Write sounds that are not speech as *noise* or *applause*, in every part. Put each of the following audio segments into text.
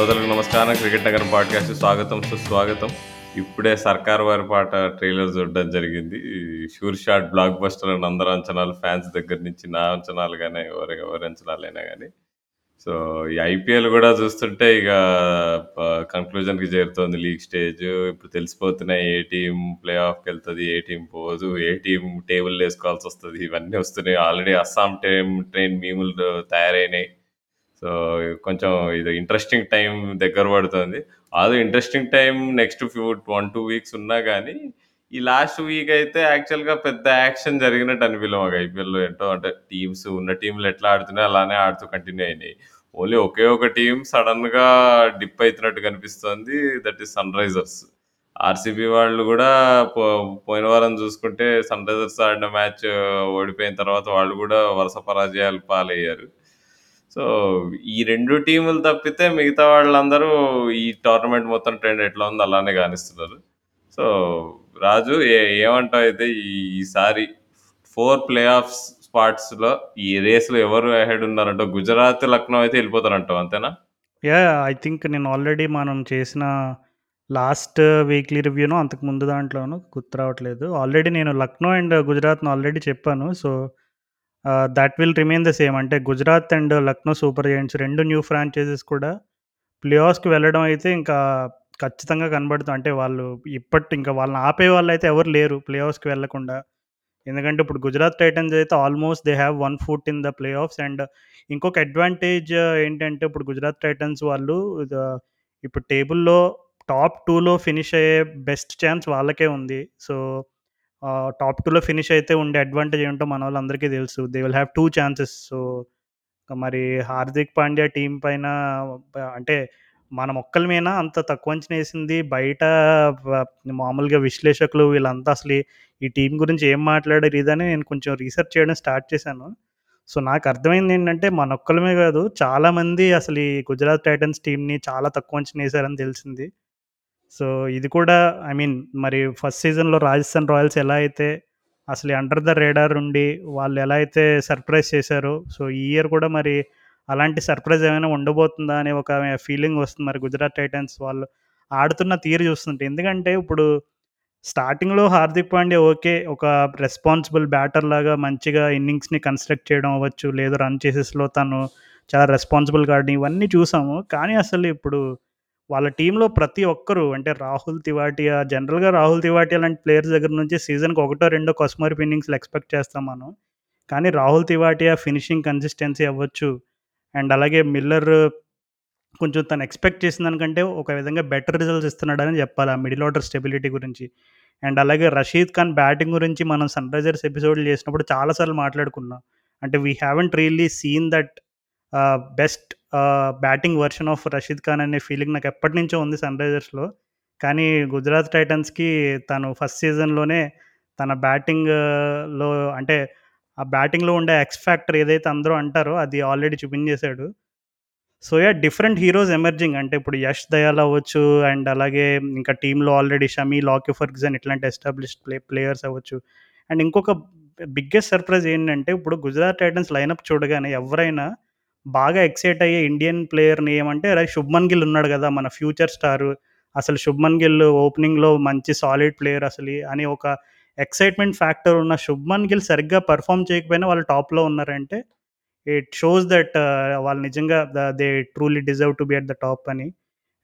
శ్రోతలకు నమస్కారం. క్రికెట్ నగరం పాడ్కాస్ట్ స్వాగతం సుస్వాగతం. ఇప్పుడే సర్కార్ వారి పాట ట్రైలర్ చూడడం జరిగింది. షూర్ షాట్ బ్లాక్ బస్టర్ అని అందరు అంచనాలు ఫ్యాన్స్ దగ్గర నుంచి నా అంచనాలు కానీ ఎవరి ఎవరి అంచనాలైనా కానీ సో ఈ ఐపీఎల్ కూడా చూస్తుంటే ఇక కంక్లూజన్కి చేరుతోంది లీగ్ స్టేజ్ ఇప్పుడు తెలిసిపోతున్నాయి ఏ టీం ప్లే ఆఫ్కి వెళ్తుంది ఏ టీం పోదు ఏ టీం టేబుల్ వేసుకోవాల్సి వస్తుంది. ఇవన్నీ వస్తున్నాయి. ఆల్రెడీ అస్సాం టైం ట్రైన్ మీములు తయారైనాయి. సో కొంచెం ఇది ఇంట్రెస్టింగ్ టైం దగ్గర పడుతుంది. అది interesting time next few one two weeks ఉన్నా కానీ ఈ లాస్ట్ వీక్ అయితే యాక్చువల్గా పెద్ద యాక్షన్ జరిగినట్టు అనిపించలేదు మాకు ఐపీఎల్లో ఏంటో. అంటే టీమ్స్ ఉన్న టీంలు ఎట్లా ఆడుతున్నాయి అలానే ఆడుతూ కంటిన్యూ అయినాయి. ఓన్లీ ఒకే ఒక టీం సడన్గా డిప్ అవుతున్నట్టు కనిపిస్తుంది. That is Sunrisers RCB వాళ్ళు కూడా పో పోయిన వారం చూసుకుంటే సన్ రైజర్స్ ఆడిన మ్యాచ్ ఓడిపోయిన తర్వాత వాళ్ళు కూడా వరుస పరాజయాలు పాలయ్యారు. సో ఈ రెండు టీములు తప్పితే మిగతా వాళ్ళందరూ ఈ టోర్నమెంట్ మొత్తం ట్రెండ్ ఎట్లా ఉందో అలానే కానిస్తున్నారు సో రాజు ఏ ఏమంటావు అయితే ఈసారి ఫోర్ ప్లే ఆఫ్ స్పాట్స్లో ఈ రేస్లో ఎవరు అహెడ్ ఉన్నారంటో గుజరాత్ లక్నో అయితే వెళ్ళిపోతారంటావు అంతేనా? యా ఐ థింక్ నేను ఆల్రెడీ మనం చేసిన లాస్ట్ వీక్లీ రివ్యూను అంతకు ముందు దాంట్లోనూ గుర్తు రావట్లేదు. ఆల్రెడీ నేను లక్నో అండ్ గుజరాత్ను ఆల్రెడీ చెప్పాను. So that will remain the same అంటే Gujarat and Lucknow super giants రెండు న్యూ ఫ్రాంచైజెస్ కూడా ప్లేఆఫ్స్కి వెళ్ళడం అయితే ఇంకా ఖచ్చితంగా కనబడుతుంది అంటే వాళ్ళు ఇప్పటి ఇంకా వాళ్ళని ఆపే వాళ్ళు అయితే ఎవరు లేరు ప్లేఆఫ్స్కి వెళ్ళకుండా. ఎందుకంటే ఇప్పుడు గుజరాత్ టైటన్స్ అయితే almost they have one foot in the play offs and ఇంకొక అడ్వాంటేజ్ ఏంటంటే ఇప్పుడు గుజరాత్ టైటన్స్ వాళ్ళు ఇప్పుడు టేబుల్లో టాప్ టూలో ఫినిష్ అయ్యే బెస్ట్ ఛాన్స్ వాళ్ళకే ఉంది. సో టాప్ టూలో ఫినిష్ అయితే ఉండే అడ్వాంటేజ్ ఏంటో మన వాళ్ళందరికీ తెలుసు. They will have two chances so మరి హార్దిక్ పాండ్యా టీం పైన అంటే మన మొక్కల మీద అంత తక్కువ అంచనా వేసింది. బయట మామూలుగా విశ్లేషకులు వీళ్ళంతా అసలు ఈ టీం గురించి ఏం మాట్లాడారు ఇదని నేను కొంచెం రీసెర్చ్ చేయడం స్టార్ట్ చేశాను. సో నాకు అర్థమైంది ఏంటంటే మన ఒక్కలమే కాదు చాలామంది అసలు ఈ గుజరాత్ టైటన్స్ టీంని చాలా తక్కువ అంచనా వేశారని తెలిసింది. సో ఇది కూడా ఐ మీన్ మరి ఫస్ట్ సీజన్లో రాజస్థాన్ రాయల్స్ ఎలా అయితే అసలు అండర్ ద రేడార్ ఉండి వాళ్ళు ఎలా అయితే సర్ప్రైజ్ చేశారో సో ఈ ఇయర్ కూడా మరి అలాంటి సర్ప్రైజ్ ఏమైనా ఉండబోతుందా అనే ఒక ఫీలింగ్ వస్తుంది. మరి గుజరాత్ టైటన్స్ వాళ్ళు ఆడుతున్న తీరు చూస్తుంటే ఎందుకంటే ఇప్పుడు స్టార్టింగ్లో హార్దిక్ పాండే ఓకే ఒక రెస్పాన్సిబుల్ బ్యాటర్ లాగా మంచిగా ఇన్నింగ్స్ని కన్స్ట్రక్ట్ చేయడం అవ్వచ్చు లేదు రన్ చేసేస్లో తను చాలా రెస్పాన్సిబుల్ ఆడి ఇవన్నీ చూసాము. కానీ అసలు ఇప్పుడు వాళ్ళ టీంలో ప్రతి ఒక్కరు అంటే రాహుల్ తివాటియా జనరల్గా రాహుల్ తివాటియా లాంటి ప్లేయర్స్ దగ్గర నుంచి సీజన్కి ఒకటో రెండో కస్మర్ ఇన్నింగ్స్లు ఎక్స్పెక్ట్ చేస్తాం మనం. కానీ రాహుల్ తివాటియా ఫినిషింగ్ కన్సిస్టెన్సీ అవ్వచ్చు. అండ్ అలాగే మిల్లర్ కొంచెం తను ఎక్స్పెక్ట్ చేసిన దానికంటే ఒక విధంగా బెటర్ రిజల్ట్స్ ఇస్తున్నాడని చెప్పాలి ఆ మిడిల్ ఆర్డర్ స్టెబిలిటీ గురించి. అండ్ అలాగే రషీద్ ఖాన్ బ్యాటింగ్ గురించి మనం సన్ రైజర్స్ ఎపిసోడ్లు చేసినప్పుడు చాలాసార్లు మాట్లాడుకున్నాం. అంటే we haven't really seen that best batting version of Rashid Khan అనే ఫీలింగ్ నాకు ఎప్పటి నుంచో ఉంది సన్ రైజర్స్లో కానీ గుజరాత్ టైటన్స్కి తను ఫస్ట్ సీజన్లోనే తన బ్యాటింగ్లో అంటే ఆ బ్యాటింగ్లో ఉండే ఎక్స్ ఫ్యాక్టర్ ఏదైతే అందరూ అంటారో అది already చూపించేశాడు so yeah different heroes emerging అంటే ఇప్పుడు యష్ దయాల్ అవ్వచ్చు అండ్ అలాగే ఇంకా టీంలో ఆల్రెడీ షమీ లాకీ ఫర్గ్జన్ ఇట్లాంటి ఎస్టాబ్లిష్డ్ ప్లే ప్లేయర్స్ అవ్వచ్చు. అండ్ ఇంకొక బిగ్గెస్ట్ సర్ప్రైజ్ ఏంటంటే ఇప్పుడు గుజరాత్ టైటన్స్ లైనప్ చూడగానే ఎవరైనా బాగా ఎక్సైట్ అయ్యే ఇండియన్ ప్లేయర్ని ఏమంటే అరే శుభ్మన్ గిల్ ఉన్నాడు కదా మన ఫ్యూచర్ స్టార్ అసలు శుభ్మన్ గిల్ ఓపెనింగ్లో మంచి సాలిడ్ ప్లేయర్ అసలు అని ఒక ఎక్సైట్మెంట్ ఫ్యాక్టర్ ఉన్న శుభ్మన్ గిల్ సరిగ్గా పర్ఫామ్ చేయకపోయినా వాళ్ళు టాప్లో ఉన్నారంటే ఇట్ షోస్ దట్ వాళ్ళు నిజంగా they truly deserve to be at the top అని.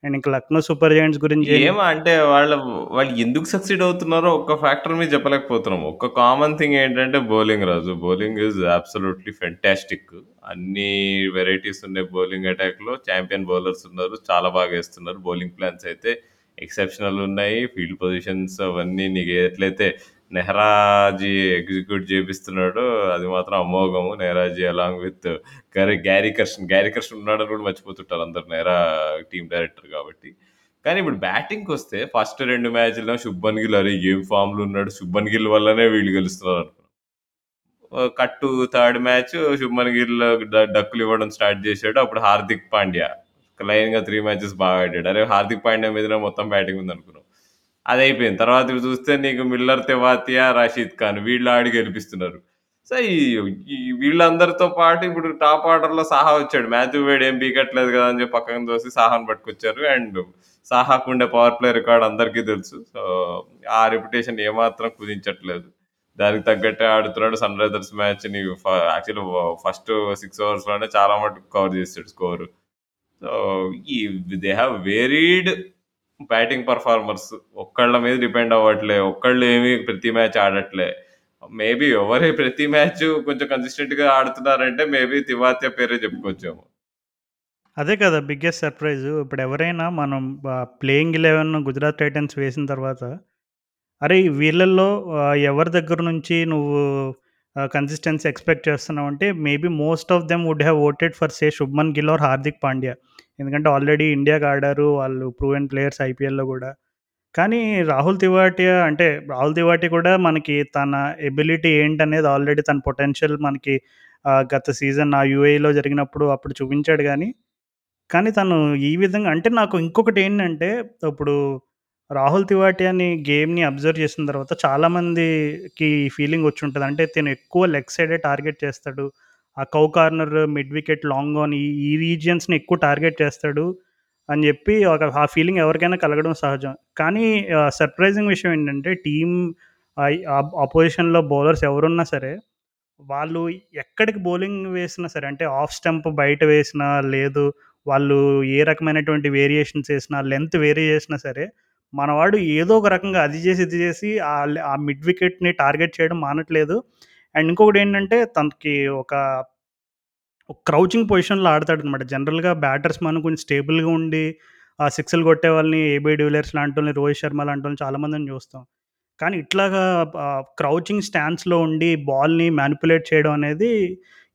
అండ్ ఇంకా లక్నో సూపర్ జాయింట్స్ గురించి ఏమో అంటే వాళ్ళ వాళ్ళు ఎందుకు సక్సీడ్ అవుతున్నారో ఒక్క ఫ్యాక్టర్ మీద చెప్పలేకపోతున్నాం. ఒక్క కామన్ థింగ్ ఏంటంటే bowling Raju. Bowling is absolutely fantastic అన్ని వెరైటీస్ ఉన్నాయి బౌలింగ్ అటాక్లో ఛాంపియన్ బౌలర్స్ ఉన్నారు. చాలా బాగా వేస్తున్నారు. బౌలింగ్ ప్లాన్స్ అయితే ఎక్సెప్షనల్ ఉన్నాయి. ఫీల్డ్ పొజిషన్స్ అవన్నీ నీకు ఎట్లయితే నెహ్రాజీ ఎగ్జిక్యూట్ చేపిస్తున్నాడు. అది మాత్రం అమోఘము. నెహ్రాజీ అలాంగ్ విత్ గరి గ్యారీ కృష్ణ గ్యారీ కృష్ణ ఉన్నాడని కూడా మర్చిపోతుంటారు అందరు నెహ్రా టీమ్ డైరెక్టర్ కాబట్టి. కానీ ఇప్పుడు బ్యాటింగ్కి వస్తే ఫస్ట్ రెండు మ్యాచ్లో శుభన్ గిల్ అరే ఏం ఫామ్లో ఉన్నాడు? శుభన్ గిల్ వల్లనే వీళ్ళు గెలుస్తున్నారు అనుకున్నాం. కట్టు థర్డ్ మ్యాచ్ శుభన్ గిల్ డక్కులు ఇవ్వడం స్టార్ట్ చేశాడు. అప్పుడు హార్దిక్ పాండ్యా. లైన్గా త్రీ మ్యాచెస్ బాగా ఆడాడు. అరే హార్దిక్ పాండ్యా మీద మొత్తం బ్యాటింగ్ ఉంది అనుకున్నాం అది అయిపోయింది తర్వాత చూస్తే నీకు మిల్లర్ తెవాతియా రషీద్ ఖాన్ వీళ్ళు ఆడి గెలిపిస్తున్నారు సో, ఈ వీళ్ళందరితో పాటు ఇప్పుడు టాప్ ఆర్డర్‌లో సాహా వచ్చాడు. మ్యాథ్యూ వేడ్ ఏం పీకట్లేదు కదా! అని చెప్పి పక్కన చూసి సాహాను పట్టుకొచ్చారు. అండ్ సాహాకు ఉండే పవర్ ప్లే రికార్డ్ అందరికీ తెలుసు. సో, ఆ రెప్యుటేషన్ ఏమాత్రం కుదించట్లేదు. దానికి తగ్గట్టే ఆడుతున్నాడు. సన్ రైజర్స్ మ్యాచ్‌ని ఫ యాక్చువల్లీ ఫస్ట్ సిక్స్ ఓవర్స్‌లోనే చాలా మటుకు కవర్ చేస్తాడు స్కోరు. సో, ఈ they have varied batting performers ఒక్కళ్ళ మీద డిపెండ్ అవ్వట్లే. ఒక్కళ్ళు ఏమి ప్రతి మ్యాచ్ ఆడట్లే. మేబీ ఎవరి ప్రతి మ్యాచ్ కొంచెం కన్సిస్టెంట్‌గా ఆడుతున్నారంటే మేబీ తివాత్య పేరే చెప్పుకోవచ్చేమో. అదే కదా! బిగ్గెస్ట్ సర్ప్రైజ్ ఇప్పుడు ఎవరైనా మనం ప్లేయింగ్ 11 గుజరాత్ టైటన్స్ వేసిన తర్వాత, అరే! వీళ్ళల్లో ఎవరి దగ్గర నుంచి నువ్వు consistency expect చేస్తున్నావంటే maybe most of them would have voted for say Shubman Gill or Hardik Pandya. ఎందుకంటే ఆల్రెడీ ఇండియాకి ఆడారు. వాళ్ళు ప్రూవెన్ ప్లేయర్స్ ఐపీఎల్‌లో కూడా కానీ రాహుల్ తివాటియా అంటే రాహుల్ తివాటి కూడా మనకి తన ఎబిలిటీ ఏంటనేది ఆల్రెడీ తన పొటెన్షియల్ మనకి గత సీజన్ ఆ యూఏలో జరిగినప్పుడు అప్పుడు చూపించాడు కానీ కానీ తను ఈ విధంగా అంటే నాకు ఇంకొకటి ఏంటంటే ఇప్పుడు రాహుల్ తివాటియాని గేమ్‌ని అబ్జర్వ్ చేసిన తర్వాత చాలామందికి ఈ ఫీలింగ్ ఉంటుంది అంటే తిను ఎక్కువ లెగ్ సైడే టార్గెట్ చేస్తాడు. ఆ cow corner, mid wicket, long on ఈ ఈ రీజియన్స్‌ని ఎక్కువ టార్గెట్ చేస్తాడు అని చెప్పి ఒక ఆ ఫీలింగ్ ఎవరికైనా కలగడం సహజం. కానీ సర్ప్రైజింగ్ విషయం ఏంటంటే టీమ్ అపోజిషన్‌లో బౌలర్స్ ఎవరున్నా సరే, వాళ్ళు ఎక్కడికి బౌలింగ్ వేసినా సరే అంటే ఆఫ్ స్టంప్ బయట వేసినా, లేదు వాళ్ళు ఏ రకమైనటువంటి వేరియేషన్స్ వేసినా లెంత్ వేరీ చేసినా సరే, మనవాడు ఏదో ఒక రకంగా అది చేసి, ఇది చేసి ఆ మిడ్ వికెట్‌ని టార్గెట్ చేయడం మానట్లేదు. అండ్ ఇంకొకటి ఏంటంటే తనకి ఒక క్రౌచింగ్ పొజిషన్‌లో ఆడతాడు అనమాట జనరల్‌గా బ్యాటర్స్ మనం కొంచెం స్టేబుల్‌గా ఉండి ఆ సిక్స్‌లు కొట్టే వాళ్ళని ఏబీ డివిలర్స్ లాంటి వాళ్ళని రోహిత్ శర్మ లాంటోళ్ళని చాలామందిని చూస్తాం. కానీ ఇట్లాగా క్రౌచింగ్ స్టాన్స్‌లో ఉండి బాల్‌ని మ్యానిపులేట్ చేయడం అనేది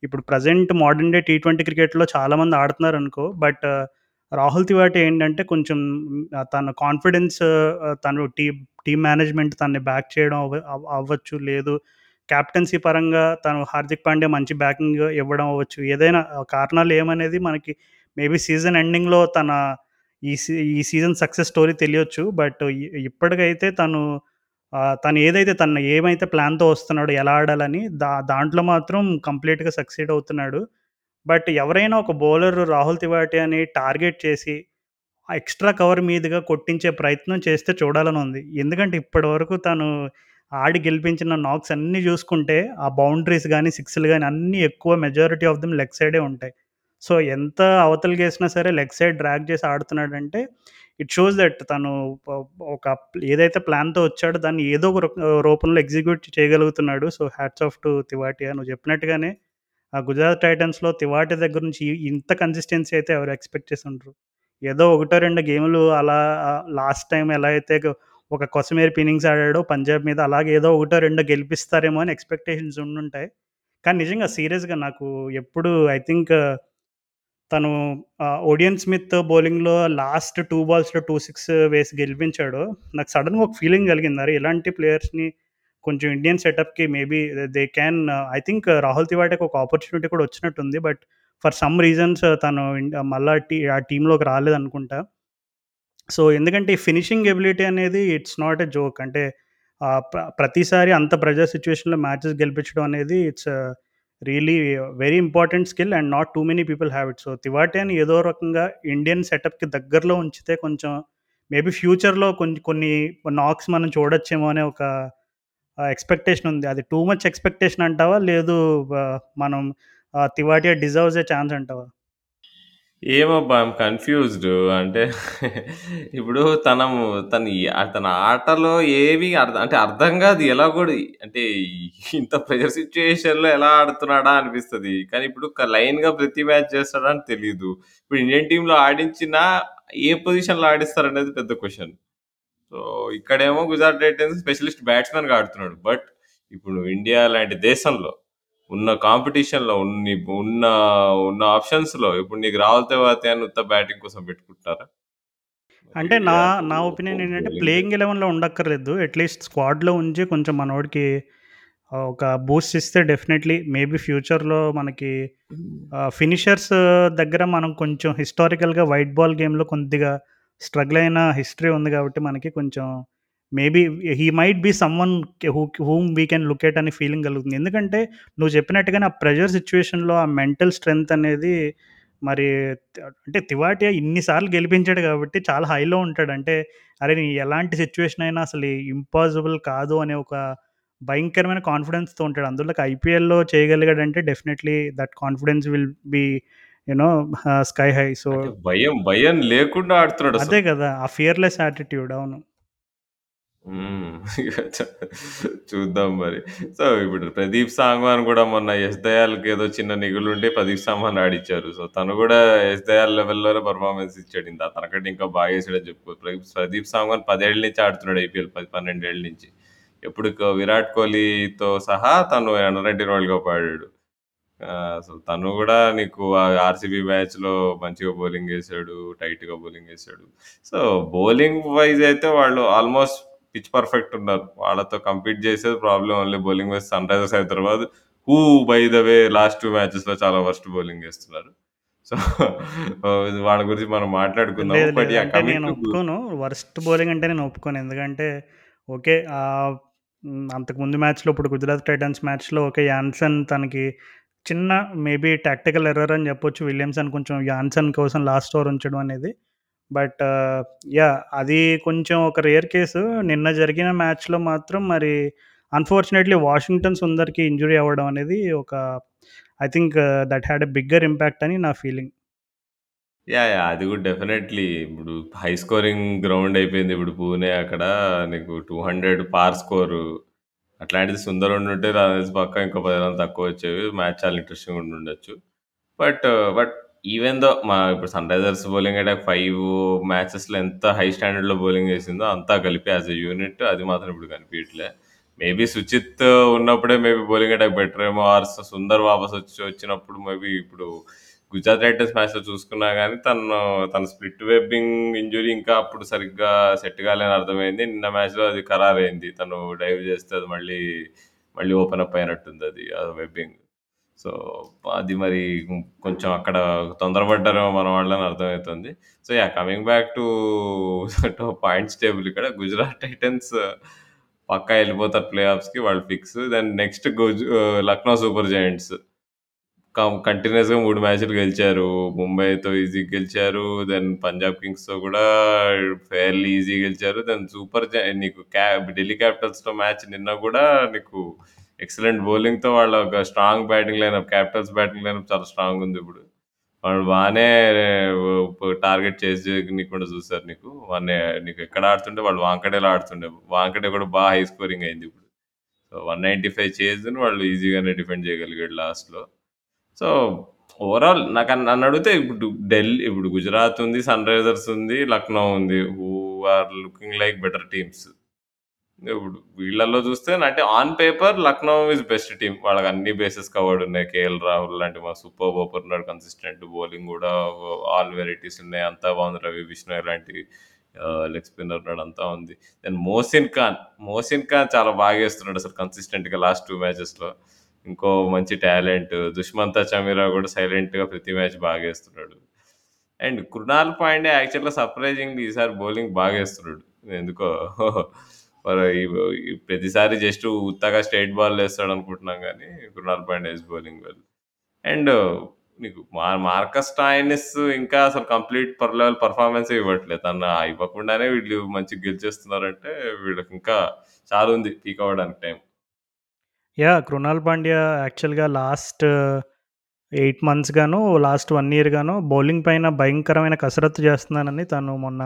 ఇప్పుడు present modern day T twenty క్రికెట్‌లో చాలామంది ఆడుతున్నారు అనుకో బట్ రాహుల్ తివాటి ఏంటంటే కొంచెం తన కాన్ఫిడెన్స్ తను టీ టీమ్ మేనేజ్‌మెంట్ తనని బ్యాక్ చేయడం అవ్వ అవ్ అవ్వచ్చు. లేదు కెప్టెన్సీ పరంగా తను హార్దిక్ పాండే మంచి బ్యాకింగ్ ఇవ్వడం అవ్వచ్చు. ఏదైనా కారణాలు ఏమనేది మనకి మేబీ సీజన్ ఎండింగ్‌లో తన ఈ సీ ఈ సీజన్ సక్సెస్ స్టోరీ తెలియొచ్చు. బట్ ఇప్పటికైతే తను తను ఏదైతే తను ఏమైతే ప్లాన్‌తో వస్తున్నాడో ఎలా ఆడాలని దా దాంట్లో మాత్రం కంప్లీట్‌గా సక్సీడ్ అవుతున్నాడు. బట్ ఎవరైనా ఒక బౌలర్ రాహుల్ తివాటియాని టార్గెట్ చేసి, ఎక్స్‌ట్రా కవర్ మీదుగా కొట్టించే ప్రయత్నం చేస్తే చూడాలని ఉంది ఎందుకంటే ఇప్పటివరకు తను ఆడి గెలిపించిన నాక్స్ అన్నీ చూసుకుంటే, ఆ బౌండరీస్ కానీ సిక్స్‌లు కానీ అన్నీ ఎక్కువ మెజారిటీ ఆఫ్ దెమ్ లెగ్ సైడే ఉంటాయి. సో, ఎంత అవతలకేసినా సరే లెగ్ సైడ్ డ్రాగ్ చేసి ఆడుతున్నాడంటే, ఇట్ షోస్ దట్ తను ఒక ఏదైతే ప్లాన్‌తో వచ్చాడో దాన్ని ఏదో ఒక రూపంలో execute చేయగలుగుతున్నాడు. So, hats off to Tewatia. నువ్వు చెప్పినట్టుగానే ఆ గుజరాత్ టైటన్స్‌లో తివాటి దగ్గర నుంచి ఇంత కన్సిస్టెన్సీ అయితే ఎవరు ఎక్స్‌పెక్ట్ చేసి ఉండరు ఏదో ఒకటో రెండు గేములు అలా లాస్ట్ టైం ఎలా అయితే ఒక కొసమేరుపు ఇన్నింగ్స్ ఆడాడో పంజాబ్ మీద అలాగే ఏదో ఒకటో రెండో గెలిపిస్తారేమో అని ఎక్స్‌పెక్టేషన్స్ ఉండుంటాయి. కానీ నిజంగా సీరియస్‌గా నాకు ఎప్పుడు ఐ థింక్ తను ఓడియన్ స్మిత్ బౌలింగ్‌లో లాస్ట్ 2 బాల్స్‌లో 2 సిక్స్ వేసి గెలిపించాడో, నాకు సడెన్‌గా ఒక ఫీలింగ్ కలిగింది. అరే! ఇలాంటి ప్లేయర్స్‌ని కొంచెం Indian సెటప్‌కి maybe they can I think Rahul తివాటియాకి ఒక ఆపర్చునిటీ కూడా వచ్చినట్టుంది. బట్ ఫర్ సమ్ రీజన్స్ తను మళ్ళా టీ ఆ టీమ్‌లోకి రాలేదనుకుంటా. సో, ఎందుకంటే ఈ ఫినిషింగ్ ఎబిలిటీ అనేది ఇట్స్ నాట్ ఎ జోక్. అంటే ప్ర ప్రతిసారి అంత ప్రెజర్ సిచ్యువేషన్లో మ్యాచెస్ గెలిపించడం అనేది it's really very important skill and not too many people have it. So, తివాటియాని ఏదో రకంగా ఇండియన్ సెటప్‌కి దగ్గరలో ఉంచితే కొంచెం మేబీ ఫ్యూచర్‌లో కొన్ని కొన్ని నాక్స్ మనం చూడొచ్చేమో అనే ఒక ఎక్స్‌పెక్టేషన్ ఉంది. అది టూ మచ్ ఎక్స్‌పెక్టేషన్ అంటావా? లేదు మనం తివాటియా డిజర్వ్స్ ఏ ఛాన్స్ అంటావా? ఏమబ్బా ఐయామ్ కన్‌ఫ్యూజ్డ్. అంటే ఇప్పుడు తనము తను ఎ తన ఆటలో ఏవి అర్థ అంటే అర్థం కాదు. ఎలా కూడా అంటే ఇంత ప్రెషర్ సిట్యుయేషన్‌లో ఎలా ఆడుతున్నాడా అనిపిస్తది. కానీ ఇప్పుడు క లైన్‌గా ప్రతి మ్యాచ్ చేస్తాడా అని తెలీదు. ఇప్పుడు ఇండియన్ టీమ్‌లో ఆడించినా ఏ పొజిషన్‌లో ఆడిస్తారనేది పెద్ద క్వెషన్. సో, ఇక్కడేమో గుజరాత్ టైటన్స్ స్పెషలిస్ట్ బ్యాట్స్‌మెన్‌గా ఆడుతున్నాడు. బట్ ఇప్పుడు ఇండియా లాంటి దేశంలో ఉన్న కాంపిటీషన్‌లో ఉన్ని ఉన్న ఉన్న ఆప్షన్స్‌లో ఇప్పుడు నీకు రాహుల్ ఉత్త బ్యాటింగ్ కోసం పెట్టుకుంటారా? అంటే నా నా ఒపీనియన్ ఏంటంటే ప్లేయింగ్ 11లో ఉండక్కర్లేదు. అట్‌లీస్ట్ స్క్వాడ్‌లో ఉంచి కొంచెం మనోడికి ఆహ్, ఒక బూస్ట్ ఇస్తే డెఫినెట్‌లీ మేబీ ఫ్యూచర్‌లో మనకి ఆహ్, ఫినిషర్స్ దగ్గర మనం కొంచెం హిస్టారికల్‌గా వైట్ బాల్ గేమ్‌లో కొద్దిగా స్ట్రగుల్ అయిన హిస్టరీ ఉంది కాబట్టి మనకి కొంచెం maybe he might be someone who whom we can look at అనే ఫీలింగ్ కలుగుతుంది. ఎందుకంటే నువ్వు చెప్పినట్టుగానే ఆ ప్రెషర్ సిట్యుయేషన్‌లో ఆ మెంటల్ స్ట్రెంత్ అనేది మరి అంటే తివాటియా ఇన్ని సార్లు గెలిపించాడు కాబట్టి చాలా హైలో ఉంటాడు. అంటే అరే! నీ ఎలాంటి సిట్యుయేషన్ అయినా అసలు ఇంపాసిబుల్ కాదు అనే ఒక భయంకరమైన కాన్ఫిడెన్స్‌తో ఉంటాడు. అందులోకి ఐపీఎల్‌లో చేయగలిగాడంటే definitely that confidence will be you know ah, sky high. So భయం, భయం లేకుండా అదే ఆడుతున్నాడసలు. కదా! ఆ ఫియర్‌లెస్ యాటిట్యూడ్. అవును. హ్మ్. *laughs* చ చూద్దాం మరి. సో, ఇప్పుడు ప్రదీప్ సాంగ్వాన్ గూడా మొన్న యష్ దయాల్‌కి ఏదో చిన్న నిగులుండి ప్రదీప్ సాంగ్వాన్ ఆడిచ్చారు. సో, తను గూడా యష్ దయాల్ లెవెల్‌లోనే పర్ఫార్మెన్స్ ఇచ్చాడు. ఇంత తనకంటే ఇంకా బాగా చేసాడని చెప్పుకోవచ్చు. ప్రదీప్ ప్రదీప్ సాంగ్వాన్ 10 ఏళ్ళ నుంచి ఆడుతున్నాడు ఐపీఎల్. 10, 12 నుంచి. ఎప్పుడు క విరాట్ కోహ్లీతో సహా తను అండర్ 19 వరల్డ్ కప్ ఆడాడు. సో, తను గూడా నీకు ఆ ఆర్‌సీబీ మ్యాచ్‌లో మంచిగా బౌలింగ్ ఏసాడు. టైట్‌గా బౌలింగ్ ఏసాడు. సో, బౌలింగ్ వైస్ అయితే వాళ్ళు ఆల్‌మోస్ట్ పిచ్ పర్ఫెక్ట్ ఉన్నారు. వాళ్ళతో కంపీట్ చేసేది problem only bowling wise Sunrisers Hyderabad who by the way last 2 మ్యాచెస్‌లో చాలా వరస్ట్ బౌలింగ్ ఏస్తున్నారు. సో, వాళ్ళ గురించి మనం మాట్లాడుకుందాం. నేను టు ఒప్పుకోను. వరస్ట్ బౌలింగ్ అంటే నేను ఒప్పుకోను. ఎందుకంటే ఓకే. అంతకుముందు మ్యాచ్‌లో ఇప్పుడు గుజరాత్ టైటన్స్ మ్యాచ్‌లో ఓకే. యాన్సన్ తనకి చిన్న మేబీ టాక్టికల్ ఎర్రర్ అని చెప్పొచ్చు. విలియమ్సన్ కొంచెం యాన్సన్ కోసం లాస్ట్ ఓవర్ ఉంచడం అనేది. But yeah! అది కొంచెం ఒక రేర్ కేసు. నిన్న జరిగిన మ్యాచ్‌లో మాత్రం మరి అన్‌ఫార్చునేట్‌లీ వాషింగ్టన్ సుందర్‌కి ఇంజ్యూరీ అవ్వడం అనేది ఒక I think that had a bigger impact అని నా ఫీలింగ్. యాహ్! యాహ్! అది కూడా డెఫినెట్‌లీ ఇప్పుడు హై స్కోరింగ్ గ్రౌండ్ అయిపోయింది. ఇప్పుడు పూణే అక్కడ నీకు 200 పార్ స్కోరు. అట్లాంటిది సుందర్ ఉండుంటే నాకు పక్క పక్కా ఇంకో 10 తక్కువ వచ్చేవి మ్యాచ్ చాలా ఇంట్రెస్టింగ్‌గా ఉండుండొచ్చు. బట్, బట్ ఈవెన్ దో మా ఇప్పుడు సన్‌రైజర్స్ బౌలింగ్ అటాక్ 5 మ్యాచెస్‌లో ఎంత హై స్టాండర్డ్‌లో బౌలింగ్ చేసిందో అంతా కలిపి యాస్ ఎ యూనిట్ అది మాత్రం ఇప్పుడు కనిపియట్లే. మేబీ సుచిత్ ఉన్నప్పుడే మేబీ బౌలింగ్ అటాక్ ఏమో ఆర్ సుందర్ వాపస్ వచ్చి వచ్చినప్పుడు మేబీ ఇప్పుడు గుజరాత్ టైటన్స్ మ్యాచ్‌లో చూసుకున్నా గానీ తను తన స్ప్లిట్ వెబ్బింగ్ ఇంజ్యూరీ ఇంకా అప్పుడు సరిగ్గా సెట్ కాలేదని అర్థమైంది. నిన్న మ్యాచ్‌లో అది ఖరారైంది. తను డైవ్ చేస్తే అది మళ్ళీ, మళ్ళీ ఓపెన్ అప్ అయినట్టుందది ఆ వెబ్బింగ్. సో, అది మరి కొంచెం అక్కడ తొందరపడ్డారేమో మన వాళ్ళని అర్థమవుతుంది so, yeah coming back to *laughs* to points table ఇక్కడ గుజరాత్ టైటన్స్ పక్కా వెళ్ళిపోతారు ప్లే ఆఫ్స్‌కి వాళ్ళు ఫిక్స్. దెన్ నెక్స్ట్ గుజ్ లక్నో సూపర్ జాయింట్స్ కంటిన్యూస్గా మూడు మ్యాచ్‌లు గెలిచారు. ముంబైతో ఈజీగా గెలిచారు. దెన్ పంజాబ్ కింగ్స్‌తో కూడా ఫెయిర్‌లీ ఈజీగా గెలిచారు. దెన్ సూపర్ నీకు క్యా ఢిల్లీ క్యాపిటల్స్‌తో మ్యాచ్ నిన్న కూడా నీకు ఎక్సలెంట్ బౌలింగ్‌తో వాళ్ళ ఒక strong batting lineup capitals batting lineup చాలా స్ట్రాంగ్ ఉంది ఇప్పుడు. వాళ్ళు బాగానే టార్గెట్ చేసి చేయనీయకుండా చూసారు నీకు. వన్నే నీకు ఎక్కడ ఆడుతుంటే వాళ్ళు వాంకడేలో ఆడుతుండే. వాంకడే కూడా బాగా హై స్కోరింగ్ అయింది ఇప్పుడు. సో, 195 చేజ్‌ని వాళ్ళు ఈజీగానే డిఫెండ్ చేయగలిగాడు లాస్ట్‌లో. సో, ఓవరాల్ నాకు నన్ను అడిగితే ఇప్పుడు ఢిల్లీ ఇప్పుడు గుజరాత్ ఉంది, సన్‌రైజర్స్ ఉంది, లక్నో ఉంది. Who are looking like better teams. ఇప్పుడు వీళ్ళల్లో చూస్తే అంటే on paper Lucknow is best team. వాళ్ళకి అన్ని బేసెస్ కవర్డ్ ఉన్నాయి. కేఎల్ రాహుల్ లాంటి మా సూపర్ ఓపెనర్ ఉన్నాడు. కన్సిస్టెంట్ బౌలింగ్ కూడా ఆల్ వెరైటీస్ ఉన్నాయి. అంతా బాగుంది. రవి విష్ణు ఇలాంటి లెగ్ స్పిన్నర్ ఉన్నాడు. అంతా ఉంది. దెన్ మోసిన్ ఖాన్, మోసిన్ ఖాన్ చాలా బాగా వేస్తున్నాడు అసలు కన్సిస్టెంట్‌గా లాస్ట్ టూ మ్యాచెస్‌లో. ఇంకో మంచి టాలెంట్. దుష్మంత చమీరా కూడా సైలెంట్‌గా ప్రతి మ్యాచ్ బాగా వేస్తున్నాడు అండ్ కృణాల్ పాయింట్ యాక్చువల్‌గా సర్ప్రైజింగ్‌లీ ఈసారి బౌలింగ్ బాగా వేస్తున్నాడు ఎందుకో ప్రతిసారి జస్ట్ ఉత్తగా బాల్ వేస్తాడని అనుకుంటున్నాం కానీ Krunal Pandya bowling well. And నీకు మా మార్కస్ టాయినిస్ ఇంకా అసలు కంప్లీట్ పర్ లెవెల్ పర్ఫార్మెన్స్ ఇవ్వట్లేదు. తను ఇవ్వకుండానే వీళ్ళు మంచి గెలిచేస్తున్నారంటే వీళ్ళకి ఇంకా చాలా ఉంది పీక్ అవ్వడానికి టైం. యా కృణాల్ పాండ్యా యాక్చువల్‌గా లాస్ట్ ఎయిట్ మంత్స్ గాను, లాస్ట్ వన్ ఇయర్ గాను బౌలింగ్ పైన భయంకరమైన కసరత్తు చేస్తున్నానని తను మొన్న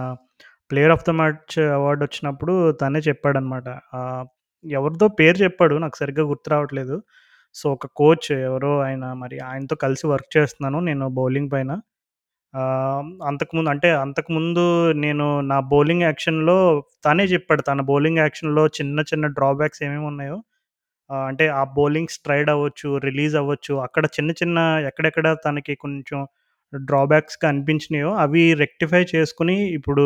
player of the match award వచ్చినప్పుడు తనే చెప్పాడనమాట. ఆహ్, ఎవరిదో పేరు చెప్పాడు. నాకు సరిగ్గా గుర్తు రావట్లేదు. సో, ఒక కోచ్ ఎవరో ఆయన మరి ఆయనతో కలిసి వర్క్ చేస్తున్నాను నేను బౌలింగ్ పైన. అంతకుముందు అంటే అంతకుముందు నేను నా బౌలింగ్ యాక్షన్‌లో తనే చెప్పాడు. తన బౌలింగ్ యాక్షన్‌లో చిన్న చిన్న డ్రాబ్యాక్స్ ఏమేమి ఉన్నాయో అంటే ఆ బౌలింగ్ స్ట్రైడ్ అవ్వచ్చు, రిలీజ్ అవ్వచ్చు. అక్కడ చిన్న చిన్న ఎక్కడెక్కడ తనకి కొంచెం డ్రాబ్యాక్స్‌గా అనిపించినాయో అవి రెక్టిఫై చేసుకొని ఇప్పుడు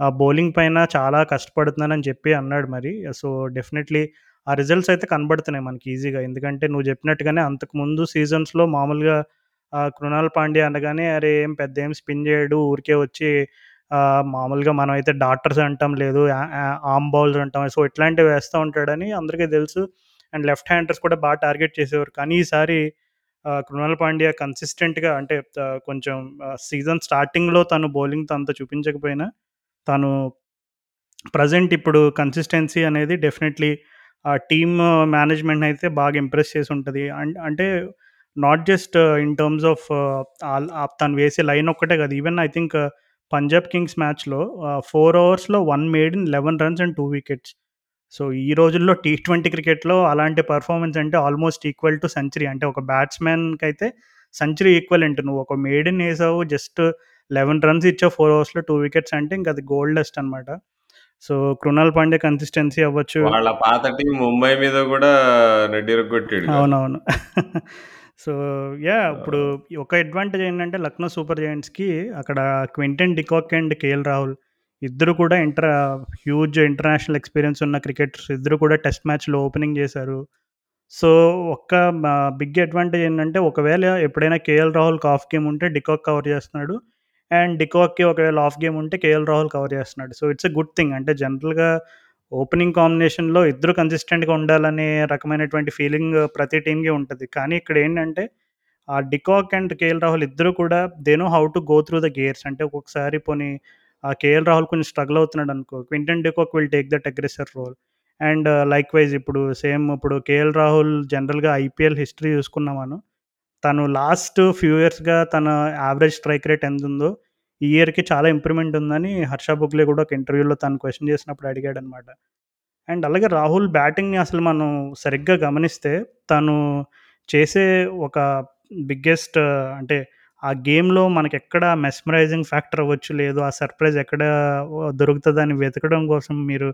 ఆ బౌలింగ్ పైన చాలా కష్టపడుతున్నానని చెప్పి అన్నాడు మరి. సో, డెఫినెట్‌లీ ఆ రిజల్ట్స్ అయితే కనబడుతున్నాయి మనకి ఈజీగా. ఎందుకంటే నువ్వు చెప్పినట్టుగానే అంతకుముందు సీజన్స్‌లో మామూలుగా కృణాల్ పాండ్యా అనగానే అరే! ఏం పెద్ద ఏం స్పిన్ చేయడు. ఊరికే వచ్చి మామూలుగా మామూలుగా మనమైతే డాక్టర్స్ అంటాం, లేదు ఆమ్ బౌల్స్ అంటాం. సో, ఇట్లాంటివి వేస్తూ ఉంటాడని అందరికీ తెలుసు. అండ్ లెఫ్ట్ హ్యాండర్స్ కూడా బాగా టార్గెట్ చేసేవారు. కానీ ఈసారి కృణాల్ పాండ్యా కన్సిస్టెంట్‌గా అంటే కొంచెం సీజన్ స్టార్టింగ్‌లో తను బౌలింగ్‌తో అంత చూపించకపోయినా, తను ప్రజెంట్ ఇప్పుడు కన్సిస్టెన్సీ అనేది డెఫినెట్‌లీ ఆ టీమ్ మేనేజ్‌మెంట్‌నయితే బాగా ఇంప్రెస్ చేసి ఉంటుంది అండ్ అంటే not just in terms of తను వేసే లైన్ ఒక్కటే కాదు. Even I think Punjab kings మ్యాచ్‌లో ఆహ్, 4 ఓవర్స్‌లో 1 maiden in 11 runs and two wickets. So, ఈ రోజుల్లో టీ ట్వంటీ క్రికెట్‌లో అలాంటి పర్ఫార్మెన్స్ అంటే ఆల్మోస్ట్ ఈక్వల్ టు సెంచరీ. అంటే ఒక బ్యాట్స్మెన్కి అయితే సెంచరీ ఈక్వల్ అంటే నువ్వు ఒక మేడిన్ వేసావు జస్ట్ 11 రన్స్ ఇచ్చావు 4 ఓవర్స్‌లో 2 వికెట్స్ అంటే ఇంక అది గోల్డ్ డస్ట్ అనమాట. సో, కృణాల్ పాండ్యా కన్సిస్టెన్సీ అవ్వచ్చు. వాళ్ళ పాత టీమ్ ముంబై మీద నెడ్డిరగొట్టాడుగా. అవునవును. *laughs* So, yeah! ఇప్పుడు! ఒక అడ్వాంటేజ్ ఏంటంటే లక్నో సూపర్ జెయింట్స్‌కి అక్కడ Quinton de Kock and KL Rahul ఇద్దరు కూడా ఇంటర్ హ్యూజ్ ఇంటర్నేషనల్ ఎక్స్‌పీరియన్స్ ఉన్న క్రికెటర్స్. ఇద్దరు కూడా టెస్ట్ మ్యాచ్‌లో ఓపెనింగ్ చేశారు. సో, ఒక్క బిగ్ అడ్వాంటేజ్ ఏంటంటే ఒకవేళ ఎప్పుడైనా కేఎల్ రాహుల్‌కి ఆఫ్ గేమ్ ఉంటే డికాక్ కవర్ చేస్తున్నాడు. అండ్ డికాక్‌కి ఒకవేళ ఆఫ్ గేమ్ ఉంటే కేఎల్ రాహుల్ కవర్ చేస్తున్నాడు. So, it's a good thing. అంటే జనరల్‌గా ఓపెనింగ్ కాంబినేషన్‌లో ఇద్దరు కన్సిస్టెంట్‌గా ఉండాలనే రకమైనటువంటి ఫీలింగ్ ప్రతి టీమ్‌కి ఉంటుంది కానీ ఇక్కడ ఏంటంటే ఆ డికాక్ అండ్ కేఎల్ రాహుల్ ఇద్దరు కూడా they know how to go through the gears. అంటే ఒక్కొక్కసారి పోనీ ఆ కేఎల్ రాహుల్ కొంచెం స్ట్రగుల్ అవుతున్నాడు అనుకో Quinton de Kock will take that aggressor role. And uh, likewise ఇప్పుడు సేమ్ ఇప్పుడు కేఎల్ రాహుల్ జనరల్‌గా ఐపీఎల్ హిస్టరీ చూసుకున్నామను, తను లాస్ట్ ఫ్యూ ఇయర్స్‌గా తన యావరేజ్ స్ట్రైక్ రేట్ ఎంతుందో, ఈ ఇయర్‌కి చాలా ఇంప్రూవ్‌మెంట్ ఉందని హర్ష బుగ్లే కూడా ఒక ఇంటర్వ్యూలో తను క్వశ్చన్ చేసినప్పుడు అడిగాడనమాట. అండ్ అలాగే రాహుల్ బ్యాటింగ్‌ని అసలు మనం సరిగ్గా గమనిస్తే తను చేసే ఒక బిగ్గెస్ట్ అంటే ఆ గేమ్‌లో మనకెక్కడ మెస్మరైజింగ్ ఫ్యాక్టర్ అవ్వచ్చు, లేదు ఆ సర్ప్రైజ్ ఎక్కడ దొరుకుతుందని వెతకడం కోసం మీరు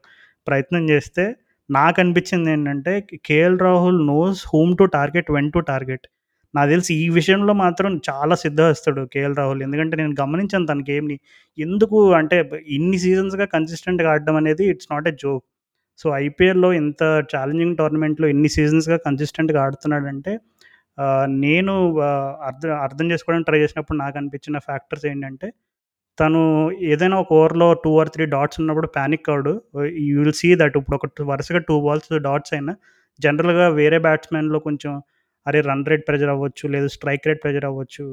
ప్రయత్నం చేస్తే నాకు అనిపించింది ఏంటంటే KL Rahul knows whom to target, when to target. నాకు తెలిసి ఈ విషయంలో మాత్రం చాలా సిద్ధహస్తుడు కేఎల్ రాహుల్. ఎందుకంటే నేను గమనించాను తన గేమ్‌ని. ఎందుకు అంటే ఇన్ని సీజన్స్‌గా కన్సిస్టెంట్‌గా ఆడడం అనేది it's not a joke. So, ఐపీఎల్‌లో ఇంత ఛాలెంజింగ్ టోర్నమెంట్‌లో ఎన్ని సీజన్స్‌గా కన్సిస్టెంట్‌గా ఆడుతున్నాడంటే నేను అర్థం అర్థం చేసుకోవడానికి ట్రై చేసినప్పుడు నాకు అనిపించిన ఫ్యాక్టర్స్ ఏంటంటే, తను ఏదైనా ఒక ఓవర్‌లో టూ ఆర్ త్రీ డాట్స్ ఉన్నప్పుడు ప్యానిక్ కాడు యూ విల్ సీ దట్ ఇప్పుడు ఒక వరుసగా టూ బాల్స్ డాట్స్ అయినా జనరల్‌గా వేరే బ్యాట్స్‌మెన్‌లో కొంచెం అరే! రన్ రేట్ ప్రెషర్ అవ్వచ్చు, లేదు స్ట్రైక్ రేట్ ప్రెజర్ అవ్వచ్చు.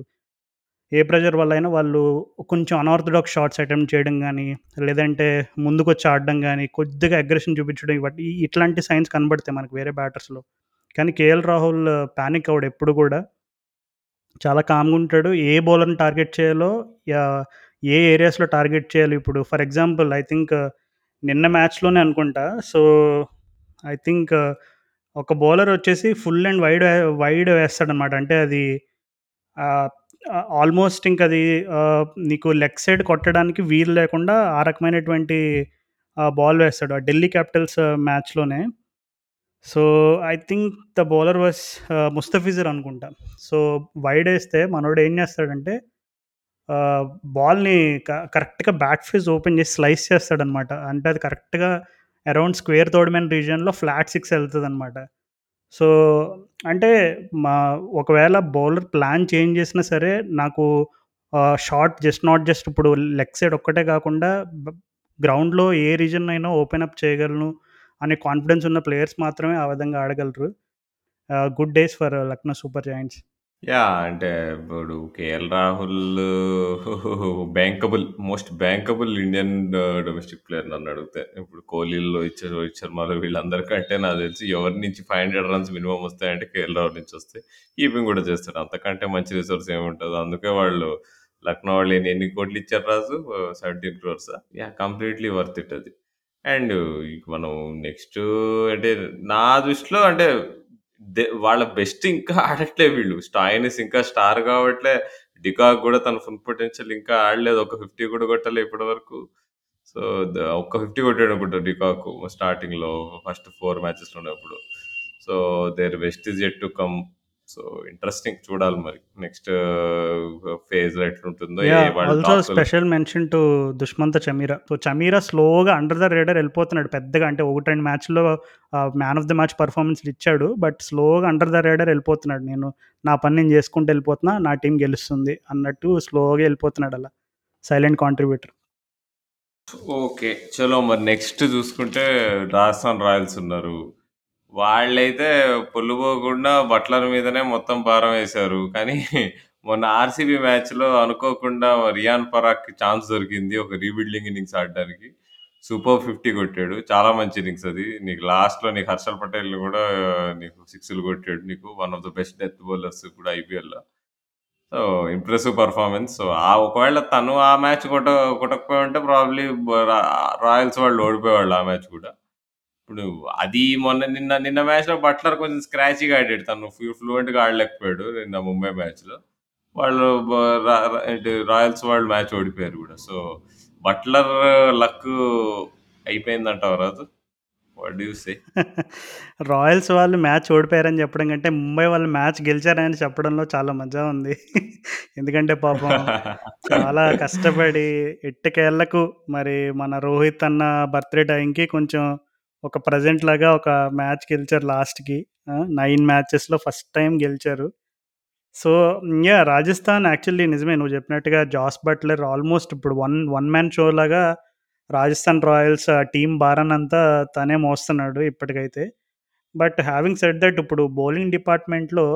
ఏ ప్రెషర్ అయినా వాళ్ళు కొంచెం అనార్థోడాక్స్ షార్ట్స్ అటెంప్ట్ చేయడం కానీ లేదంటే ముందుకొచ్చి ఆడడం కానీ కొద్దిగా అగ్రెషన్ చూపించడం ఇవన్నీ ఇట్లాంటి సైన్స్ కనబడతాయి మనకు వేరే బ్యాటర్స్‌లో. కానీ కేఎల్ రాహుల్ ప్యానిక్ అవ్వడు ఎప్పుడు కూడా. చాలా కామ్‌గా ఉంటాడు. ఏ బౌలర్‌ని టార్గెట్ చేయాలో, ఏ ఏరియాస్‌లో టార్గెట్ చేయాలి ఇప్పుడు ఫర్ ఎగ్జాంపుల్ ఐ థింక్ నిన్న మ్యాచ్‌లోనే అనుకుంటా. సో, ఐ థింక్ ఒక బౌలర్ వచ్చేసి ఫుల్ అండ్ వైడ్ వైడ్ వేస్తాడనమాట. అంటే అది ఆల్మోస్ట్ ఇంక అది నీకు లెగ్ సైడ్ కొట్టడానికి వీలు లేకుండా ఆ రకమైనటువంటి బాల్ వేస్తాడు. ఆ Delhi capitals మ్యాచ్‌లోనే. So, I think the bowler was Mustafizur అనుకుంటా. సో, వైడ్ వేస్తే మనోడు ఏం చేస్తాడంటే బాల్‌ని క కరెక్ట్‌గా బ్యాట్ ఫేస్ ఓపెన్ చేసి స్లైస్ చేస్తాడనమాట. అంటే అది కరెక్ట్‌గా అరౌండ్ స్క్వేర్ తోడిమైన రీజియన్‌లో ఫ్లాట్ సిక్స్ వెళ్తుంది అనమాట సో, అంటే మా ఒకవేళ బౌలర్ ప్లాన్ చేంజ్ చేసినా సరే నాకు షార్ట్ జస్ట్ నాట్ జస్ట్ ఇప్పుడు లెగ్ సైడ్ ఒక్కటే కాకుండా గ్రౌండ్‌లో ఏ రీజన్ అయినా ఓపెన్ అప్ చేయగలను అనే కాన్ఫిడెన్స్ ఉన్న ప్లేయర్స్ మాత్రమే ఆ విధంగా ఆడగలరు. Good days for Lucknow super giants yeah! అంటే ఇప్పుడు KL Rahul bankable most bankable Indian domestic player నన్నడిగితే. ఇప్పుడు కోహ్లీలు, రోహిత్ రోహిత్ శర్మలో వీళ్ళందరికంటే నాకు తెలిసి ఎవరి నుంచి 500 రన్స్ మినిమమ్ వస్తాయంటే కేఎల్ రాహుల్ నుంచి వస్తాయి. కీపింగ్ కూడా చేస్తాడు. అంతకంటే మంచి రిసోర్స్ ఏముంటది. అందుకే వాళ్ళు లక్నో వాళ్ళు ఎన్ని ఎన్ని కోట్లు ఇచ్చారు రాజు? 17 క్రోర్సా? యాహ్! కంప్లీట్‌లీ వర్త్ ఇట్ అది. అండ్ uh, ఇక మనం నెక్స్ట్ అంటే నా దృష్టిలో అంటే దే వాళ్ళ బెస్ట్ ఇంకా ఆడట్లే వీళ్ళు. స్టాయినిస్ ఇంకా స్టార్ కావట్లే. డికాక్ కూడా తన ఫుల్ పొటెన్షియల్ ఇంకా ఆడలేదు. ఒక 50 కూడా కొట్టలే ఇప్పటి వరకు. సో, ద ఒక్క 50 కొట్టాడనుకుంటా డికాక్ స్టార్టింగ్‌లో ఫస్ట్ ఫోర్ మ్యాచెస్ ఉన్నప్పుడు. So, their best is yet to come. So, interesting చూడాలి మరి. నెక్స్ట్ ఫేజ్‌లో ఎట్లుంటుందో also special mention to Dushmantha Chameera. So, Chameera స్లోగా అండర్ ద రేడార్ ఎళ్ళిపోతున్నాడు పెద్దగా. అంటే 1, 2 మ్యాచ్‌లో మ్యాన్ ఆఫ్ ద మ్యాచ్ పెర్ఫార్మన్స్‌లు ఇచ్చాడు. బట్ స్లోగా అండర్ ద రేడార్ ఎళ్ళిపోతున్నాడు. నేను నా పని నేను చేసుకుంటూ ఎళ్ళిపోతున్నా. నా టీమ్ గెలుస్తుంది అన్నట్టు స్లోగా ఎళ్ళిపోతున్నాడు అలా. Silent contributor. ఓకే. చలో మరి నెక్స్ట్ చూసుకుంటే రాజస్థాన్ రాయల్స్ ఉన్నారు. వాళ్ళైతే పొల్లుపోకుండా బట్లర్ మీదనే మొత్తం భారం వేశారు. కానీ మొన్న ఆర్‌సీబీ మ్యాచ్‌లో అనుకోకుండా రియాన్ పరాగ్‌కి ఛాన్స్ దొరికింది. ఒక రీబిల్డింగ్ ఇన్నింగ్స్ ఆడడానికి. సూపర్ 50 కొట్టాడు. చాలా మంచి ఇన్నింగ్స్ అది. నీకు లాస్ట్‌లో నీకు హర్షల్ పటేల్‌ని కూడా నీకు సిక్స్‌లు కొట్టాడు. నీకు one of the best death bowlers కూడా ఐపీఎల్‌లో. So, impressive performance. సో, ఆ ఒకవేళ తను ఆ మ్యాచ్ కొట్ట కొట్టకపోయి ఉంటే ప్రాబబ్లీ బ రా రాయల్స్ వాళ్ళు ఓడిపోయేవాళ్ళు ఆ మ్యాచ్ కూడా. ఇప్పుడు అది మొన్న నిన్న నిన్న మ్యాచ్‌లో బట్లర్ కొంచెం స్క్రాచ్గా ఆడాడు. తను ఫ్లూయెంట్‌గా ఆడలేకపోయాడు నిన్న ముంబై మ్యాచ్‌లో. వాళ్ళు రాయల్స్ వాళ్ళు మ్యాచ్ ఓడిపోయారు కూడా. సో, బట్లర్ లక్ అయిపోయిందంట Raju? What you say? Royals వాళ్ళు మ్యాచ్ ఓడిపోయారని చెప్పడం కంటే, ముంబై వాళ్ళు మ్యాచ్ గెలిచారని చెప్పడంలో చాలా మజా ఉంది. *laughs* ఎందుకంటే పాపం చాలా కష్టపడి ఎట్టకేళ్ళకు మరి మన రోహిత్ అన్న బర్త్‌డే టైంకి కొంచెం ఒక ప్రజెంట్ లాగా ఒక మ్యాచ్ గెలిచారు లాస్ట్‌కి. నైన్ మ్యాచెస్‌లో ఫస్ట్ టైం గెలిచారు. సో, యా రాజస్థాన్ యాక్చువల్లీ నిజమే నువ్వు చెప్పినట్టుగా జాస్ బట్లర్ ఆల్మోస్ట్ ఇప్పుడు వన్ వన్ మ్యాన్ షో లాగా రాజస్థాన్ రాయల్స్ టీం టీమ్ అంతా తనే మోస్తున్నాడు ఇప్పటికైతే. బట్ హ్యావింగ్ సెట్ దట్ ఇప్పుడు బౌలింగ్ డిపార్ట్‌మెంట్‌లో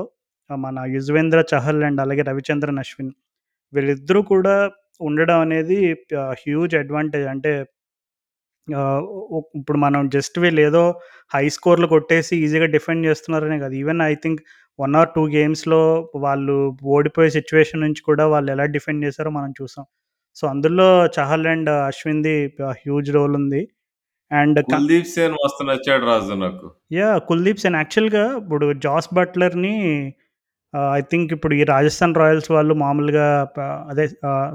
మన యుజ్వేంద్ర చహల్ అండ్ అలాగే రవిచంద్రన్ అశ్విన్ వీళ్ళిద్దరూ కూడా ఉండడం అనేది హ్యూజ్ అడ్వాంటేజ్. అంటే ఇప్పుడు మనం జస్ట్ వీళ్ళేదో హై స్కోర్‌లు కొట్టేసి ఈజీగా డిఫెండ్ చేస్తున్నారనే కాదు. ఈవెన్ ఐ థింక్ 1 ఆర్ 2 గేమ్స్‌లో వాళ్ళు ఓడిపోయే సిట్యుయేషన్ నుంచి కూడా వాళ్ళు ఎలా డిఫెండ్ చేశారో మనం చూసాం. సో, అందులో చహల్ అండ్ అశ్విన్‌ది హ్యూజ్ రోల్ ఉంది. అండ్ కుల్దీప్ సేన్ మస్తు నచ్చాడు రాజు నాకు. యాహ్! కుల్దీప్ సేన్ యాక్చువల్‌గా ఇప్పుడు జాస్ బట్లర్‌ని ఐ థింక్ ఇప్పుడు ఈ రాజస్థాన్ రాయల్స్ వాళ్ళు మామూలుగా అదే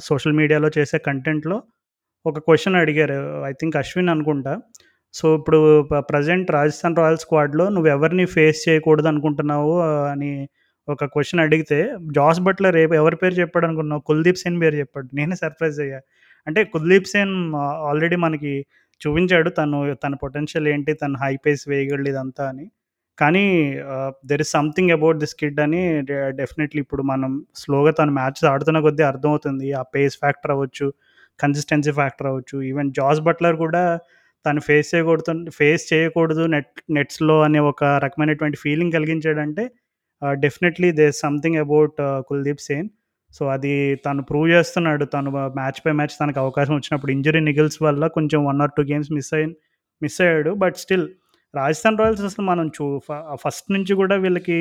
సోషల్ మీడియాలో చేసే కంటెంట్‌లో ఒక క్వశ్చన్ అడిగారు. ఐ థింక్ అశ్విన్ అనుకుంటా. సో, ఇప్పుడు ప్రజెంట్ ప్రెజెంట్ రాజస్థాన్ రాయల్స్ స్క్వాడ్‌లో నువ్వు ఎవరిని ఫేస్ చేయకూడదు అనుకుంటున్నావు అని ఒక క్వశ్చన్ అడిగితే, జాస్ బట్లర్ రేపు ఎవరి పేరు చెప్పాడనుకున్నావు? కుల్దీప్ సేన్ పేరు చెప్పాడు. నేనే సర్ప్రైజ్ అయ్యా. అంటే కుల్దీప్ సేన్ ఆల్రెడీ మనకి చూపించాడు తను తన పొటెన్షియల్ ఏంటి, తన హై పేస్ వేయగలడు ఇదంతా అని. కానీ there is something about this kid అని డెఫినెట్‌లీ ఇప్పుడు మనం స్లోగా తన మ్యాచెస్ ఆడుతున్న కొద్దీ అర్థమవుతుంది. ఆ పేస్ ఫ్యాక్టర్ అవ్వచ్చు, కన్సిస్టెన్సీ ఫ్యాక్టర్ అవ్వచ్చు. ఈవెన్ జాస్ బట్లర్ కూడా తను ఫేస్ చేయకూడదు ఫేస్ చేయకూడదు నెట్ నెట్స్‌లో అనే ఒక రకమైనటువంటి feeling కలిగించాడంటే definitely they something about Kuldeep Sen. So, అది తను ప్రూవ్ చేస్తున్నాడు. తను మ్యాచ్ బై మ్యాచ్ తనకు అవకాశం వచ్చినప్పుడు ఇంజరీ నిగిల్స్ వల్ల కొంచెం one or two games miss అయి మిస్ అయ్యాడు. బట్ స్టిల్ రాజస్థాన్ రాయల్స్ అసలు మనం చూ ఫ ఫస్ట్ నుంచి కూడా వీళ్ళకి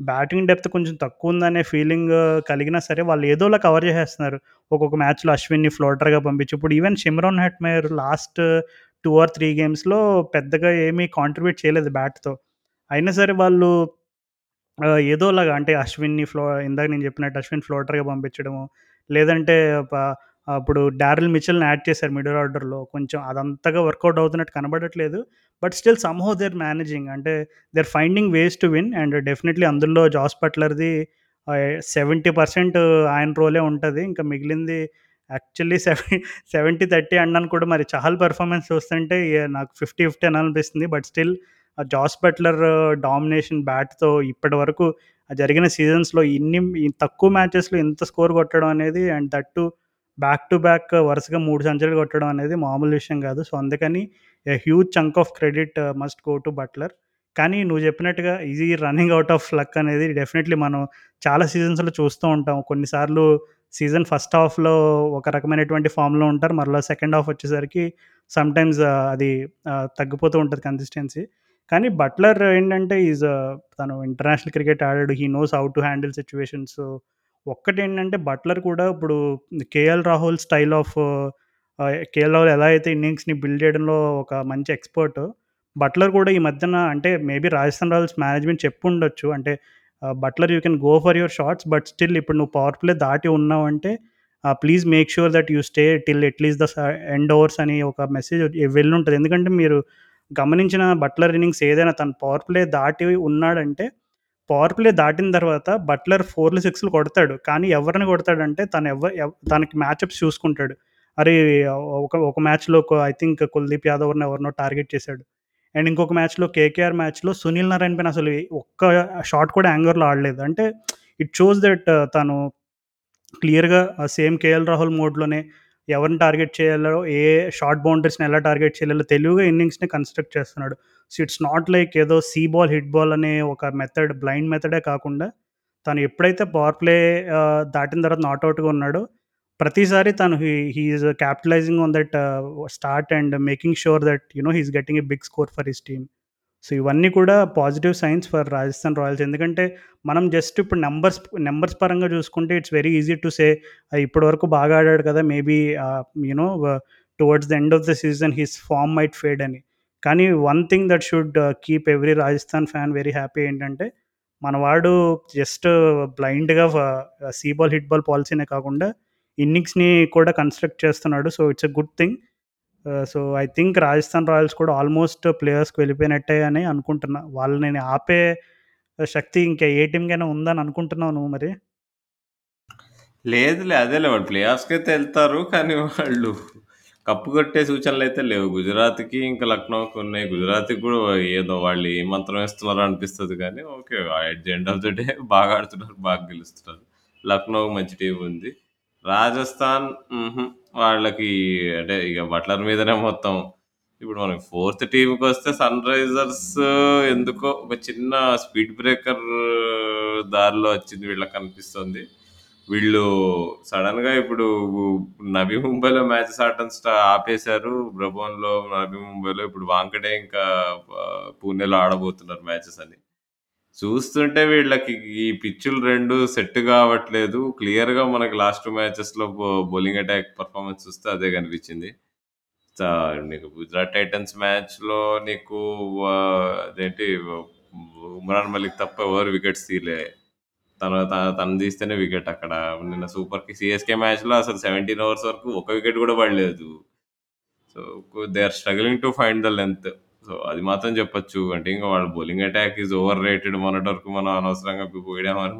బ్యాటింగ్ డెప్త్ కొంచెం తక్కువ ఉందనే ఫీలింగ్ కలిగినా సరే, వాళ్ళు ఏదోలా కవర్ చేసేస్తున్నారు. ఒక్కొక్క మ్యాచ్‌లో అశ్విన్‌ని ఫ్లోటర్‌గా పంపించి ఇప్పుడు even Shimron Hetmyer last two or three గేమ్స్‌లో పెద్దగా ఏమీ కాంట్రిబ్యూట్ చేయలేదు బ్యాట్‌తో. అయినా సరే వాళ్ళు ఏదోలాగా అంటే అశ్విన్‌ని ఫ్లో ఇందాక నేను చెప్పినట్టు అశ్విన్ ఫ్లోటర్‌గా పంపించడము, లేదంటే అప్పుడు డారెల్ మిచిల్ని యాడ్ చేశారు మిడిల్ ఆర్డర్‌లో. కొంచెం అదంతగా వర్కౌట్ అవుతున్నట్టు కనబడట్లేదు. But still somehow they're managing. అంటే they're finding ways to win and definitely అందులో జాస్ బట్లర్‌ది సెవెంటీ పర్సెంట్ ఆయన రోలే ఉంటుంది ఇంకా మిగిలింది యాక్చువల్లీ సెవెంటీ సెవెంటీ థర్టీ అన్నాను కూడా మరి చహల్ పెర్ఫార్మెన్స్ చూస్తుంటే నాకు నాకు 50, 50 అనాలనిపిస్తుంది. బట్ స్టిల్ ఆ జాస్ బట్లర్ డామినేషన్ బ్యాట్‌తో ఇప్పటి వరకు జరిగిన సీజన్స్‌లో ఇన్ని తక్కువ మ్యాచెస్‌లో ఇంత స్కోర్ కొట్టడం అనేది and that back to back వరుసగా మూడు సెంచరీలు కొట్టడం అనేది మామూలు విషయం కాదు. సో, అందుకని a huge chunk of credit must go to Buttler. కానీ నువ్వు చెప్పినట్టుగా ఇది రన్నింగ్ అవుట్ ఆఫ్ లక్ అనేది డెఫినెట్‌లీ మనం చాలా సీజన్స్‌లో చూస్తూ ఉంటాం. కొన్నిసార్లు సీజన్ ఫస్ట్ హాఫ్‌లో ఒక రకమైనటువంటి ఫామ్‌లో ఉంటారు. మరలా సెకండ్ హాఫ్ వచ్చేసరికి సమ్‌టైమ్స్ uh, అది uh, తగ్గిపోతూ ఉంటుంది కన్సిస్టెన్సీ. కానీ బట్లర్ ఏంటంటే ఈజ్ uh, తను ఇంటర్నేషనల్ క్రికెట్ ఆడాడు. He knows how to handle situations ఒక్కటేంటంటే Buttler కూడా ఇప్పుడు KL Rahul style of KL Rahul ఎలా అయితే ఇన్నింగ్స్‌ని బిల్డ్ చేయడంలో ఒక మంచి ఎక్స్పర్ట్ బట్లర్ కూడా ఈ మధ్యన అంటే మేబీ రాజస్థాన్ రాయల్స్ మేనేజ్మెంట్ చెప్పుండొచ్చు. అంటే Buttler you can go for your shots but still ఇప్పుడు నువ్వు పవర్ ప్లే దాటి ఉన్నావంటే అంటే please make sure that you stay till at least the end overs అని ఒక మెసేజ్ వెళ్ళుంటది. ఎందుకంటే మీరు గమనించిన బట్లర్ ఇన్నింగ్స్ ఏదైనా తను పవర్ ప్లే దాటి ఉన్నాడంటే, పవర్ ప్లే దాటిన తర్వాత బట్లర్ 4లు, 6లు కొడతాడు. కానీ ఎవరిని కొడతాడంటే తను ఎవ తనకి మ్యాచ్అప్స్ చూసుకుంటాడు. అరే! ఒక ఒక మ్యాచ్‌లో ఐ థింక్ కుల్దీప్ యాదవ్ని ఎవరినో టార్గెట్ చేశాడు. అండ్ ఇంకొక మ్యాచ్‌లో కేకేఆర్ మ్యాచ్‌లో సునీల్ నారాయణ పైన అసలు ఒక్క షాట్ కూడా యాంగర్‌లో ఆడలేదు. అంటే ఇట్ షోస్ దట్ తను క్లియర్‌గా సేమ్ కేఎల్ రాహుల్ మోడ్‌లోనే ఎవరిని టార్గెట్ చేయాలో, ఏ షార్ట్ బౌండరీస్‌ని ఎలా టార్గెట్ చేయాలో తెలివిగా ఇన్నింగ్స్‌ని కన్‌స్ట్రక్ట్ చేస్తున్నాడు. సో, ఇట్స్ నాట్ లైక్ ఏదో సీ బాల్, హిట్ బాల్ అనే ఒక మెథడ్ బ్లైండ్ మెథడే కాకుండా తను ఎప్పుడైతే పవర్ ప్లే దాటిన తర్వాత నాట్ ఉన్నాడో ప్రతిసారి తను he he's capitalising on that start and making sure that you know he's he getting big score for his team. So, ఇవన్నీ కూడా positive signs for Rajasthan Royals. ఎందుకంటే మనం జస్ట్ ఇప్పుడు నెంబర్స్ నెంబర్స్ పరంగా చూసుకుంటే it's very easy to say ఇప్పటి వరకు బాగా ఆడాడు కదా! Maybe you know you know towards the end of the season his form might fade అని. కానీ one thing that should keep every Rajasthan fan very happy ఏంటంటే మనవాడు జస్ట్ బ్లైండ్‌గా సీ బాల్, హిట్ బాల్ పాలసీనే కాకుండా ఇన్నింగ్స్‌ని కూడా కన్‌స్ట్రక్ట్ చేస్తున్నాడు. So, it's a good thing. So, I think Rajasthan Royals కూడా ఆల్మోస్ట్ ప్లేయర్స్‌కి వెళ్ళిపోయినట్టే అని అనుకుంటున్నా. వాళ్ళని ఆపే uh, శక్తి ఇంకా ఏ టీంకైనా ఉందని అనుకుంటున్నావు నువ్వు మరి? లేదులే. అదేలే వాళ్ళు ప్లే అయితే వెళ్తారు కానీ వాళ్ళు కప్పు కొట్టే అయితే లేవు. గుజరాత్‌కి ఇంకా లక్నోకి ఉన్నాయి. గుజరాత్‌కి కూడా ఏదో వాళ్ళు ఏ మంత్రం ఏస్తున్నారో అనిపిస్తుంది కానీ okay. At the end of the day బాగా ఆడుతున్నారు. బాగా గెలుస్తున్నారు. లక్నో మంచి టీం ఉంది. రాజస్థాన్ వాళ్ళకి అంటే ఇక బట్లర్ మీదనే మొత్తం. ఇప్పుడు మనకి ఫోర్త్ టీమ్‌కొస్తే సన్ రైజర్స్ ఎందుకో ఒక చిన్న స్పీడ్ బ్రేకర్ దారిలో వచ్చింది వీళ్ళకి అనిపిస్తుంది. వీళ్ళు సడెన్‌గా ఇప్పుడు నవి ముంబైలో మ్యాచెస్ ఆడటం స్టా ఆపేశారు. బ్రబోన్‌లో, నవి ముంబైలో ఇప్పుడు వాంకడే ఇంకా పూణేలో ఆడబోతున్నారు మ్యాచెస్ అని. చూస్తుంటే వీళ్ళకి ఈ పిచ్చులు రెండు సెట్ కావట్లేదు. క్లియర్‌గా మనకి లాస్ట్ 2 మ్యాచెస్‌లో బౌలింగ్ అటాక్ పర్ఫార్మెన్స్ చూస్తే అదే కనిపించింది. నీకు గుజరాత్ టైటన్స్ మ్యాచ్‌లో నీకు అదేంటి ఉమ్రాన్ మలిక్ తప్ప ఎవరు వికెట్స్ తీయలే. తను తను తీస్తేనే వికెట్ అక్కడ. నిన్న సూపర్‌కి సీఎస్‌కే మ్యాచ్‌లో అసలు 17 ఓవర్స్ వరకు ఒక వికెట్ కూడా పడలేదు. So, they are struggling to find the length. So, అది మాత్రం చెప్పొచ్చు. అంటే ఇంక వాళ్ళ bowling attack is over rated మొన్నటి వరకు మనం అనవసరంగా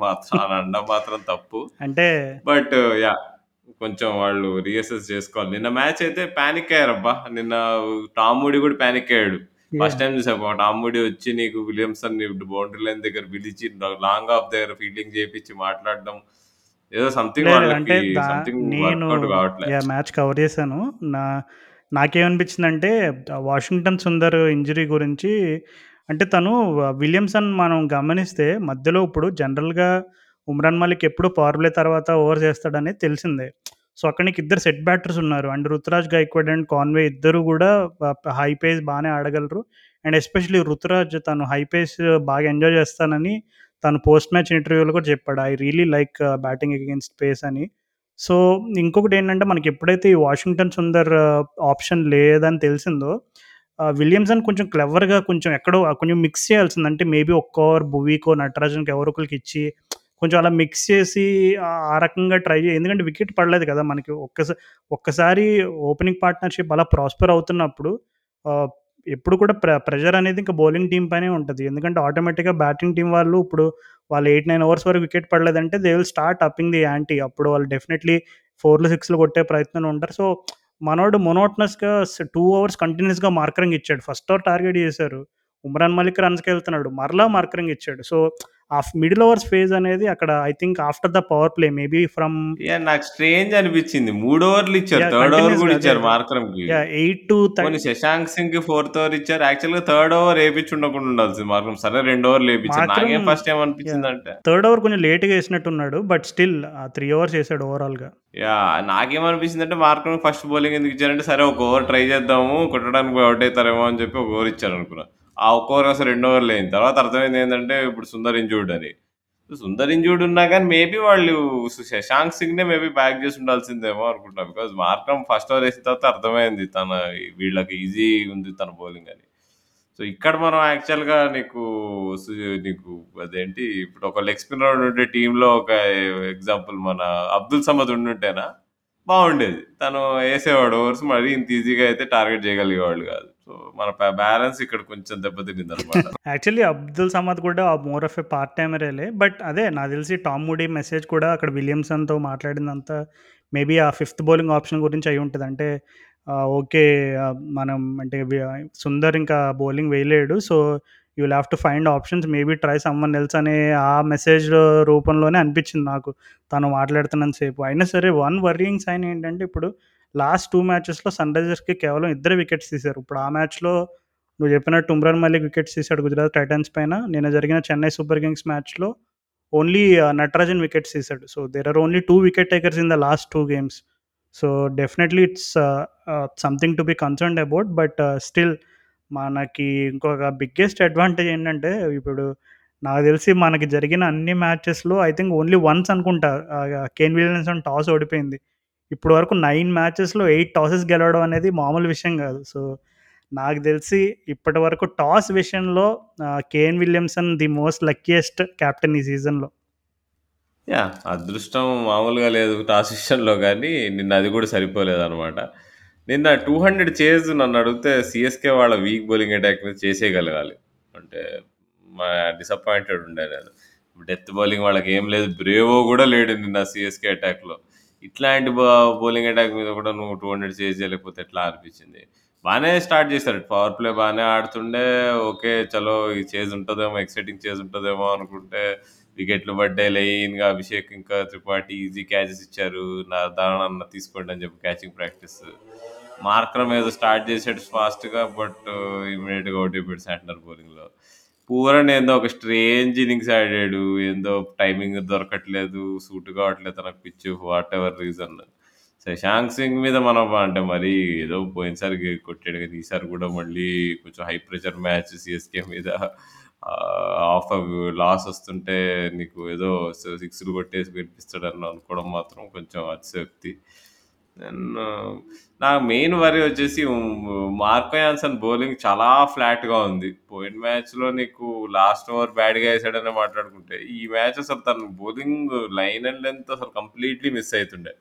మాత్రం అని అనడం మాత్రం తప్పు. అంటే బట్ యాహ్! కొంచెం వాళ్ళు రీఅసెస్ చేసుకోవాలి. నిన్న మ్యాచ్ అయితే పానిక్ అయ్యారబ్బా! నిన్న టామ్ మూడీ కూడా పానిక్ అయ్యాడు. ఫస్ట్! టైమ్ చూసా టామ్ మూడీ వచ్చి నీకు విలియమ్సన్ బౌండరీ లైన్ దగ్గర పిలిచి లాంగ్ ఆఫ్ దగ్గర ఫీల్డింగ్ చేపిచ్చి మాట్లాడడం. ఏదో సంథింగ్ అంటే నేను! మ్యాచ్ కవర్ చేశాను. నా నాకేమనిపించిందంటే వాషింగ్టన్ సుందర్ ఇంజ్యూరీ గురించి అంటే తను విలియమ్సన్ మనం గమనిస్తే మధ్యలో ఇప్పుడు జనరల్‌గా ఉమ్రాన్ మలిక్ ఎప్పుడు పవర్ ప్లే తర్వాత ఓవర్ చేస్తాడనేది తెలిసిందే. సో, అక్కడ నీకు ఇద్దరు సెట్ బ్యాటర్స్ ఉన్నారు. And Ruturaj Gaikwad and Conway ఇద్దరు కూడా హై పేస్ బాగానే ఆడగలరు. అండ్ ఎస్పెషల్లీ రుతురాజ్ తను హై పేస్ బాగా ఎంజాయ్ చేస్తానని తను పోస్ట్ మ్యాచ్ ఇంటర్వ్యూలో కూడా చెప్పాడు. I really like batting against pace అని. సో, ఇంకొకటి ఏంటంటే మనకి ఎప్పుడైతే ఈ వాషింగ్టన్ సుందర్ uh, ఆప్షన్ లేదని తెలిసిందో విలియమ్సన్ కొంచెం క్లెవర్‌గా కొంచెం ఎక్కడో కొంచెం మిక్స్ చేయాల్సిందంటే మేబీ ఒక్క ఓవర్ భువీకో, నటరాజన్కి ఎవరో ఒకరికి ఇచ్చి కొంచెం అలా మిక్స్ చేసి ఆ రకంగా ట్రై చేయ ఎందుకంటే వికెట్ పడలేదు కదా! మనకి ఒక్కసారి ఒక్కసారి ఓపెనింగ్ పార్ట్నర్‌షిప్ అలా ప్రాస్పర్ అవుతున్నప్పుడు ఎప్పుడు కూడా ప్ర ప్రెషర్ అనేది ఇంకా బౌలింగ్ టీం పైనే ఉంటుంది ఎందుకంటే ఆటోమేటిక్‌గా బ్యాటింగ్ టీం వాళ్ళు ఇప్పుడు వాళ్ళు 8, 9 ఓవర్స్ వరకు wicket పడలేదంటే they will start upping the ante. అప్పుడు వాళ్ళు డెఫినెట్‌లీ 4లు, 6లు కొట్టే ప్రయత్నం ఉంటారు. సో, మనోడు మొనోట్నస్గా టూ అవర్స్ కంటిన్యూస్గా మార్కరింగ్ ఇచ్చాడు. ఫస్ట్ ఓవర్ టార్గెట్ చేశారు. ఉమ్రాన్ మలిక్ రన్స్‌కెళ్తున్నాడు. మరలా మార్కరింగ్ ఇచ్చాడు. సో, ఆ మిడిల్ ఓవర్స్ ఫేజ్ అనేది అక్కడ I think after the power play maybe from! నాకు స్ట్రేంజ్ అనిపించింది. 3 ఓవర్లు ఇచ్చారు. థర్డ్ ఓవర్ కూడా ఇచ్చారు. యాహ్! 8 టు శశాంక్ సింగ్‌కి ఫోర్త్ ఓవర్ ఇచ్చారు. యాక్చువల్‌గా థర్డ్ ఓవర్ ఏపిచ్చి ఉండకుండా ఉండాల్సింది మార్కరం. సరే 2 ఓవర్లు. మార్కరం నాకేం ఫస్ట్ యాహ్! ఏమనిపించిందంటే థర్డ్ ఓవర్ కొంచెం లేట్‌గా ఏసినట్టున్నాడు. బట్ స్టిల్ 3 ఓవర్స్ ఏసాడు ఓవరాల్‌గా. యాహ్! నాకేమనిపించిందంటే మార్కరం ఫస్ట్ బౌలింగ్ ఎందుకు ఇచ్చారంటే సరే ఒక ఓవర్ ట్రై చేద్దాము. కొట్టడానికి అవుట్ అయితారేమో అని చెప్పి ఒక ఓవర్ ఇచ్చారనుకున్నా. ఆ ఒక్క ఓవర్ అసలు రెండు ఓవర్లు అయింది. తర్వాత అర్థమైంది ఏంటంటే ఇప్పుడు సుందర్ ఇంజూర్డ్ అని. సుందర్ ఇంజూర్డ్ ఉన్నా కానీ మేబీ వాళ్ళు శశాంక్ సింగ్‌నే మేబీ బ్యాక్ చేసి ఉండాల్సిందేమో అనుకుంటున్నా. బికాజ్ మార్కం ఫస్ట్ ఓవర్ వేసిన తర్వాత అర్థమైంది తన వీళ్ళకి ఈజీ ఉంది తన బౌలింగ్ అని. సో, ఇక్కడ మనం యాక్చువల్‌గా నీకు సు నీకు అదేంటి ఇప్పుడు ఒక లెగ్ స్పిన్నర్ ఉంటే టీంలో ఒక ఎగ్జాంపుల్ మన అబ్దుల్ సమద్ ఉండుంటేనా బాగుండేది. తను వేసేవాడు ఓవర్స్ మరీ ఇంత ఈజీగా అయితే టార్గెట్ చేయగలిగేవాళ్ళు కాదు. సో, మన బ్యాలెన్స్ ఇక్కడ కొంచెం దెబ్బతినిందనమాట. యాక్చువల్లీ అబ్దుల్ సమద్ కూడా మోర్ ఆఫ్ ఎ పార్ట్ టైమరేలే. బట్ అదే నాకు తెలిసి టామ్ మూడీ మెసేజ్ కూడా అక్కడ విలియమ్సన్‌తో మాట్లాడిందంతా మేబీ ఆ ఫిఫ్త్ బౌలింగ్ ఆప్షన్ గురించి అయ్యుంటది. అంటే ఓకే. మనం అంటే సుందర్ ఇంకా bowling వేయలేడు. So, you will have to find options maybe try someone else అనే ఆ మెసేజ్ రూపంలోనే అనిపించింది నాకు. తను మాట్లాడుతున్నంత సేపు. అయినా సరే వన్ వర్రింగ్ సైన్ ఏంటంటే ఇప్పుడు లాస్ట్ టూ మ్యాచెస్‌లో సన్‌రైజర్స్‌కి కేవలం ఇద్దరు వికెట్స్ తీశారు. ఇప్పుడు ఆ మ్యాచ్‌లో నువ్వు చెప్పినట్టు ఉమ్రాన్ మలిక్ వికెట్స్ తీశాడు గుజరాత్ టైటన్స్ పైన. నిన్న జరిగిన చెన్నై సూపర్ కింగ్స్ మ్యాచ్‌లో ఓన్లీ నటరాజన్ వికెట్స్ తీశాడు. So, there are only two wicket takers in the last two games. So, definitely it's something to be concerned about. But still మనకి ఇంకొక బిగ్గెస్ట్ అడ్వాంటేజ్ ఏంటంటే ఇప్పుడు నాకు తెలిసి మనకి జరిగిన అన్ని మ్యాచెస్‌లో ఐ థింక్ ఓన్లీ వన్స్ అనుకుంటా కేన్ విలియమ్సన్ టాస్ ఓడిపోయింది. ఇప్పటి వరకు నైన్ మ్యాచెస్‌లో ఎయిట్ టాసెస్ గెలవడం అనేది మామూలు విషయం కాదు. సో, నాకు తెలిసి ఇప్పటి వరకు టాస్ విషయంలో Kane Williamson the most luckiest captain ఈ సీజన్‌లో. యా అదృష్టం మామూలుగా లేదు టాస్ విషయంలో కానీ నిన్న అది కూడా సరిపోలేదు అనమాట నిన్న 200 చేజ్ నన్నడిగితే సిఎస్కే వాళ్ళ వీక్ బౌలింగ్ అటాక్ మీద చేసేయగలగాలి. అంటే డిసప్పాయింటెడ్ ఉండే నేను. డెత్ బౌలింగ్ వాళ్ళకి ఏం లేదు. బ్రేవో కూడా లేడు నిన్న సిఎస్కే అటాక్‌లో. ఇట్లాంటి బౌలింగ్ అటాక్ మీద కూడా నువ్వు 200 చేజ్ చేయలేకపోతే ఎట్లా అనిపించింది. బాగానే స్టార్ట్ చేశారు. పవర్ ప్లే బాగానే ఆడుతుండే ఓకే. చలో ఈ చేజ్ ఉంటుందేమో ఎక్సైటింగ్ చేజ్ ఉంటుందేమో అనుకుంటే వికెట్లు పడ్డాయి లైన్‌గా అభిషేక్ ఇంకా త్రిపాఠి ఈజీ క్యాచెస్ ఇచ్చారు. నా దానన్న తీసుకోండి అని చెప్పి క్యాచింగ్ ప్రాక్టీస్. మార్క్రమ్ ఏదో స్టార్ట్ చేసాడు ఫాస్ట్‌గా బట్ ఇమీడియట్గా ఔట్ అయిపోయాడు శాంట్నర్ బౌలింగ్‌లో. పూరన్ ఏందో ఒక స్ట్రేంజ్ ఇన్నింగ్స్ ఆడాడు. ఏందో టైమింగ్ దొరకట్లేదు. సూట్ కావట్లేదు తనకు pitch whatever reason. Shashank Singh మీద మనం అంటే మరి ఏదో పోయినసారి కొట్టాడు కదా ఈసారి కూడా మళ్ళీ కొంచెం హై ప్రెషర్ మ్యాచ్ సిఎస్కే మీద ఆఫ్ లాస్ వస్తుంటే నీకు ఏదో సిక్స్‌లు కొట్టేసి గెలిపిస్తాడని అనుకోవడం మాత్రం కొంచెం అతిశక్తి దెన్ uh, నా మెయిన్ వరీ వచ్చేసి మార్కో యాన్సన్ బౌలింగ్ చాలా ఫ్లాట్‌గా ఉంది. పోయిన మ్యాచ్‌లో నీకు లాస్ట్ ఓవర్ బ్యాడ్‌గా వేసాడనే మాట్లాడుకుంటే, ఈ మ్యాచ్ అసలు తన బౌలింగ్ లైన్ అండ్ లెంత్ అసలు కంప్లీట్‌లీ మిస్ అవుతుండే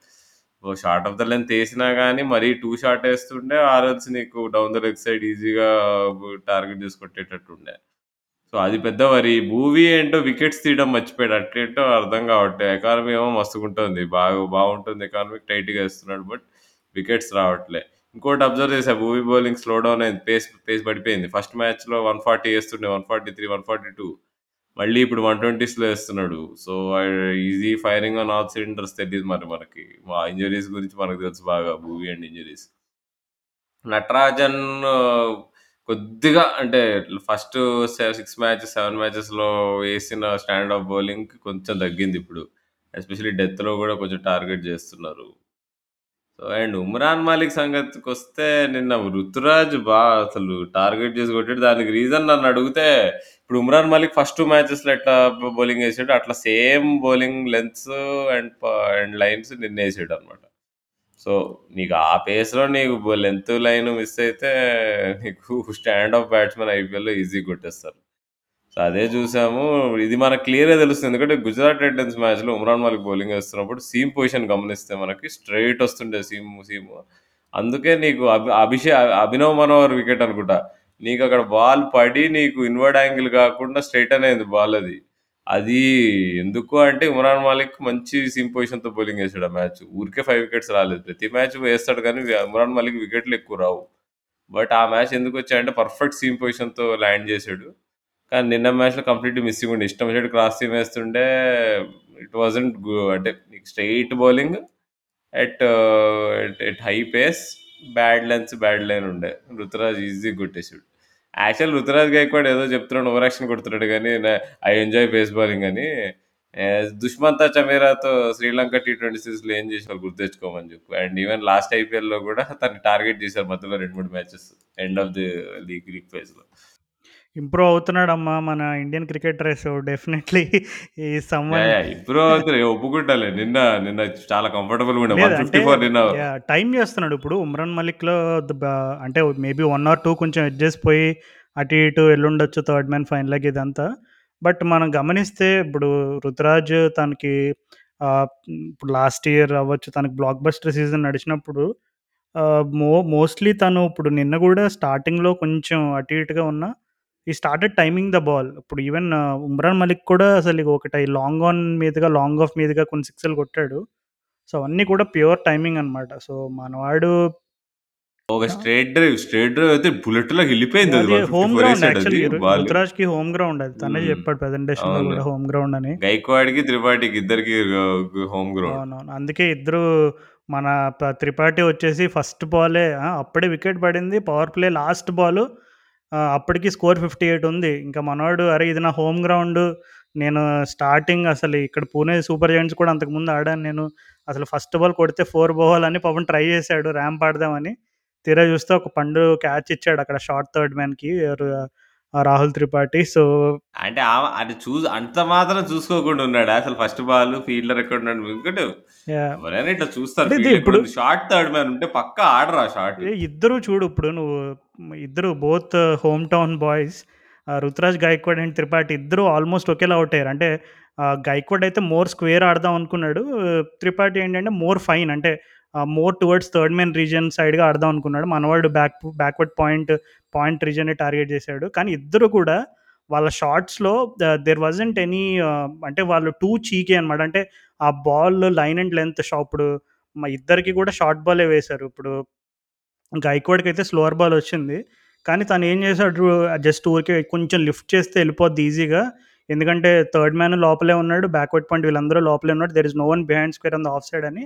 ఓ షార్ట్ ఆఫ్ ద లెంత్ వేసినా కానీ మరీ టూ షార్ట్ వేస్తుండే ఆర్ఎల్స్ నీకు డౌన్ ద లెగ్ సైడ్ ఈజీగా టార్గెట్ చేసి కొట్టేటట్టుండే. సో, అది పెద్ద వరి. మూవీ ఏంటో వికెట్స్ తీయడం మర్చిపోయాడు. అట్లేంటో అర్థం కావట్లేదు ఎకానమీ ఏమో మస్తుకుంటుంది బాగా బాగుంటుంది ఎకానమీ టైట్‌గా వేస్తున్నాడు. బట్ వికెట్స్ రావట్లే. ఇంకోటి అబ్జర్వ్ చేశా. భూమి బౌలింగ్ స్లో డౌన్ అయింది. పేస్ పేస్ పడిపోయింది. ఫస్ట్ మ్యాచ్‌లో one forty వేస్తుండే. One forty three one forty two మళ్ళీ ఇప్పుడు వన్ ట్వంటీస్లో వేస్తున్నాడు. So, is he firing on all cylinders తెలియదు మరి మనకి. మా ఇంజరీస్ గురించి మనకు తెలుసు బాగా. భువీ అండ్ ఇంజరీస్ నటరాజన్ కొద్దిగా అంటే ఫస్ట్ సె సిక్స్ మ్యాచెస్, 7 మ్యాచెస్‌లో వేసిన స్టాండ్ ఆఫ్ బౌలింగ్ కొంచెం తగ్గింది ఇప్పుడు. ఎస్పెషల్లీ డెత్‌లో కూడా కొంచెం టార్గెట్ చేస్తున్నారు. సో, అండ్ ఉమ్రాన్ మాలిక్ సంగతికొస్తే నిన్న ఋతురాజ్ బా అసలు టార్గెట్ చేసి కొట్టాడు. దానికి రీజన్ నన్నడిగితే ఇప్పుడు ఉమ్రాన్ మాలిక్ ఫస్ట్ 2 మ్యాచెస్‌లో ఎట్లా బౌలింగ్ ఏసాడో అట్లా సేమ్ బౌలింగ్ లెంగ్త్స్ అండ్ ప అండ్ లైన్స్ నిన్న అనమాట సో, నీకు ఆ పేస్‌లో నీకు లెంత్ లైన్ మిస్ అయితే నీకు స్టాండ్ ఆఫ్ బ్యాట్స్మెన్ ఐపీఎల్‌లో ఈజీగా కొట్టేస్తారు. సో, అదే చూసాము. ఇది మనకు క్లియర్‌గా తెలుస్తుంది. ఎందుకంటే గుజరాత్ టైటన్స్ మ్యాచ్‌లో ఉమ్రాన్ మాలిక్ బౌలింగ్ వేస్తున్నప్పుడు సీమ్ పొజిషన్ గమనిస్తే మనకి స్ట్రెయిట్ వస్తుండే సీమ్ సీమ్ అందుకే నీకు అభి అభిషే అభినవ్ మనోహర్ వికెట్ అనుకుంటా. నీకు అక్కడ బాల్ పడి నీకు ఇన్వర్డ్ యాంగిల్ కాకుండా స్ట్రైట్ అయింది బాల్ అది. అది ఎందుకు అంటే ఇమ్రాన్ మాలిక్ మంచి సీమ్ పొజిషన్‌తో బౌలింగ్ ఏసాడు ఆ మ్యాచ్. ఊరికే 5 వికెట్స్ రాలేదు. ప్రతి మ్యాచ్ వేస్తాడు కానీ ఇమ్రాన్ మాలిక్ వికెట్లు ఎక్కువ రావు. బట్ ఆ మ్యాచ్ ఎందుకొచ్చాయంటే పర్ఫెక్ట్ సీమ్ పొజిషన్‌తో ల్యాండ్ చేసాడు. కానీ నిన్న మ్యాచ్‌లో కంప్లీట్గా మిస్సింగ్ ఉండే. ఇష్టం వచ్చినట్టు క్రాస్ సీమ్ వేస్తుండే ఇట్ వాజంట్ గు అంటే నీకు straight bowling at at at high pace bad lengths bad line ఉండే. రుతురాజ్ ఈజీగా కొట్టేసాడు. యాక్చువల్ ఋతురాజ్ గైక్వాడ్ ఏదో చెప్తున్నాడు ఓవరాక్షన్ కొడుతున్నాడు కానీ ఐ ఎంజాయ్ బేస్ బౌలింగ్ అని. దుష్మంత చమేరాతో శ్రీలంక టీ20 సిరీస్‌లో ఏం చేసారు గుర్తు తెచ్చుకోమని చెప్పు. అండ్ ఈవెన్ లాస్ట్ ఐపీఎల్‌లో కూడా తను టార్గెట్ చేశారు మధ్యలో 2, 3 matches. End of the league league ఫేజ్‌లో. ఇంప్రూవ్ అవుతున్నాడమ్మా మన ఇండియన్ క్రికెటర్. సో, డెఫినెట్‌లీ ఈ యాహ్! ఇంప్రూవ్ అవుతున్నారు. ఒప్పుకుంటాలే. నిన్న నిన్న చాలా ఉండే. 154 నిన్న! టైమ్ చేస్తున్నాడు. ఇప్పుడు ఉమ్రాన్ మలిక్‌లో అంటే మేబీ 1 ఆర్ 2 కొంచెం అడ్జస్ట్ పోయి అటు ఇటు ఎళ్ళుండొచ్చు థర్డ్ మ్యాన్ ఫైనల్‌కి ఇదంతా. బట్ మనం గమనిస్తే ఇప్పుడు రుతురాజ్ తనకి ఇప్పుడు లాస్ట్ ఇయర్ అవ్వచ్చు తనకి బ్లాక్ బస్టర్ సీజన్ నడిచినప్పుడు మో మోస్ట్‌లీ తను ఇప్పుడు నిన్న కూడా స్టార్టింగ్‌లో కొంచెం అటు ఇటుగా ఉన్నా ఈ స్టార్టెడ్ టైమింగ్ ద బాల్. ఇప్పుడు ఈవెన్ ఉమ్రాన్ మలిక్ కూడా అసలు ఒకటి లాంగ్ ఆన్ మీదుగా, లాంగ్ ఆఫ్ మీదుగా కొన్ని సిక్స్‌లు కొట్టాడు. సో, అవన్నీ కూడా ప్యూర్ టైమింగ్ అనమాట. సో, మనవాడు ఒక స్ట్రెయిట్ డ్రైవ్, స్ట్రెయిట్ డ్రైవ్ అయితే బుల్లెట్‌లాగా ఎళ్ళిపోయింది అది. అది హోమ్ 154 గ్రౌండ్ బాల్. రుతురాజ్‌కి హోమ్ గ్రౌండ్ అది. తనే. చెప్పాడు ప్రెజెంటేషన్‌లో అవును. కూడా హోమ్ గ్రౌండ్ అని. గైక్వాడ్‌కి, త్రిపాఠికి ఇద్దరికి హోమ్ గ్రౌండ్. అవునవును. అందుకే ఇద్దరు మన త్రిపాఠి వచ్చేసి ఫస్ట్ బాలే! అప్పుడే వికెట్ పడింది. పవర్ ప్లే లాస్ట్ బాలు అప్పటికి స్కోర్ 58 ఉంది. ఇంకా మనోడు అరే! ఇది నా హోమ్ గ్రౌండ్ నేను స్టార్టింగ్ అసలు ఇక్కడ పూణే సూపర్ జెయింట్స్ కూడా అంతకుముందు ఆడాను నేను. అసలు ఫస్ట్ బాల్ కొడితే 4 అని పాపం ట్రై చేశాడు ర్యాంప్ ఆడదామని. తీరా చూస్తే ఒక పండు క్యాచ్ ఇచ్చాడు అక్కడ షార్ట్ థర్డ్ మ్యాన్‌కి రాహుల్ త్రిపాఠి. సో అంటే అది చూసి అంత మాత్రం చూసుకోకుండా ఉన్నాడా? అసలు ఫస్ట్ బాల్ ఫీల్డర్ ఎక్కడున్నాడు? ఎందుకంటే యాహ్! ఎవరైనా ఇట్లా చూస్తారు. ఇప్పుడు? షార్ట్ థర్డ్ మ్యాన్ ఉంటే పక్కా ఆడరు. ఏ ఇద్దరు చూడు ఇప్పుడు నువ్వు ఇద్దరు both home town boys Ruturaj Gaikwad and Tripathi ఇద్దరు ఆల్మోస్ట్ ఒకేలా ఔట్ అయ్యారు. అంటే గైక్వాడ్ అయితే మోర్ స్క్వేర్ ఆడదాం అనుకున్నాడు. త్రిపాఠి ఏంటంటే మోర్ ఫైన్ అంటే more towards third man region సైడ్‌గా ఆడదాం అనుకున్నాడు. మనవాడు బ్యాక్ బ్యాక్వర్డ్ పాయింట్, పాయింట్ రీజియన్‌ని టార్గెట్ చేశాడు. కానీ ఇద్దరు కూడా వాళ్ళ షార్ట్స్లో దెర్ దేర్ వాజంట్ ఎనీ అంటే వాళ్ళు టూ చీకే అనమాట. అంటే ఆ బాల్ లైన్ అండ్ లెంత్ షా ఇప్పుడు మా ఇద్దరికి కూడా షార్ట్ బాలే వేశారు. ఇప్పుడు గైక్వాడ్‌కైతే స్లోవర్ బాల్ వచ్చింది. కానీ తను ఏం చేశాడు జస్ట్ ఊరికే కొంచెం లిఫ్ట్ చేస్తే వెళ్ళిపోద్ది ఈజీగా. ఎందుకంటే థర్డ్ మ్యాన్ లోపలే ఉన్నాడు. బ్యాక్వర్డ్ పాయింట్ వీళ్ళందరూ లోపలే ఉన్నాడు there is no one behind square on the off side అని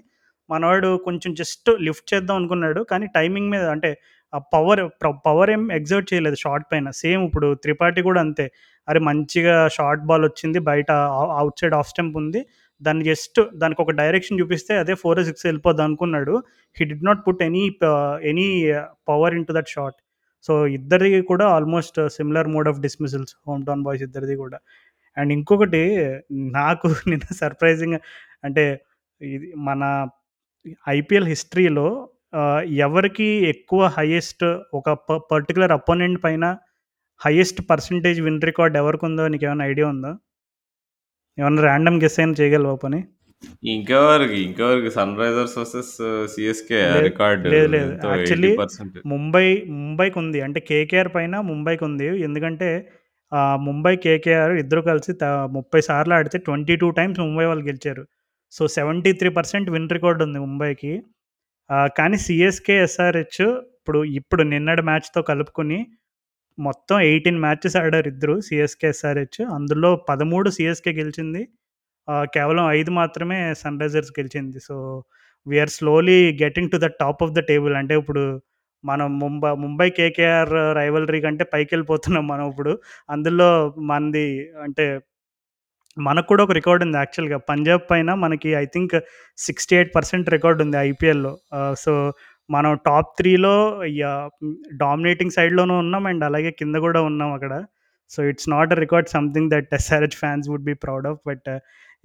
మనవాడు కొంచెం జస్ట్ లిఫ్ట్ చేద్దాం అనుకున్నాడు. కానీ టైమింగ్ మీద అంటే ఆ పవర్ ప్ర పవర్ ఏం ఎగ్జర్ట్ చేయలేదు షార్ట్ పైన. సేమ్ ఇప్పుడు త్రిపాఠి కూడా అంతే. అరే! మంచిగా షార్ట్ బాల్ వచ్చింది. బయట అవుట్ సైడ్ ఆఫ్ స్టంప్ ఉంది. దాన్ని జస్ట్ దానికి ఒక డైరెక్షన్ చూపిస్తే అదే ఫోర్ సిక్స్ వెళ్ళిపోద్ది అనుకున్నాడు. He did not put any ప any power into that shot. So, ఇద్దరిది కూడా almost similar mode of dismissals home town boys ఇద్దరిది కూడా. అండ్ ఇంకొకటి నాకు *laughs* నిన్న సర్ప్రైజింగ్ అంటే ఇది మన ఐపీఎల్ హిస్టరీలో ఆహ్, ఎవరికి ఎక్కువ హైయెస్ట్ ఒక ప పర్టిక్యులర్ అపోనెంట్ పైన హైయెస్ట్ పర్సెంటేజ్ విన్ రికార్డ్ ఎవరికుందో నీకేమైనా ఐడియా ఉందా? ఏమన్నా ర్యాండమ్ గెస్ అయినా చేయగలవా పోనీ? ఇంకెవరికి? ఇంకెవరికి? సన్ రైజర్స్ వర్సెస్ సీఎస్‌కే ఆ లేదు. రికార్డ్ లేదు. లేదు. ఎంతో యాక్చువల్లీ 80% ముంబై ముంబైకుంది. అంటే కేకేఆర్ పైన ముంబైకుంది. ఎందుకంటే ఆహ్, ముంబై, కేకేఆర్ ఇద్దరు కలిసి త 30 సార్లు ఆడితే 22 టైమ్స్ ముంబై వాళ్ళు గెలిచారు. సో, 73% విన్ రికార్డ్ ఉంది ముంబైకి. కానీ సీఎస్‌కే, ఎస్ఆర్‌హెచ్ ఇప్పుడు ఇప్పుడు నిన్నటి మ్యాచ్‌తో కలుపుకొని మొత్తం 18 మ్యాచెస్ ఆడారు ఇద్దరు సిఎస్కే ఎస్ఆర్‌హెచ్. అందులో పదమూడు సిఎస్కే గెలిచింది. కేవలం ఐదు మాత్రమే సన్ రైజర్స్ గెలిచింది. So, we are slowly getting to the top of the table. అంటే ఇప్పుడు మనం ముంబై ముంబై, కేకేఆర్ రైవలరీ కంటే పైకి వెళ్ళిపోతున్నాం మనం ఇప్పుడు. అందులో మనది అంటే మనకు కూడా ఒక రికార్డ్ ఉంది యాక్చువల్‌గా. పంజాబ్ పైన మనకి ఐ థింక్ 68% రికార్డ్ ఉంది ఐపీఎల్‌లో. సో, మనం టాప్ త్రీలో డామినేటింగ్ సైడ్‌లోనూ ఉన్నాం. అండ్ అలాగే కింద కూడా ఉన్నాం అక్కడ. So, it's not a record something that SRH fans would be proud of. But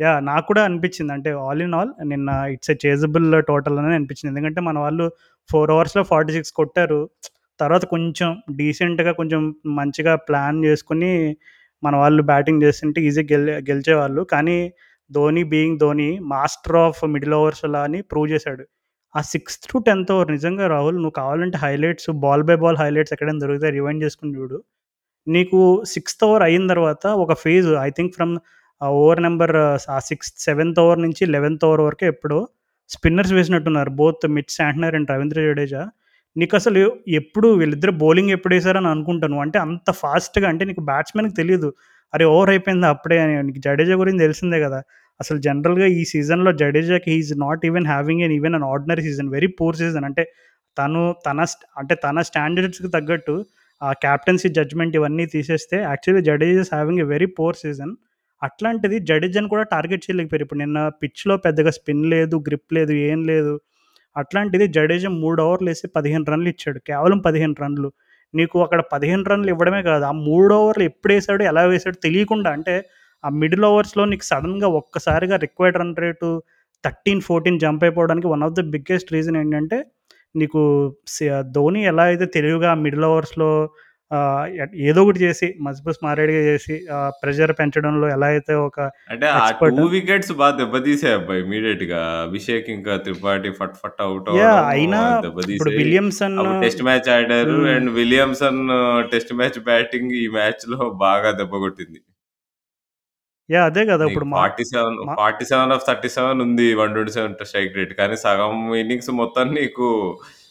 yeah నాకు కూడా అనిపించింది. అంటే ఆల్ ఇన్ ఆల్ నిన్న ఇట్స్ ఎ చేజబుల్ టోటల్ అని అనిపించింది. ఎందుకంటే మన వాళ్ళు ఫోర్ అవర్స్లో ఫార్టీ సిక్స్ కొట్టారు. తర్వాత కొంచెం డీసెంట్‌గా కొంచెం మంచిగా ప్లాన్ చేసుకొని మన వాళ్ళు బ్యాటింగ్ చేస్తుంటే ఈజీ గెల్ గెలిచేవాళ్ళు. కానీ Dhoni being Dhoni master of middle overs అలా అని ప్రూవ్ చేశాడు. ఆ సిక్స్త్ టు 10థ్ ఓవర్ నిజంగా రాహుల్ నువ్వు కావాలంటే highlights ball by ball highlights ఎక్కడైనా దొరికితే రివైండ్ చేసుకుని చూడు. నీకు సిక్స్త్ ఓవర్ అయిన తర్వాత ఒక phase I think from over number uh sixth, seventh over నుంచి 11థ్ ఓవర్ వరకు ఎప్పుడో spinners వేసినట్టున్నారు. Both Mitch Santner and Ravindra Jadeja. నీకు అసలు ఎప్పుడు వీళ్ళిద్దరు బౌలింగ్ ఎప్పుడు వేశారని అనుకుంటాను. అంటే అంత ఫాస్ట్‌గా అంటే నీకు బ్యాట్స్‌మెన్‌కి తెలియదు అరే! ఓవర్ అయిపోయింది అప్పుడే అని. నీకు జడేజా గురించి తెలిసిందే కదా! అసలు జనరల్‌గా ఈ సీజన్‌లో జడేజాకి he not even having an even an ordinary season. Very poor season. అంటే తను తన అంటే తన స్టాండర్డ్స్‌కి తగ్గట్టు ఆ కెప్టెన్సీ జడ్జ్‌మెంట్ ఇవన్నీ తీసేస్తే actually Jadeja's having having a very poor season. అట్లాంటిది జడేజాని కూడా టార్గెట్ చేయలేకపోయారు. ఇప్పుడు నిన్న పిచ్‌లో పెద్దగా స్పిన్ లేదు, గ్రిప్ లేదు, ఏం లేదు. అట్లాంటిది జడేజా మూడు ఓవర్లు వేసి పదిహేను రన్‌లు ఇచ్చాడు. కేవలం 15 రన్‌లు. నీకు అక్కడ 15 రన్‌లు ఇవ్వడమే కాదు. ఆ మూడు ఓవర్లు ఎప్పుడు వేసాడు ఎలా వేసాడో తెలియకుండా అంటే ఆ మిడిల్ ఓవర్స్‌లో నీకు సడన్గా ఒక్కసారిగా రిక్వైర్డ్ రన్ రేటు 13, 14 జంప్ అయిపోవడానికి one of the biggest reason ఏంటంటే నీకు ధోని ఎలా అయితే తెలివిగా మిడిల్ ఓవర్స్‌లో ఏదో ఒకటి చేసి మస్బూస్ మారేడుగా చేసి ప్రెషర్ పెంచడంలో ఎలా అయితే ఒక అంటే ఆ 2 వికెట్స్ బాగా దెబ్బతీసాయి అబ్బా! ఇమ్మీడియేట్‌గా. అభిషేక్ ఇంకా త్రిపాఠి ఫట్ ఫట్! అవ్వడం అయినా ఇప్పుడు. విలియమ్సన్ టెస్ట్ మ్యాచ్ ఆడారు. And Williamson test match batting ఈ మ్యాచ్‌లో బాగా దెబ్బ కొట్టింది. యాహ్! అదే కదా! ఇప్పుడు మా 47, మా 47 ఆఫ్ 37 ఉంది 127 స్ట్రైక్ రేట్. కానీ సగం ఇన్నింగ్స్ మొత్తం నీకు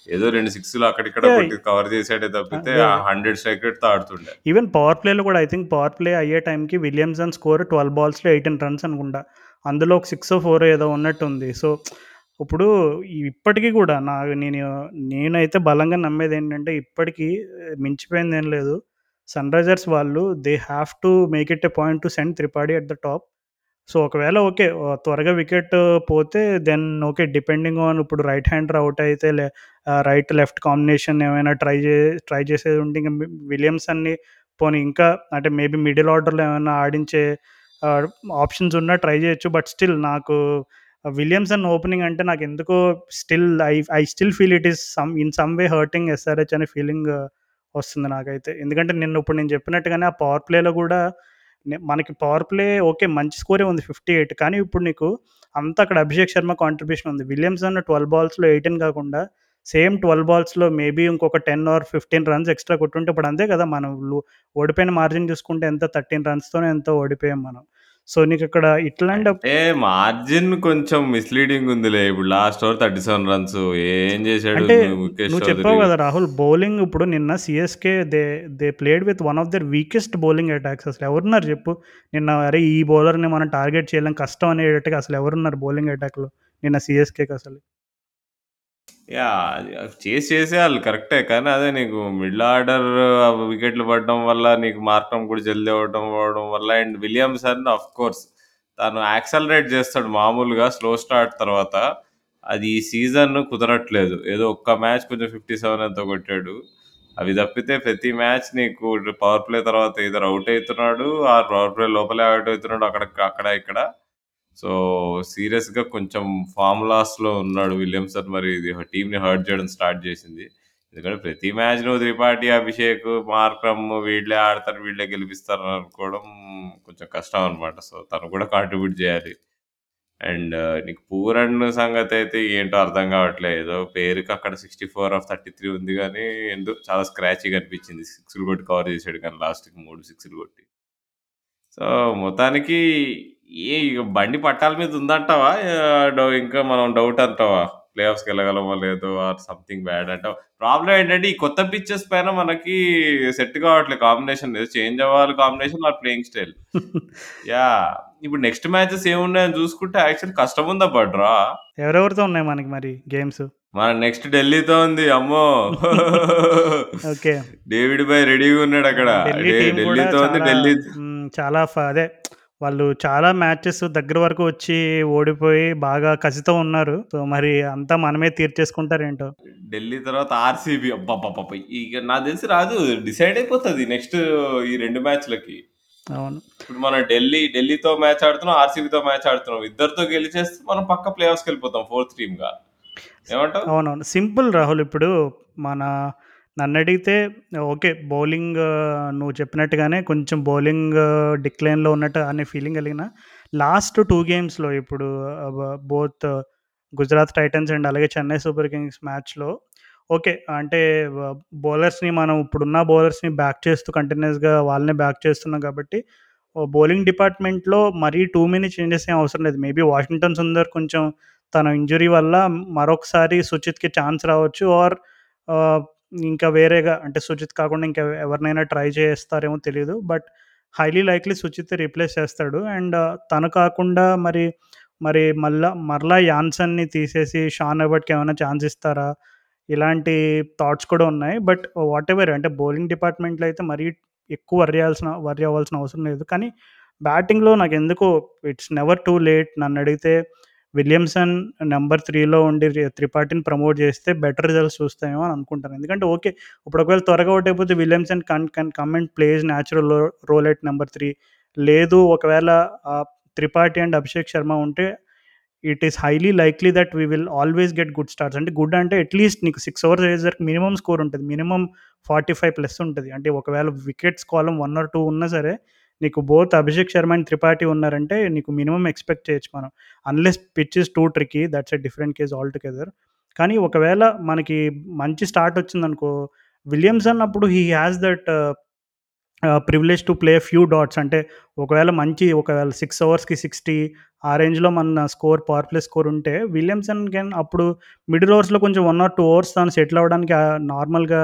ఏదో 2 సిక్స్‌లు అక్కడిక్కడ కవర్ చేసాడే తప్పితే 100 స్ట్రైక్ రేట్‌తో ఆడుతుండే. ఈవెన్ పవర్ ప్లేలో కూడా ఐ థింక్ పవర్ ప్లే అయ్యే టైంకి విలియమ్సన్ స్కోర్ 12 బాల్స్‌లో 18 రన్స్ అనుకుంటా. అందులో ఒక సిక్సో, ఫోరో ఏదో ఉన్నట్టుంది. సో, ఇప్పుడు ఇప్పటికి గూడా నా నేను నేనైతే బలంగా నమ్మేదేంటంటే ఇప్పటికి మించిపోయిందేం లేదు. సన్‌రైజర్స్ వాళ్ళు they have to make it a point to send Tripathi at the top. So, ఒకవేళ ఓకే. త్వరగా వికెట్ పోతే దెన్ ఓకే. డిపెండింగ్ ఆన్ ఇప్పుడు రైట్ హ్యాండర్ అవుట్ అయితే లే రైట్ లెఫ్ట్ కాంబినేషన్ ఏమైనా ట్రై చే ట్రై చేసేది ఉంటే ఇంకా విలియమ్స్ అన్ని పోనీ ఇంకా అంటే మేబీ మిడిల్ ఆర్డర్‌లో ఏమైనా ఆడించే ఆప్షన్స్ ఉన్నా ట్రై చేయొచ్చు. బట్ స్టిల్ నాకు విలియమ్స్ విలియమ్సన్ ఓపెనింగ్ అంటే నాకు ఎందుకో still I I still feel it is some in some way hurting SRH అనే ఫీలింగ్ వస్తుంది నాకైతే. ఎందుకంటే నిన్న ఇప్పుడు నేను చెప్పినట్టుగానే ఆ పవర్ ప్లేలో కూడా మనకి పవర్ ప్లే ఓకే. మంచి స్కోరే ఉంది 58 కానీ ఇప్పుడు నీకు అంతా అక్కడ అభిషేక్ శర్మ కాంట్రిబ్యూషన్ ఉంది. విలియమ్సన్ 12 బాల్స్‌లో 18 కాకుండా సేమ్ 12 బాల్స్‌లో మేబీ ఇంకొక 10 ఆర్ 15 రన్స్ ఎక్స్‌ట్రా కొట్టుంటే ఇప్పుడు అంతే కదా! మనం ఓడిపోయిన మార్జిన్ చూసుకుంటే ఎంత థర్టీన్ రన్స్తోనే ఎంతో ఓడిపోయాం మనం. సో, నీకిక్కడ ఇట్లాంటప్ అంటే మార్జిన్ కొంచెం మిస్‌లీడింగ్ ఉందిలే. ఇప్పుడు లాస్ట్ ఓవర్ 37 రన్స్ ఏం చేశాడు అంటే నువ్వు? చెప్పావు గదా! రాహుల్ బౌలింగ్ ఇప్పుడు నిన్న CSK they they played with one of their weakest bowling attacks అసలు ఎవరున్నారు చెప్పు? నిన్న అరే! ఈ బౌలర్‌ని మనం టార్గెట్ చేయలేం కష్టం అనేటట్టుగా అసలు ఎవరున్నారు బౌలింగ్ అటాక్‌లో నిన్న సీఎస్‌కేకి అసలు? యాహ్! చేసి చేసేయాలి కరెక్టే. కానీ అదే నీకు మిడిల్ ఆర్డర్ వికెట్లు పడడం వల్ల నీకు మార్కం కూడా జల్దీ అవ్వడం అవ్వడం వల్ల అండ్ విలియమ్సన్ ఆఫ్‌కోర్స్ తను యాక్సలరేట్ చేస్తాడు మామూలుగా స్లో స్టార్ట్ తర్వాత. అది ఈ సీజన్ కుదరట్లేదు. ఏదో ఒక్క మ్యాచ్ కొంచెం 57 ఎంతో కొట్టాడు. అవి తప్పితే ప్రతి మ్యాచ్ నీకు పవర్ ప్లే తర్వాత ఇద్దరు ఔట్ అయితున్నాడు ఆర్ పవర్ ప్లే లోపలే ఔట్ అవుతున్నాడు అక్కడ అక్కడ ఇక్కడ. సో, సీరియస్‌గా కొంచెం ఫార్మ్ లాస్‌లో ఉన్నాడు విలియమ్సన్. మరి ఇది టీమ్‌ని హర్ట్ చేయడం స్టార్ట్ చేసింది. ఎందుకంటే ప్రతి మ్యాచ్ త్రిపాఠి, అభిషేక్, మార్క్రమ్ వీళ్ళే ఆడతారు, వీళ్ళే గెలిపిస్తారు అనుకోవడం కొంచెం కష్టం అనమాట. సో, తను కూడా కాంట్రిబ్యూట్ చేయాలి. అండ్ నీకు పూరన్ సంగతయితే ఏంటో అర్థం కావట్లే. ఏదో పేరుకి అక్కడ 64 ఆఫ్ 33 ఉంది గానీ, ఎందుకు చాలా స్క్రాచీగా అనిపించింది. సిక్స్‌లు కొట్టి కవర్ చేసాడు కానీ లాస్ట్‌కి 3 సిక్స్‌లు కొట్టి. సో, మొత్తానికి ఏ బండి పట్టాల మీద ఉందంటావా? ఆహ్, డౌ ఇంకా మనం డౌట్ అంటావా? ప్లే ఆఫ్స్‌కి వెళ్ళగలమో లేదో ఆర్ సంథింగ్ బ్యాడ్ అంటావా? ప్రాబ్లమ్ ఏంటంటే ఈ కొత్త పిచెస్ పైన మనకి సెట్ కావట్లే కాంబినేషన్. ఏదో చేంజ్ అవ్వాలి combination or playing style. Yeah! ఇప్పుడు నెక్స్ట్ మ్యాచెస్ ఏమున్నాయని చూసుకుంటే యాక్చువల్లీ కష్టం ఉందబ్బా డ్రా. ఎవరెవరితో ఉన్నాయి మనకి మరి గేమ్స్? మన నెక్స్ట్ ఢిల్లీతో ఉంది. అమ్మో! ఓకే. డేవిడ్ భాయ్ రెడీగా ఉన్నాడు అక్కడ. ఢిల్లీ ఢి టీమ్ కూడా ఢిల్లీతో ఉంది. చాలా ఢిల్లీ హ్మ్. చాలా ఫ అదే వాళ్ళు చాలా మ్యాచెస్ దగ్గర వరకు వచ్చి ఓడిపోయి బాగా కసితో ఉన్నారు. సో, మరి అంతా మనమే తీర్చేసుకుంటారేంటో? ఢిల్లీ తర్వాత ఆర్‌సీబీ అబ్బబ్బబ్బబ్బ! ఇక నాకు తెలిసి రాజు డిసైడ్ అయిపోతది నెక్స్ట్ ఈ 2 మ్యాచ్‌లకి. అవును. ఇప్పుడు మనం ఢిల్లీ ఢిల్లీతో మ్యాచ్ ఆడుతున్నాం. ఆర్‌సీబీతో మ్యాచ్ ఆడుతున్నాం. ఇద్దరితో గెలిచేస్తే మనం పక్కా ప్లే ఆఫ్స్‌కి వెళ్ళిపోతాం ఫోర్త్ టీమ్‌గా. ఏమంటావు? అవునవును. సింపుల్ రాహుల్ ఇప్పుడు మన నన్ను అడిగితే ఓకే. బౌలింగ్ నువ్వు చెప్పినట్టుగానే కొంచెం బౌలింగ్ డిక్లైన్‌లో ఉన్నట్టు అనే ఫీలింగ్ కలిగిన లాస్ట్ టూ గేమ్స్‌లో ఇప్పుడు బోత్ గుజరాత్ టైటన్స్ అండ్ అలాగే చెన్నై సూపర్ కింగ్స్ మ్యాచ్‌లో ఓకే. అంటే బౌలర్స్‌ని మనం ఇప్పుడున్న బౌలర్స్‌ని బ్యాక్ చేస్తూ కంటిన్యూస్గా వాళ్ళనే బ్యాక్ చేస్తున్నాం కాబట్టి బౌలింగ్ డిపార్ట్‌మెంట్‌లో మరీ టూ మెనీ చేంజెస్ ఏం అవసరం లేదు. మేబీ వాషింగ్టన్ సుందర్ కొంచెం తన ఇంజురీ వల్ల మరొకసారి సుచిత్‌కి ఛాన్స్ రావచ్చు ఆర్ ఇంకా వేరేగా అంటే సుచిత్ కాకుండా ఇంకా ఎవరినైనా ట్రై చేస్తారేమో తెలియదు but highly likely Suchith replace చేస్తాడు. అండ్ తను కాకుండా మరి మరి మళ్ళా మరలా యాన్సన్‌ని తీసేసి షాన్ అబర్ట్‌కి ఏమైనా ఛాన్స్ ఇస్తారా? ఇలాంటి థాట్స్ కూడా ఉన్నాయి. బట్ వాట్ ఎవర్ అంటే బౌలింగ్ డిపార్ట్‌మెంట్‌లో అయితే మరీ ఎక్కువ వర్రీ అయాల్సిన వర్రీ అవ్వాల్సిన అవసరం లేదు. కానీ బ్యాటింగ్‌లో నాకు ఎందుకో ఇట్స్ నెవర్ టూ లేట్ నన్ను అడిగితే విలియమ్సన్ నెంబర్ త్రీలో ఉండి త్రిపాఠిని ప్రమోట్ చేస్తే బెటర్ రిజల్ట్స్ చూస్తామేమో అని అనుకుంటాను. ఎందుకంటే ఓకే. ఇప్పుడు ఒకవేళ త్వరగా ఔట్ అయిపోతే Williamson can can cement place natural రో రోల్ ఎట్ నెంబర్ త్రీ లేదు ఒకవేళ త్రిపాఠి అండ్ అభిషేక్ శర్మ ఉంటే it is highly likely that we will always get good starts. అంటే గుడ్ అంటే అట్‌లీస్ట్ నీకు 6 ఓవర్స్ అయ్యేసరికి మినిమమ్ స్కోర్ ఉంటది. మినిమమ్ 45 ప్లస్ ఉంటుంది అంటే ఒకవేళ wickets column one or two ఉన్నా సరే నీకు బోత్ అభిషేక్ శర్మ అండ్ త్రిపాఠి ఉన్నారంటే నీకు మినిమం ఎక్స్‌పెక్ట్ చేయొచ్చు మనం. Unless pitch too tricky that's a different case altogether. కానీ ఒకవేళ మనకి మంచి స్టార్ట్ వచ్చిందనుకో విలియమ్సన్ అప్పుడు he has that privilege to play few dots అంటే ఒకవేళ మంచి ఒకవేళ సిక్స్ అవర్స్కి సిక్స్టీ ఆ రేంజ్‌లో మన స్కోర్ పవర్ ప్లే స్కోర్ ఉంటే విలియమ్సన్ కెన్ అప్పుడు మిడిల్ ఓవర్స్‌లో కొంచెం వన్ ఆర్ టూ ఓవర్స్ తను సెటిల్ అవ్వడానికి నార్మల్‌గా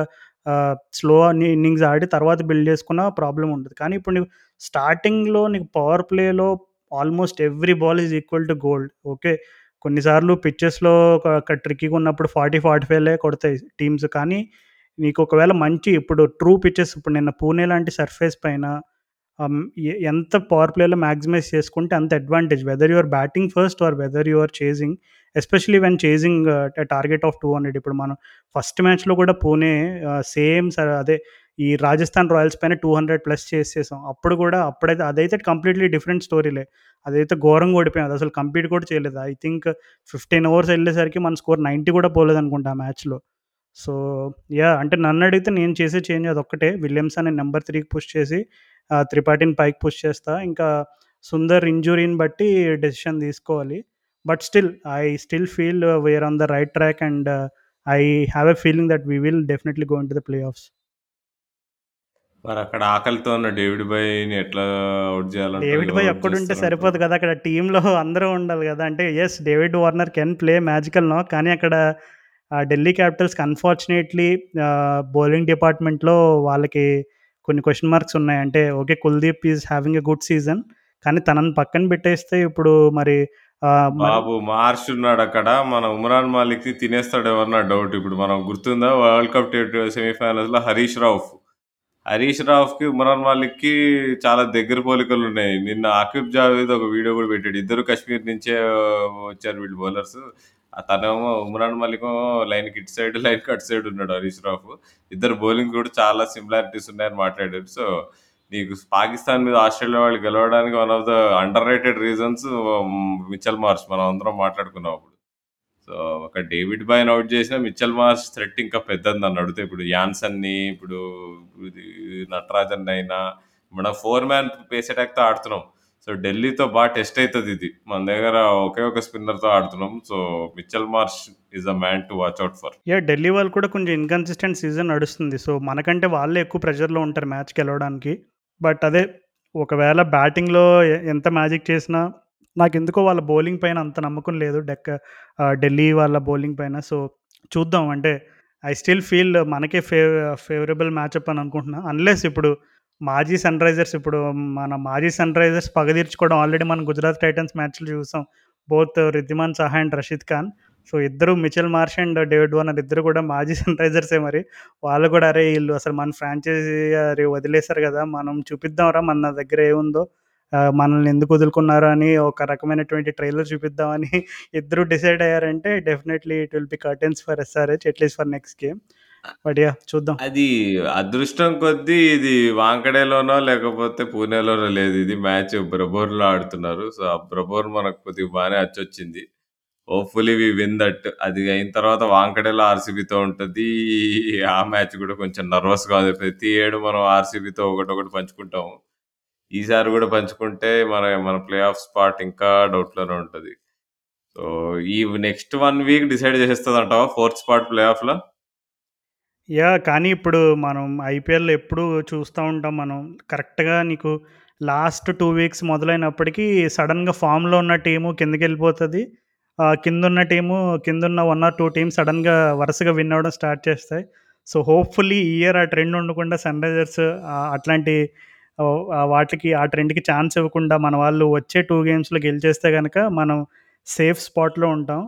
స్లో ఇన్నింగ్స్ ఆడి తర్వాత బిల్డ్ చేసుకున్న ప్రాబ్లమ్ ఉంటుంది కానీ ఇప్పుడు నీకు స్టార్టింగ్‌లో నీకు పవర్ ప్లేలో almost every ball is equal to gold. Okay. కొన్నిసార్లు పిచ్చెస్‌లో ఒక ట్రిక్కీగా ఉన్నప్పుడు 40, 45లే కొడతాయి టీమ్స్. కానీ నీకు ఒకవేళ మంచి ఇప్పుడు ట్రూ పిచ్చెస్ ఇప్పుడు నిన్న పూణే లాంటి సర్ఫేస్ పైన ఎంత పవర్ ప్లేలో మ్యాక్సిమైజ్ చేసుకుంటే అంత advantage. Whether your batting first or whether your chasing especially when chasing target of 200 ఇప్పుడు మనం ఫస్ట్ మ్యాచ్‌లో కూడా పూణే సేమ్ స అదే ఈ రాజస్థాన్ రాయల్స్ పైన 200 ప్లస్ చేసేసాం. అప్పుడు కూడా అప్పుడైతే అదైతే కంప్లీట్‌లీ డిఫరెంట్ స్టోరీలే. అదైతే ఘోరంగా ఓడిపోయాం. అసలు కంప్లీట్ కూడా చేయలేదు. ఐ థింక్ 15 ఓవర్స్ వెళ్ళేసరికి మన స్కోర్ 90 కూడా పోలేదనుకుంటా ఆ మ్యాచ్‌లో. సో, యా అంటే నన్ను అడిగితే నేను చేసే చేంజ్ అదొక్కటే. విలియమ్సన్‌ని నంబర్ 3కి పుష్ చేసి త్రిపాఠిని పైకి పుష్ చేస్తా. ఇంకా సుందర్ ఇంజురీని బట్టి డెసిషన్ తీసుకోవాలి. But still I still feel we're on the right track and I have a feeling that we will definitely go to the playoffs. మరక్కడ ఆకలితో ఉన్న డేవిడ్ భాయ్‌ని ఎట్లా ఔట్ చేయాలంటారు? డేవిడ్ ఒక్కడుంటే చేస్తారంటారు? సరిపోదు కదా! అక్కడ టీమ్‌లో అందరూ ఉండాలి గదా! అంటే yes David Warner can play magical knock. కానీ అక్కడ ఢిల్లీ క్యాపిటల్స్‌కి అన్‌ఫార్చునేట్‌లీ బౌలింగ్ డిపార్ట్‌మెంట్‌లో వాళ్ళకి కొన్ని క్వెషన్ మార్క్స్ ఉన్నాయి. అంటే okay. Kuldeep is having a good season. కానీ తనని పక్కన పెట్టేస్తే ఇప్పుడు మరి మరి బాబు మార్ష్ ఉన్నాడక్కడ. మన ఉమ్రాన్ మాలిక్‌ని తినేస్తాడేమో అని నా డౌట్. ఇప్పుడు మనం గుర్తుందా వరల్డ్ కప్ టీ సెమీఫైనల్స్‌లో హరీష్ రౌఫ్. హరీష్ రావుకి, ఉమ్రాన్ మాలిక్‌కి చాలా దగ్గర పోలికలు ఉన్నాయి నిన్న ఆకిబ్ జావేద్ ఒక వీడియో కూడా పెట్టాడు. ఇద్దరు కాశ్మీర్ నుంచే వచ్చారు వీళ్ళు బౌలర్స్. తనేమో ఉమ్రాన్ మలిక్ లైన్ లైన్‌కి ఇటు సైడ్, లైన్‌కి అటు సైడ్ ఉన్నాడు హరీష్ రాఫ్. ఇద్దరు బౌలింగ్ కూడా చాలా సిమిలారిటీస్ ఉన్నాయని మాట్లాడారు. సో, నీకు పాకిస్తాన్ మీద ఆస్ట్రేలియా వాళ్ళు గెలవడానికి one of the underrated reasons Mitchell Marsh మనం అందరం మాట్లాడుకున్నాం సో, ఒక డేవిడ్ బాయ్ అవుట్ చేసినా మిచ్చల్ మాస్ థ్రెట్ ఇంకా పెద్దది నన్నడిగితే. ఇప్పుడు యాన్సన్‌ని, ఇప్పుడు ఇది నటరాజన్‌నైనా మనం 4 మ్యాన్ పేస్ అటాక్‌తో ఆడుతున్నాం. సో, ఢిల్లీతో బాగా టెస్ట్ అవుతుంది ఇది మన దగ్గర ఒకే ఒక స్పిన్నర్‌తో ఆడుతున్నాం. So, Mitchell Marsh is the man to watch out for. Yeah Delhi వాళ్ళు కూడా కొంచెం ఇన్‌కన్సిస్టెంట్ సీజన్ నడుస్తుంది. సో, మనకంటే వాళ్ళే ఎక్కువ ప్రెషర్‌లో ఉంటారు మ్యాచ్ గెలవడానికి. బట్ అదే ఒకవేళ బ్యాటింగ్‌లో ఎంత మ్యాజిక్ చేసినా నాకెందుకో వాళ్ళ బౌలింగ్ పైన అంత నమ్మకం లేదు. డెక్క ఢిల్లీ వాళ్ళ బౌలింగ్ పైన. సో, చూద్దాం. అంటే ఐ స్టిల్ ఫీల్ మనకే ఫేవ ఫేవరబుల్ మ్యాచ్అప్ అని అనుకుంటున్నా. అన్‌లెస్ ఇప్పుడు మాజీ సన్‌రైజర్స్ ఇప్పుడు మన మాజీ సన్‌రైజర్స్ రైజర్స్ పగదీర్చుకోవడం ఆల్రెడీ మనం గుజరాత్ టైటన్స్ మ్యాచ్లు చూసాం. Both Riddhiman Saha and Rashid Khan. So, ఇద్దరు Mitchell Marsh and David Warner ఇద్దరు కూడా మాజీ సన్‌రైజర్సే మరి. వాళ్ళు కూడా అరే! వీళ్ళు అసలు మన ఫ్రాంచైజీ అరే! కదా! మనం చూపిద్దాంరా మన దగ్గర ఏముందో. మనల్ని ఎందుకు వదులుకున్నారు అని ఒక రకమైనటువంటి ట్రైలర్ చూపిద్దామని *laughs* ఇద్దరు డిసైడ్ అయ్యారంటే definitely it will be curtains for SRH at least for next game. But చూద్దాం. అది అదృష్టం కొద్దీ ఇది వాంకడేలోనో లేకపోతే పూణేలోనో లేదు. ఇది మ్యాచ్ బ్రబోర్న్‌లో ఆడుతున్నారు. సో, ఆ బ్రబోర్ మనకు కొద్దిగా బాగానే అచ్చొచ్చింది. Hopefully we win that. అది అయిన తర్వాత వాంకడేలో ఆర్‌సీబీతో ఉంటుంది ఆ మ్యాచ్ కూడా కొంచెం నర్వస్‌గా ఉంది. ప్రతి ఏడు మనం ఆర్‌సీబీతో ఒకటొకటి పంచుకుంటాము. ఈసారి కూడా పంచుకుంటే మన మన ప్లే ఆఫ్ స్పాట్ ఇంకా డౌట్‌లోనే ఉంటుంది సో, ఈ నెక్స్ట్ వన్ వీక్ డిసైడ్ చేసేస్తదంటావా ఫోర్త్ స్పాట్ ప్లే ఆఫ్‌లో? యా కానీ ఇప్పుడు మనం ఐపీఎల్ ఎప్పుడూ చూస్తూ ఉంటాం మనం. కరెక్ట్‌గా నీకు లాస్ట్ టూ వీక్స్ మొదలైనప్పటికీ సడన్గా ఫామ్‌లో ఉన్న టీము కిందకి వెళ్ళిపోతుంది కిందున్న టీము కిందున్న వన్ ఆర్ టూ టీమ్స్ సడన్గా వరుసగా విన్ అవ్వడం స్టార్ట్ చేస్తాయి. సో, హోప్‌ఫుల్లీ ఈ ఇయర్ ఆ ట్రెండ్ ఉండకుండా సన్‌రైజర్స్ రైజర్స్ అట్లాంటి వాటికి ఆ ట్రెండ్‌కి ఛాన్స్ ఇవ్వకుండా మన వాళ్ళు వచ్చే టూ గేమ్స్‌లో గెలిచేస్తే కనుక మనం సేఫ్ స్పాట్‌లో ఉంటాం.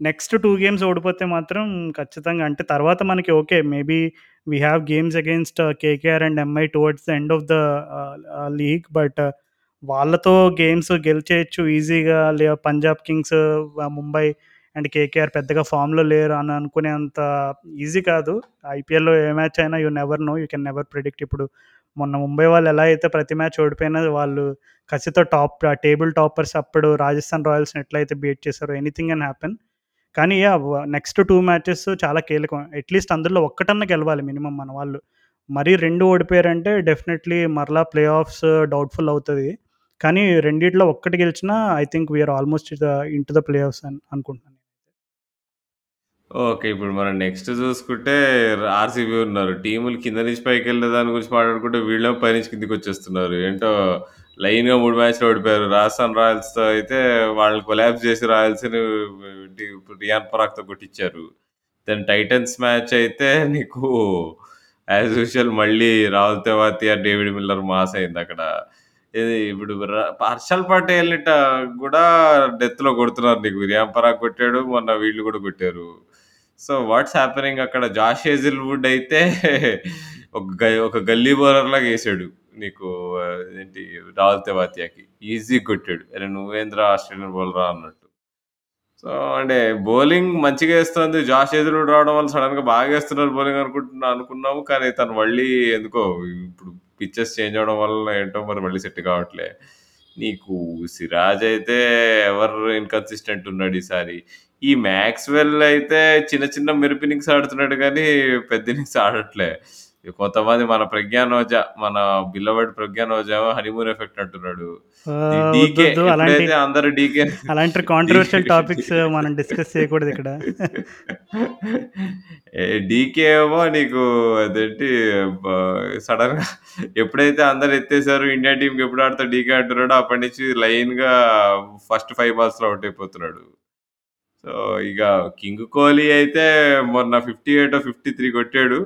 నెక్స్ట్ టూ గేమ్స్ ఓడిపోతే మాత్రం ఖచ్చితంగా అంటే తర్వాత మనకి okay. Maybe we have games against KKR and MI towards the end of the league. But వాళ్ళతో గేమ్స్ గెలిచేయచ్చు ఈజీగా. లే Punjab Kings, Mumbai and KKR పెద్దగా ఫామ్‌లో లేరు అని అనుకునేంత ఈజీ కాదు. ఐపీఎల్‌లో ఏ మ్యాచ్ అయినా you never know. You can never predict. ఇప్పుడు మొన్న ముంబై వాళ్ళు ఎలా అయితే ప్రతి మ్యాచ్ ఓడిపోయినా వాళ్ళు కసితో టాప్ టేబుల్ టాపర్స్ అప్పుడు రాజస్థాన్ రాయల్స్‌ని ఎట్లయితే బీట్ చేసారో ఎనీథింగ్ కెన్ హ్యాపెన్. కానీ నెక్స్ట్ టూ మ్యాచెస్ చాలా కీలకం. అట్‌లీస్ట్ అందులో ఒక్కటన్నా గెలవాలి మినిమం మన వాళ్ళు. మరీ రెండు ఓడిపోయారంటే డెఫినెట్లీ మరలా ప్లే ఆఫ్స్ డౌట్‌ఫుల్ అవుతుంది కానీ రెండిట్లో ఒక్కటి గెలిచినా I think we are almost in into the playoffs అని అనుకుంటున్నాను. ఓకే. ఇప్పుడు మనం నెక్స్ట్ చూసుకుంటే ఆర్‌సీబీ ఉన్నారు. టీములు కింద నుంచి పైకెళ్ళే దాని గురించి మాట్లాడుకుంటే వీళ్ళేమో పైనుంచి కిందకొచ్చేస్తున్నారు. ఏంటో లైన్‌గా 3 మ్యాచ్‌లు ఓడిపోయారు. రాజస్థాన్ రాయల్స్‌తో అయితే వాళ్ళని కొలాప్స్ చేసి రాయల్స్‌ని డి రియాన్ పరాగ్‌తో కొట్టిచ్చారు. దెన్ టైటన్స్ మ్యాచ్ అయితే నీకు యాజ్ యూజువల్ మళ్ళీ Rahul Tewatia, David Miller mass అయిందక్కడ. ఇది ఇప్పుడు ర హర్షల్ పటేల్ కూడా డెత్‌లో కొడుతున్నారు నీకు. రియాన్ పరాగ్ కొట్టాడు. మొన్న వీళ్ళు కూడా కొట్టారు. సో, వాట్స్ హ్యాపెనింగ్ అక్కడ జాష్ హేజిల్‌వుడ్ అయితే ఒక గ ఒక గల్లీ బౌలర్‌లాగా వేసాడు నీకు ఏంటి రాహుల్ తెవాతియాకి. ఈజీ కొట్టాడు. అరే నువ్వేంద్ర ఆస్ట్రేలియన్ బౌలరా అన్నట్టు. సో, అంటే బౌలింగ్ మంచిగా వేస్తుంది జాష్ హేజిల్‌వుడ్ రావడం వల్ల సడన్గా బాగా వేస్తున్నారు బౌలింగ్ అనుకుంటున్నా అనుకున్నాము. కానీ తను మళ్ళీ ఎందుకో ఇప్పుడు పిచ్చెస్ చేంజ్ అవడం వల్ల ఏంటో మరి మళ్ళీ సెట్ కావట్లే. నీకు సిరాజ్ అయితే ఎవరు ఇన్‌కన్సిస్టెంట్ ఉన్నాడు ఈసారి. ఈ మ్యాక్స్వెల్ అయితే చిన్న చిన్న మెరుపు ఇన్నింగ్స్ ఆడుతున్నాడు కానీ పెద్ద ఇన్నింగ్స్ ఆడట్లే. కొంతమంది మన ప్రగ్యాన్ ఓజా, మన ఓజా ఏమో హనీమూన్ ఎఫెక్ట్ అంటున్నాడు. డీకే. అలాంటి అందరూ డీకే అలాంటి *laughs* కాంట్రోవర్షియల్ టాపిక్స్ మనం డిస్కస్ చేయకూడదిక్కడ. ఏ డీకే ఏమో నీకు అదేంటి బ సడెన్‌గా ఎప్పుడైతే అందరూ ఎత్తేసారో ఇండియా టీమ్‌కి ఎప్పుడు ఆడతాడు డీకే అంటున్నాడో అప్పటి నుంచి లైన్‌గా ఫస్ట్ 5 బాల్స్‌లో ఔట్ అయిపోతున్నాడు. సో, ఇక కింగ్ కోహ్లీ అయితే మొన్న 58 53 కొట్టాడు.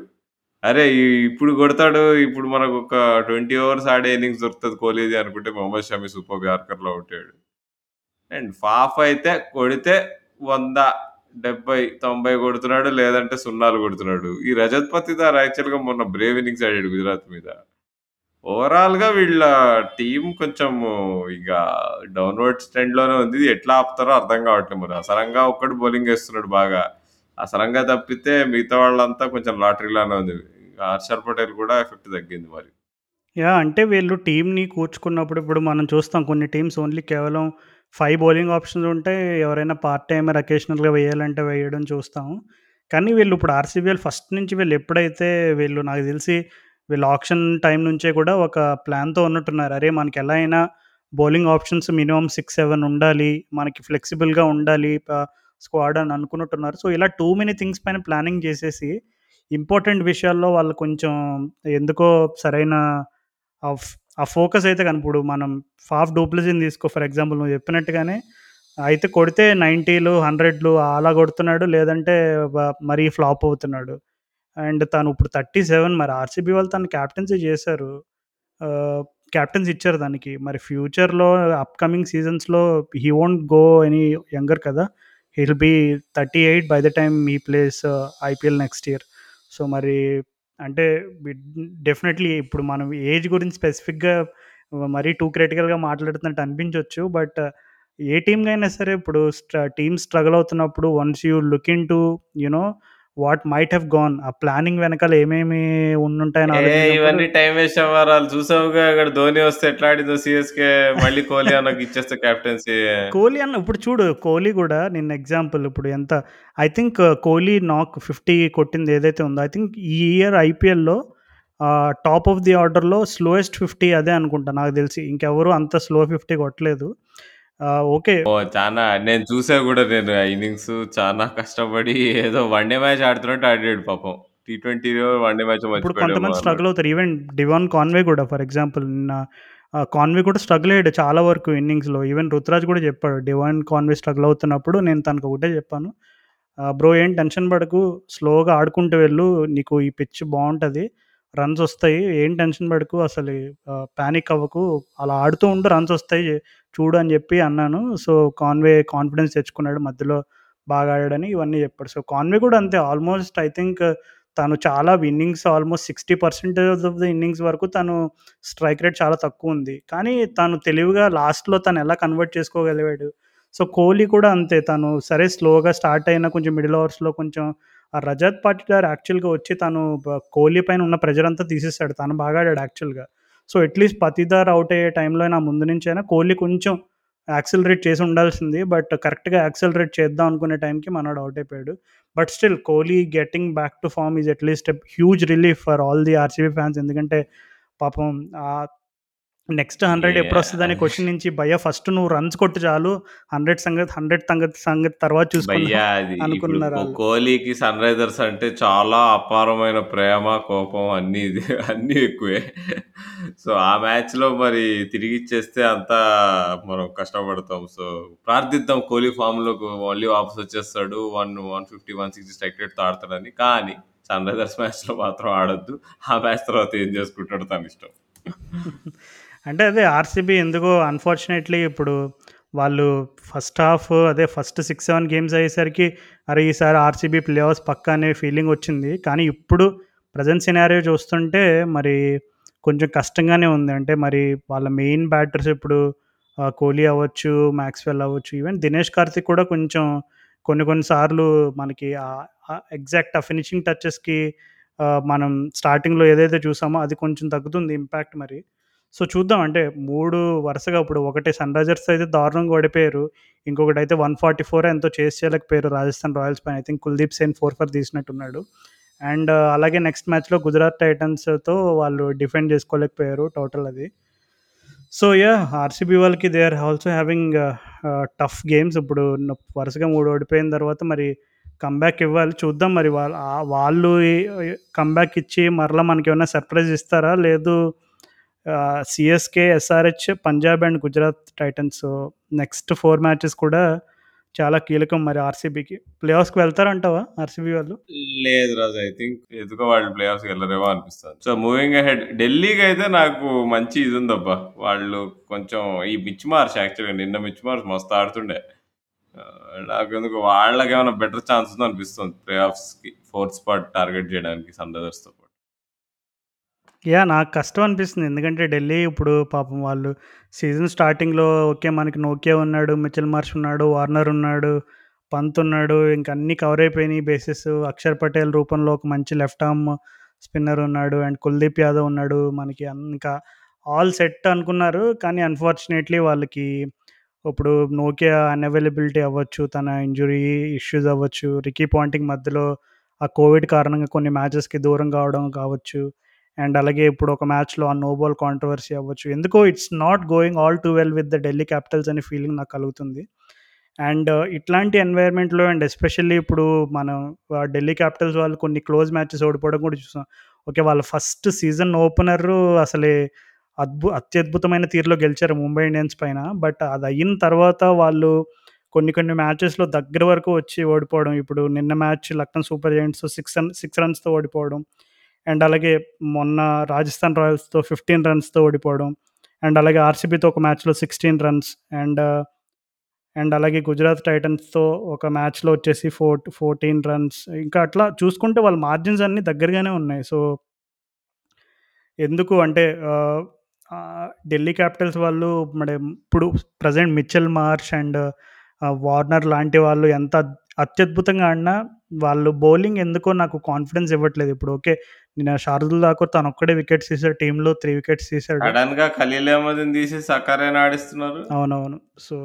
అరే! ఇప్పుడు కొడతాడు. ఇప్పుడు మనకొక 20 ఓవర్స్ ఆడే ఇన్నింగ్స్ దొరుకుతది కోహ్లీది అనుకుంటే మొహమ్మద్ షమి సూపర్బ్ యార్కర్‌లో ఔట్ అండ్ ఫాఫ్ అయితే కొడితే 100, 70, 90 కొడుతున్నాడు. లేదంటే సున్నాలు కొడుతున్నాడు. ఈ రజత్ పతిదార్ యాక్చువల్‌గా మొన్న బ్రేవ్ ఇన్నింగ్స్ ఆడాడు గుజరాత్ మీద. ఓవరాల్‌గా వీళ్ళ టీమ్ కొంచెం ఇక డౌన్వర్డ్ ట్రెండ్‌లోనే ఉంది. ఎట్లా ఆపుతారో అర్థం కావట్లేదు మరి. అసరంగా ఒక్కడు బౌలింగ్ ఏస్తున్నాడు బాగా. అసలంగా తప్పితే మిగతా వాళ్ళంతా కొంచెం లాటరీలానే ఉంది. హర్షర్ పటేల్ కూడా ఎఫెక్ట్ తగ్గింది మరి. యా అంటే వీళ్ళు టీంని కూర్చుకున్నప్పుడు ఇప్పుడు మనం చూస్తాం కొన్ని టీమ్స్ ఓన్లీ కేవలం ఫైవ్ బౌలింగ్ ఆప్షన్స్ ఉంటే ఎవరైనా పార్ట్ టైమర్ అకేషనల్‌గా వేయాలంటే వేయడం చూస్తాము. కానీ వీళ్ళు ఇప్పుడు ఆర్‌సీబీఎల్ ఫస్ట్ నుంచి వీళ్ళు ఎప్పుడైతే వీళ్ళు నాకు తెలిసి వీళ్ళు ఆప్షన్ టైం నుంచే కూడా ఒక ప్లాన్‌తో ఉన్నట్టున్నారు. అరే! మనకి ఎలా అయినా bowling options minimum six seven ఉండాలి. మనకి ఫ్లెక్సిబుల్‌గా ఉండాలి స్క్వాడ్ అని అనుకున్నట్టున్నారు. సో, ఇలా టూ మెనీ థింగ్స్ పైన ప్లానింగ్ చేసేసి ఇంపార్టెంట్ విషయాల్లో వాళ్ళు కొంచెం ఎందుకో సరైన ఆ ఆ ఫోకస్ అయితే కనిపడు. మనం ఫాఫ్ డూప్లెసీని తీసుకో ఫర్ ఎగ్జాంపుల్ నువ్వు చెప్పినట్టుగానే అయితే కొడితే 90లు, 100లు అలా కొడుతున్నాడు. లేదంటే మరీ ఫ్లాప్ అవుతున్నాడు. అండ్ తను ఇప్పుడు 37 మరి ఆర్‌సీబీ వాళ్ళు తను క్యాప్టెన్సీ చేశారు. ఆహ్, ఇచ్చారు దానికి. మరి ఫ్యూచర్‌లో upcoming సీజన్స్‌లో he won't go any younger కదా! He'll be thirty eight by the time ఈ plays IPL next year. So, మరి అంటే డెఫినెట్‌లీ ఇప్పుడు మనం ఏజ్ గురించి స్పెసిఫిక్‌గా మరీ టూ క్రిటికల్‌గా మాట్లాడుతున్నట్టు అనిపించవచ్చు బట్ ఏ టీమ్‌కైనా సరే ఇప్పుడు స్ట్ర టీమ్ స్ట్రగుల్ అవుతున్నప్పుడు once you look in to you know what might have gone uh planning వెనకాల ఏమేమి ఉండుంటాయని ఇవన్నీ టైమ్ వేస్ట్ వ్యవహారాలు. చూసావుగా అక్కడ ధోని వస్తే ఎట్లా ఆడిందో సీఎస్‌కే మళ్ళీ కోహ్లీ అన్నకి ఇచ్చేస్తే కెప్టెన్సీ. కోహ్లీ అన్న ఇప్పుడు చూడు కోహ్లీ కూడా నిన్న ఎగ్జాంపుల్ ఇప్పుడు ఎంత ఐ థింక్ కోహ్లీ నాక్ 50 కొట్టింది ఏదైతే ఉందో ఐ థింక్ ఈ ఇయర్ ఐపీఎల్‌లో టాప్ ఆఫ్ ది ఆర్డర్‌లో స్లోయెస్ట్ 50 అదే అనుకుంటా నాకు తెలిసి. ఇంకెవరు అంత స్లో 50 కొట్టలేదు. ఓకే. ఓహ్! చానా నేను చూసా కూడా నేను ఆ ఇన్నింగ్స్ చానా కష్టపడి ఏదో వన్ డే మ్యాచ్ ఆడుతున్నట్టు ఆడాడు పాపం. టీ20 వన్ డే మ్యాచ్ ఇప్పుడు మర్చిపోయాడేమో కొంతమంది స్ట్రగల్ అన్నట్టు. అవుతారు. ఈవెన్ డివాన్ కాన్వే కూడా ఫర్ ఎగ్జాంపుల్ నిన్న ఆహ్, కాన్వే కూడా స్ట్రగుల్ అయ్యాడు చాలా వరకు ఇన్నింగ్స్‌లో. ఈవెన్ రుతురాజ్ కూడా చెప్పాడు. డివాన్ కాన్వే స్ట్రగుల్ అవుతున్నప్పుడు నేను తనకు ఒకటే చెప్పాను. ఆహ్, బ్రో ఏం టెన్షన్ పడకు. స్లోగా ఆడుకుంటూ వెళ్ళు. నీకు ఈ పిచ్ బావుంటది. రన్స్ వస్తాయి. ఏం టెన్షన్ పడకు. అసలు ఆహ్, పానిక్ అవ్వకు. అలా ఆడుతూ ఉండు రన్స్ వస్తాయి. చూడు అని చెప్పి అన్నాను. సో, కాన్వే కాన్ఫిడెన్స్ తెచ్చుకున్నాడు. మధ్యలో బాగా ఆడాడని ఇవన్నీ చెప్పాడు. సో, కాన్వే కూడా అంతే ఆల్మోస్ట్ ఐ థింక్ తను చాలా innings almost 60% of the innings వరకు తను స్ట్రైక్ రేట్ చాలా తక్కువ ఉంది కానీ తను తెలివిగా లాస్ట్‌లో తను ఎలా కన్వర్ట్ చేసుకోగలిగాడు. సో, కోహ్లీ కూడా అంతే. తను సరే స్లోగా స్టార్ట్ అయిన కొంచెం మిడిల్ ఓవర్స్‌లో కొంచెం ఆ రజత్ పాటిదార్ యాక్చువల్‌గా వచ్చి తను కోహ్లీ పైన ఉన్న ప్రెజర్ అంతా తీసేసాడు. తను బాగా ఆడాడు యాక్చువల్‌గా. సో, అట్‌లీస్ట్ పతిదార్ అవుట్ అయ్యే టైంలో అయినా ముందు నుంచైనా కోహ్లీ కొంచెం యాక్సిలరేట్ చేసి ఉండాల్సింది. బట్ కరెక్ట్‌గా యాక్సిలరేట్ చేద్దాం అనుకునే టైంకి మనోడు అవుట్ అయిపోయాడు. But still Kohli getting back to form is at least huge relief for all the RCB fans. ఎందుకంటే పాపం నెక్స్ట్ 100 ఎప్పుడొస్తదని యాహ్! క్వెషన్ నుంచి భయ్యా ఫస్ట్ నువ్వు రన్స్ కొట్టు చాలు. 100 సంగతి 100 తంగతి సంగతి తర్వాత ఇప్పుడు అనుకున్నారు. కోహ్లీకి సన్ రైజర్స్ అంటే చాలా అపారమైన ప్రేమ, కోపం అన్నీ అన్నీ ఎక్కువే. సో, ఆ మ్యాచ్‌లో మరి తిరిగిచ్చేస్తే అంతా మనం కష్టపడతాం. సో, ప్రార్థిద్దాం కోహ్లీ ఫామ్‌లోకి మళ్ళీ వాపస్ వచ్చేస్తాడు. 1, 150, 160 స్ట్రైక్ రేట్‌తో ఆడతాడని. కానీ సన్ రైజర్స్ మ్యాచ్‌లో మాత్రం ఆడొద్దు. ఆ మ్యాచ్ తర్వాత ఏం చేసుకుంటాడో తనిష్టం. *laughs* అంటే అదే ఆర్సీబీ ఎందుకో అన్‌ఫార్చునేట్‌లీ ఇప్పుడు వాళ్ళు ఫస్ట్ హాఫ్ అదే ఫస్ట్ 6, 7 గేమ్స్ అయ్యేసరికి అరే! ఈసారి ఆర్సీబీ ప్లే ఆఫ్స్ పక్కా అనే ఫీలింగొచ్చింది. కానీ ఇప్పుడు ప్రజెంట్ సినారియో చూస్తుంటే మరి కొంచెం కష్టంగానే ఉంది. అంటే మరి వాళ్ళ మెయిన్ బ్యాటర్స్ ఇప్పుడు కోహ్లీ అవ్వచ్చు, మ్యాక్స్వెల్ అవ్వచ్చు, ఈవెన్ దినేష్ కార్తీక్ కూడా కొంచెం కొన్ని కొన్ని సార్లు మనకి ఎగ్జాక్ట్ ఆ ఫినిషింగ్ టచెస్‌కి మనం స్టార్టింగ్‌లో ఏదైతే చూసామో అది కొంచెం తగ్గుతుంది ఇంపాక్ట్ మరి. సో, చూద్దాం అంటే మూడు వరుసగా ఇప్పుడు ఒకటి సన్‌రైజర్స్ అయితే దారుణంగా ఓడిపోయారు. ఇంకొకటైతే 144 ఎంతో చేసి చేయలేకపోయారు రాజస్థాన్ రాయల్స్ పైన. I think Kuldeep Sen four for తీసినట్టున్నాడు. And అలాగే నెక్స్ట్ మ్యాచ్‌లో గుజరాత్ టైటన్స్‌తో వాళ్ళు డిఫెండ్ చేసుకోలేకపోయారు టోటల్ అది. సో, యా ఆర్సీబీ వాళ్ళకి they are also having tough games ఇప్పుడు వరుసగా మూడు ఓడిపోయిన తర్వాత మరి కమ్‌బ్యాక్ ఇవ్వాలి. చూద్దాం మరి వాళ్ళు వాళ్ళు కంబ్యాక్ ఇచ్చి మరలా ఏమైనా సర్ప్రైజ్ ఇస్తారా? లేదు CSK SRH, Punjab and Gujarat Titans next four matches కూడా చాలా కీలకం మరి ఆర్సీబీకి. ప్లే ఆఫ్స్‌కి వెళ్తారంటావా ఆర్సీబీ వాళ్ళు? లేదు రాజు. ఐ థింక్ ఎందుకో వాళ్ళు ప్లే ఆఫ్స్‌కి వెళ్ళరేమో అనిపిస్తుంది. సో, మూవింగ్ అహెడ్ అయితే నాకు మంచి ఇది ఉందబ్బా వాళ్ళు కొంచెం ఈ మిచ్ మార్చ్ యాక్చువల్‌గా నిన్న మిచ్ మార్చ్ మస్తు ఆడుతుండే. నాకు ఎందుకు వాళ్ళకి వాళ్ళకేమైనా బెటర్ ఛాన్స్ ఉందనిపిస్తుంది ప్లే ఆఫ్స్‌కి. ఫోర్త్ స్పాట్ టార్గెట్ చేయడానికి సన్ రైజర్స్తో యా నాకు కష్టం అనిపిస్తుంది. ఎందుకంటే ఢిల్లీ ఇప్పుడు పాపం వాళ్ళు సీజన్ స్టార్టింగ్‌లో ఓకే. మనకి నోకియా ఉన్నాడు, మిచెల్ మార్ష్ ఉన్నాడు, వార్నర్ ఉన్నాడు, పంత్ ఉన్నాడు. ఇంక అన్నీ కవర్ అయిపోయినాయి బేసెస్. అక్షర్ పటేల్ రూపంలో ఒక మంచి లెఫ్ట్ ఆర్మ్ స్పిన్నర్ ఉన్నాడు. అండ్ కుల్దీప్ యాదవ్ ఉన్నాడు. మనకి అన్ ఇంకా ఆల్ సెట్ అనుకున్నారు. కానీ అన్‌ఫార్చునేట్‌లీ వాళ్ళకి ఇప్పుడు నోకియా అన్‌అవైలబిలిటీ అవ్వచ్చు, తన ఇంజురీ ఇష్యూస్ అవ్వచ్చు, రికీ పాంటింగ్ మధ్యలో ఆ కోవిడ్ కారణంగా కొన్ని మ్యాచెస్‌కి దూరం కావడం కావచ్చు. అండ్ అలాగే ఇప్పుడు ఒక మ్యాచ్‌లో ఆ నోబాల్ కాంట్రవర్సీ అవ్వచ్చు. ఎందుకో it's not going all too well with the Delhi Capitals అనే ఫీలింగ్ నాకు కలుగుతుంది. అండ్ ఇట్లాంటి ఎన్వైర్న్‌మెంట్‌లో అండ్ ఎస్పెషల్లీ ఇప్పుడు మనం ఢిల్లీ క్యాపిటల్స్ వాళ్ళు కొన్ని క్లోజ్ మ్యాచెస్ ఓడిపోవడం కూడా చూసాం. ఓకే. వాళ్ళ ఫస్ట్ సీజన్ ఓపెనర్ అసలే అద్భు అత్యద్భుతమైన తీరులో గెలిచారు ముంబై ఇండియన్స్ పైన. బట్ అది అయిన తర్వాత వాళ్ళు కొన్ని కొన్ని మ్యాచెస్‌లో దగ్గర వరకు వచ్చి ఓడిపోవడం. ఇప్పుడు నిన్న match Lucknow Super Giants 6 run six రన్స్‌తో ఓడిపోవడం. అండ్ అలాగే మొన్న రాజస్థాన్ రాయల్స్‌తో 15 రన్స్‌తో ఓడిపోవడం. అండ్ అలాగే ఆర్సీబీతో ఒక మ్యాచ్‌లో 16 రన్స్ అండ్ అండ్ అలాగే గుజరాత్ టైటన్స్‌తో ఒక మ్యాచ్‌లో వచ్చేసి ఫోర్ ఫోర్టీన్ రన్స్. ఇంకా అట్లా చూసుకుంటే వాళ్ళ మార్జిన్స్ అన్నీ దగ్గరగానే ఉన్నాయి. సో ఎందుకు అంటే ఢిల్లీ క్యాపిటల్స్ వాళ్ళు మరి ఇప్పుడు present Mitchell Marsh and Warner లాంటి వాళ్ళు ఎంత అత్యద్భుతంగా ఆడినా వాళ్ళు బౌలింగ్ ఎందుకో నాకు కాన్ఫిడెన్స్ ఇవ్వట్లేదు. ఇప్పుడు ఓకే. నిన్న శార్దుల్ ఠాకూర్ తనొక్కడే వికెట్స్ తీసాడు. టీమ్‌లో 3 వికెట్స్ తీసాడు. సడెన్‌గా ఖలీల్ అహ్మద్‌ని తీసేసి సక్కరేనా ఆడిస్తున్నారు. అవునవును. సో,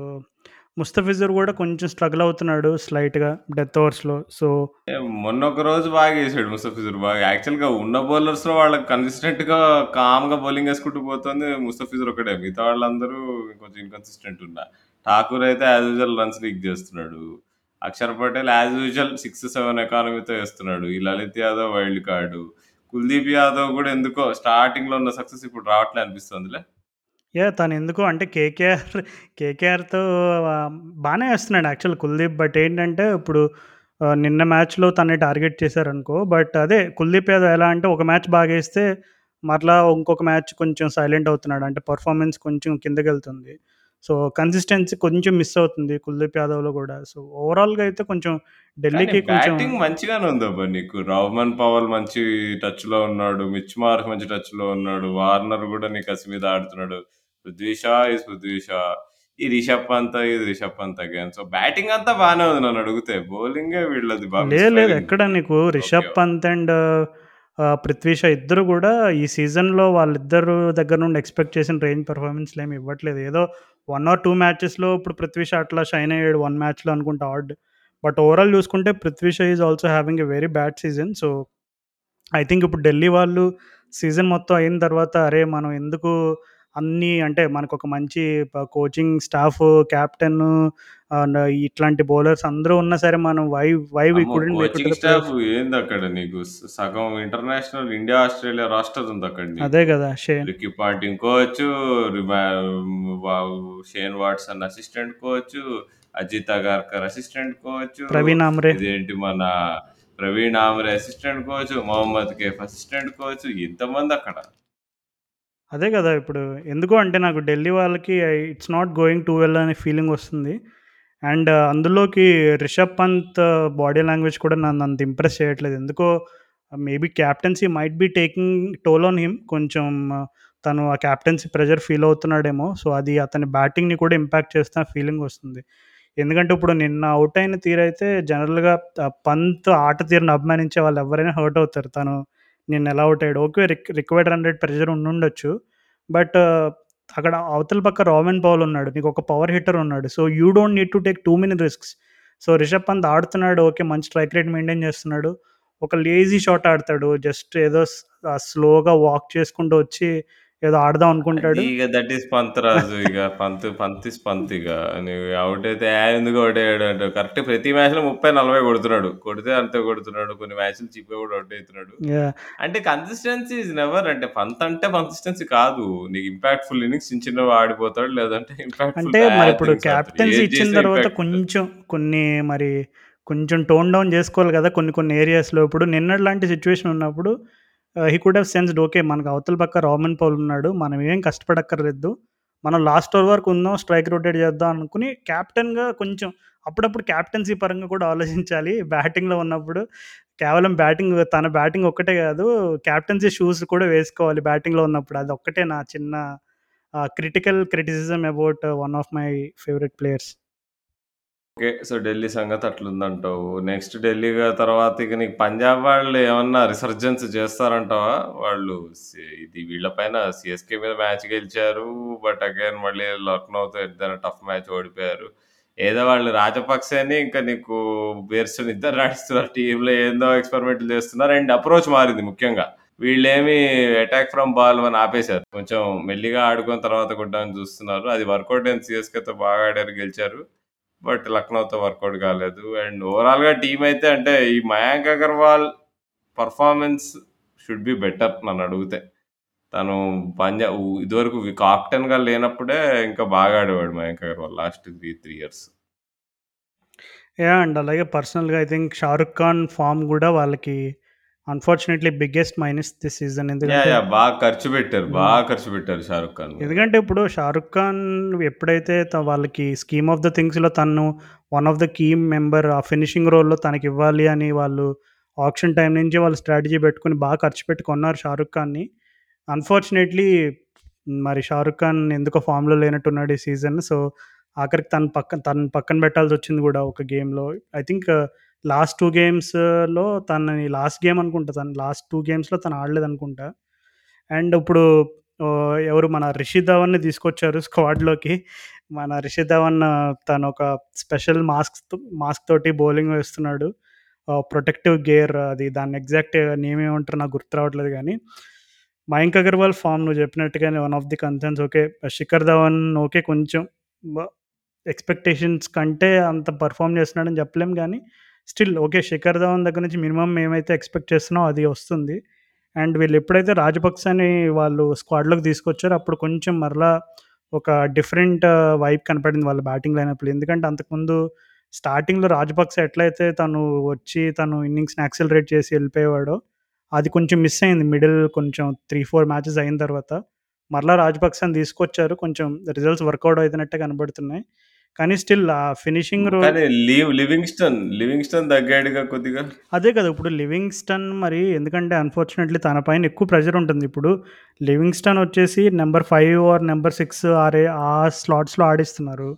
ముస్తఫిజుర్ కూడా కొంచెం స్ట్రగుల్ అవుతున్నాడు స్లైట్‌గా డెత్ ఓవర్స్‌లో. సో మొన్న ఒక రోజు బాగా ఏసాడు ముస్తఫిజుర్ బాగా. యాక్చువల్‌గా ఉన్న బౌలర్స్‌లో వాళ్ళకి కన్సిస్టెంట్‌గా కామ్‌గా బౌలింగ్ ఏసుకుంటూ పోతుంది ముస్తఫిజుర్ ఒక్కడే. మిగతా వాళ్ళందరూ కొంచెం ఇన్‌కన్సిస్టెంట్ ఉన్నా. ఠాకూర్ అయితే యాజ్ యూజువల్ రన్స్ లీక్ చేస్తున్నాడు. అక్షర్ పటేల్ యాజ్ యూజువల్ 6, 7 ఎకానమీతో ఏస్తున్నాడు. ఈ లలిత్ యాదవ్ వైల్డ్ కార్డు. కుల్దీప్ యాదవ్ కూడా ఎందుకో స్టార్టింగ్‌లో ఉన్న సక్సెస్ ఇప్పుడు రావట్లే అనిపిస్తుందిలే. యా తను ఎందుకు అంటే కేకేఆర్ కేకేఆర్‌తో బాగానే వేస్తున్నాడు యాక్చువల్ కుల్దీప్. బట్ ఏంటంటే ఇప్పుడు నిన్న మ్యాచ్‌లో తనని టార్గెట్ చేశారనుకో. బట్ అదే కుల్దీప్ యాదవ్ ఎలా అంటే ఒక మ్యాచ్ బాగేస్తే మరలా ఇంకొక మ్యాచ్ కొంచెం సైలెంట్ అవుతున్నాడు. అంటే పర్ఫార్మెన్స్ కొంచెం కిందకి వెళ్తుంది సో, కన్సిస్టెన్సీ కొంచెం మిస్ అవుతుంది కుల్దీప్ యాదవ్‌లో కూడా. సో, ఓవరాల్‌గా అయితే కొంచెం ఢిల్లీకి కొంచెం బ్యాటింగ్ మంచిగానే ఉందబ్బా నీకు. రౌమన్ పవల్ మంచి టచ్‌లో ఉన్నాడు. మిచ్ మార్ష్ మంచి టచ్‌లో ఉన్నాడు. వార్నర్ కూడా నీ కసి మీద ఆడుతున్నాడు. పృథ్వీ షా ఈజ్ పృథ్వీ షా. ఈ Rishabh Pant is Rishabh Pant again. So, batting అంతా బానే ఉంది నన్నడిగితే. బౌలింగే వీళ్ళది లేదు లేదు. ఎక్కడ. నీకు రిషబ్. పంత్ అండ్ ఆహ్, పృథ్వీ షా ఇద్దరు కూడా ఈ సీజన్‌లో వాళ్ళిద్దరు దగ్గర నుండి ఎక్స్‌పెక్ట్ చేసిన రేంజ్ పెర్ఫార్మన్స్‌లేమి ఇవ్వట్లేదు. ఏదో వన్ ఆర్ టూ మ్యాచెస్‌లో ఇప్పుడు పృథ్వీ అట్లా షైన్ అయ్యాడు. వన్ మ్యాచ్‌లో అనుకుంటా ఆడ్. బట్ ఓవరాల్ చూసుకుంటే Prithvi Shaw is also having a very bad season. So, I think ఇప్పుడు ఢిల్లీ వాళ్ళు సీజన్ మొత్తం అయిన తర్వాత అరే! మనం ఎందుకు అన్నీ అంటే మనకొక మంచి కోచింగ్ స్టాఫ్, కెప్టెన్ ఇట్లాంటి బౌలర్స్ అందరూ ఉన్నా సరే మనం why why we! Couldn't coaching staff offs. ఏందక్కడ నీకు సగం ఇంటర్నేషనల్ ఇండియా, ఆస్ట్రేలియా రాస్టర్ ఉందక్కడ అదే నీకు. గదా! Shane. Ricky Ponting coach, Shane Watson assistant coach, Ajit Agarkar assistant coach, Praveen Amre. ఇదేంటి మన Praveen Amre assistant coach, Mohammad Kaif assistant coach ఇంతమందక్కడ. అదే గదా! ఇప్పుడు ఎందుకో అంటే నాకు ఢిల్లీ వాళ్ళకి it's not going too well అనే ఫీలింగ్ వస్తుంది. అండ్ అందులోకి రిషబ్ పంత్ బాడీ లాంగ్వేజ్ కూడా నన్నంత ఇంప్రెస్ చేయట్లేదు. ఎందుకో maybe captaincy might be taking toll on him. కొంచెం తను ఆ క్యాప్టెన్సీ ప్రెజర్ ఫీల్ అవుతున్నాడేమో. సో, అది అతని బ్యాటింగ్‌ని కూడా ఇంపాక్ట్ చేస్తున్న ఫీలింగ్ వస్తుంది. ఎందుకంటే ఇప్పుడు నిన్న అవుట్ అయిన తీరైతే జనరల్‌గా పంత్ ఆట తీరును అభిమానించే వాళ్ళు ఎవరైనా హర్ట్ అవుతారు. తను నిన్న ఎలా అవుట్ అయ్యాడు. ఓకే. రిక్ రిక్వైర్డ్ హండ్రెడ్ ప్రెజర్ ఉండుండొచ్చు. బట్ అక్కడ అవతల పక్క రామన్ పౌల్ ఉన్నాడు. నీకు ఒక పవర్ హిట్టర్ ఉన్నాడు. So, you don't need to take too many risks. So, Rishabh Pant ఆడుతున్నాడు. ఓకే. మంచి స్ట్రైక్ రేట్ మెయింటైన్ చేస్తున్నాడు. ఒక లేజీ షాట్ ఆడతాడు. జస్ట్ ఏదో స్లోగా వాక్ చేసుకుంటూ వచ్చి ఏదో ఆడదాం అనుకుంటాడు. ఇగ దట్ ఈస్ పంతరాజు ఇగ. పంత్ పంత్ ఈస్ పంత్ ఇగ. నువ్వు ఔట్ అయితే "ఆ! ఎందుకు ఔట్ అయ్యాడు" అంటావు. కరెక్ట్ ప్రతి మ్యాచ్‌లో 30, 40 కొడుతున్నాడు. కొడితే అంతే కొడుతున్నాడు. కొన్ని మ్యాచ్‌లు చీప్‌గా కూడా ఔట్ అయితున్నాడు. యాహ్! అంటే కన్సిస్టెన్సీ ఈస్ నెవర్ అంటే పంత్ అంటే కన్సిస్టెన్సీ కాదు. నీకు ఇంపాక్ట్‌ఫుల్ ఇన్నింగ్స్ చిన్న చిన్నవి ఆడిపోతాడు. లేదంటే ఇంపాక్ట్‌ఫుల్ అంటే థింగ్స్ ఆడతాడు. క్యాప్టెన్సీ ఇచ్చిన తర్వాత ఇంపాక్ట్. కొంచెం కొన్ని మరి కొంచెం టోన్ డౌన్ చేసుకోవాలి గదా! కొన్ని కొన్ని ఏరియాస్‌లో. ఇప్పుడు నిన్నటిలాంటి సిట్యుయేషన్ ఉన్నప్పుడు ఆహ్, he could have sensed okay. మనకు అవతల పక్క రామన్ పౌల్ ఉన్నాడు. మనం ఏం కష్టపడక్కర్లేదు. మనం లాస్ట్ ఓవర్ వరకు ఉందాం. స్ట్రైక్ రొటేట్ చేద్దాం అనుకుని క్యాప్టెన్‌గా కొంచెం అప్పుడప్పుడు క్యాప్టెన్సీ పరంగా కూడా ఆలోచించాలి. బ్యాటింగ్‌లో ఉన్నప్పుడు కేవలం బ్యాటింగ్ తన బ్యాటింగ్ ఒక్కటే కాదు క్యాప్టెన్సీ షూస్ కూడా వేసుకోవాలి బ్యాటింగ్‌లో ఉన్నప్పుడు. అది ఒక్కటే నా చిన్న critical criticism about one of my favourite players. Okay. So, Delhi సంగతి అట్లుందంటావు. నెక్స్ట్ ఢిల్లీగా తర్వాత ఇక నీకు పంజాబ్ వాళ్ళు ఏమన్నా రిసర్జెన్స్ చేస్తారంటావా? వాళ్ళు సి ఇది వీళ్ళ పైన సీఎస్‌కే మీద మ్యాచ్ గెలిచారు. బట్ అగైన్ మళ్ళీ లక్నోతో ఏదైనా టఫ్ మ్యాచ్ ఓడిపోయారు. ఏదో వాళ్ళు రాజపక్సేని ఇంకా నీకు బేర్స్టోని ఇద్దరు నడుస్తున్నారు. టీమ్‌లో ఏందో ఎక్స్‌పెరిమెంట్‌లు చేస్తున్నారు. అండ్ అప్రోచ్ మారింది ముఖ్యంగా. వీళ్ళేమి అటాక్ ఫ్రమ్ బాల్ అని ఆపేశారు. కొంచెం మెల్లిగా ఆడుకొని తర్వాత కొట్టడానికి చూస్తున్నారు. అది వర్కౌట్ అయింది. సీఎస్‌కేతో బాగా ఆడారు. గెలిచారు. బట్ లక్నోతో వర్కౌట్ కాలేదు. అండ్ ఓవరాల్‌గా టీం అయితే అంటే ఈ Mayank Agarwal performance should be better నన్నడిగితే. తను పంజా ఇదివరకు వి కాప్టెన్‌గా లేనప్పుడే ఇంకా బాగా ఆడేవాడు Mayank Agarwal last 3, 3 years. Yeah and అలాగే పర్సనల్‌గా I think 'Shahrukh Khan' form కూడా వాళ్ళకి unfortunately biggest minus this season. ఎందుకంటే! బాగా ఖర్చు పెట్టారు. బాగా ఖర్చు పెట్టారు 'షారుఖ్ ఖాన్'. ఎందుకంటే ఇప్పుడు 'షారుఖ్ ఖాన్' ఎప్పుడైతే వాళ్ళకి స్కీమ్ ఆఫ్ ద థింగ్స్‌లో తను one of the key member ఆ ఫినిషింగ్ రోల్‌లో తనకివ్వాలి అని వాళ్ళు ఆక్షన్ టైమ్ నుంచి వాళ్ళు స్ట్రాటజీ పెట్టుకొని బాగా ఖర్చు పెట్టి కొన్నారు 'షారుఖ్ ఖాన్‌ని.' అన్‌ఫార్చునేట్‌లీ మరి 'షారుఖ్ ఖాన్' ఎందుకో ఫామ్‌లో లేనట్టున్నాడు ఈ సీజన్. సో, ఆఖరికి తను పక్కన తనని పక్కన పెట్టాల్సొచ్చింది గూడా ఒక గేమ్‌లో. ఐ థింక్ లాస్ట్ టూ గేమ్స్‌లో తనని లాస్ట్ గేమ్ అనుకుంటా. తను లాస్ట్ టూ గేమ్స్‌లో తను ఆడలేదు అనుకుంటా అండ్ ఇప్పుడు ఎవరు మన 'రిషి ధవన్‌ని' తీసుకొచ్చారు స్క్వాడ్‌లోకి. మన 'రిషి ధవన్' తనొక స్పెషల్ మాస్క్ మాస్క్ తోటి బౌలింగ్ వేస్తున్నాడు. ప్రొటెక్టివ్ గేర్ అది దాన్ని ఎగ్జాక్ట్ నేమ్ ఏమంటారు నాకు గుర్తు రావట్లేదు కానీ మయాంక్ అగర్వాల్ ఫార్మ్ నువ్వు చెప్పినట్టుగానే one of the concerns okay. 'Shikhar Dhawan' okay కొంచెం ఎక్స్‌పెక్టేషన్స్ కంటే అంత పర్ఫామ్ చేస్తున్నాడని చెప్పలేం కానీ స్టిల్ ఓకే. 'శిఖర్ ధవన్' దగ్గర నుంచి మినిమమ్ ఏమైతే ఎక్స్‌పెక్ట్ చేస్తున్నామో అది వస్తుంది. అండ్ వీళ్ళు ఎప్పుడైతే 'రాజపక్సేని' వాళ్ళు స్క్వాడ్‌లోకి తీసుకొచ్చారో అప్పుడు కొంచెం మరలా ఒక డిఫరెంట్ వైబ్ కనపడింది వాళ్ళ బ్యాటింగ్ లైనప్‌లో. ఎందుకంటే అంతకుముందు స్టార్టింగ్‌లో 'రాజపక్సే' ఎట్లయితే తను వచ్చి తను ఇన్నింగ్స్‌ని యాక్సిలరేట్ చేసి వెళ్ళిపోయేవాడో అది కొంచెం మిస్ అయింది. మిడిల్ కొంచెం 3, 4 మ్యాచెస్ అయిన తర్వాత. మరలా రాజపక్సని తీసుకొచ్చారు. కొంచెం రిజల్ట్స్ వర్కౌట్ అవుతున్నట్టే కనబడుతున్నాయి. కానీ స్టిల్ ఆ ఫినిషింగ్ రోల్ కానీ లీవ్ లివింగ్‌స్టన్, లివింగ్‌స్టన్ తగ్గాడుగా కొద్దిగా. అదే కదా! ఇప్పుడు 'లివింగ్‌స్టన్' మరి ఎందుకంటే అన్‌ఫార్చునేట్‌లీ తన పైన ఎక్కువ ప్రెషర్ ఉంటుంది. ఇప్పుడు 'లివింగ్‌స్టన్' వచ్చేసి నంబర్ 5 ఆర్ నంబర్ 6 ఆరే ఆ స్లాట్స్‌లో ఆడిస్తున్నారు.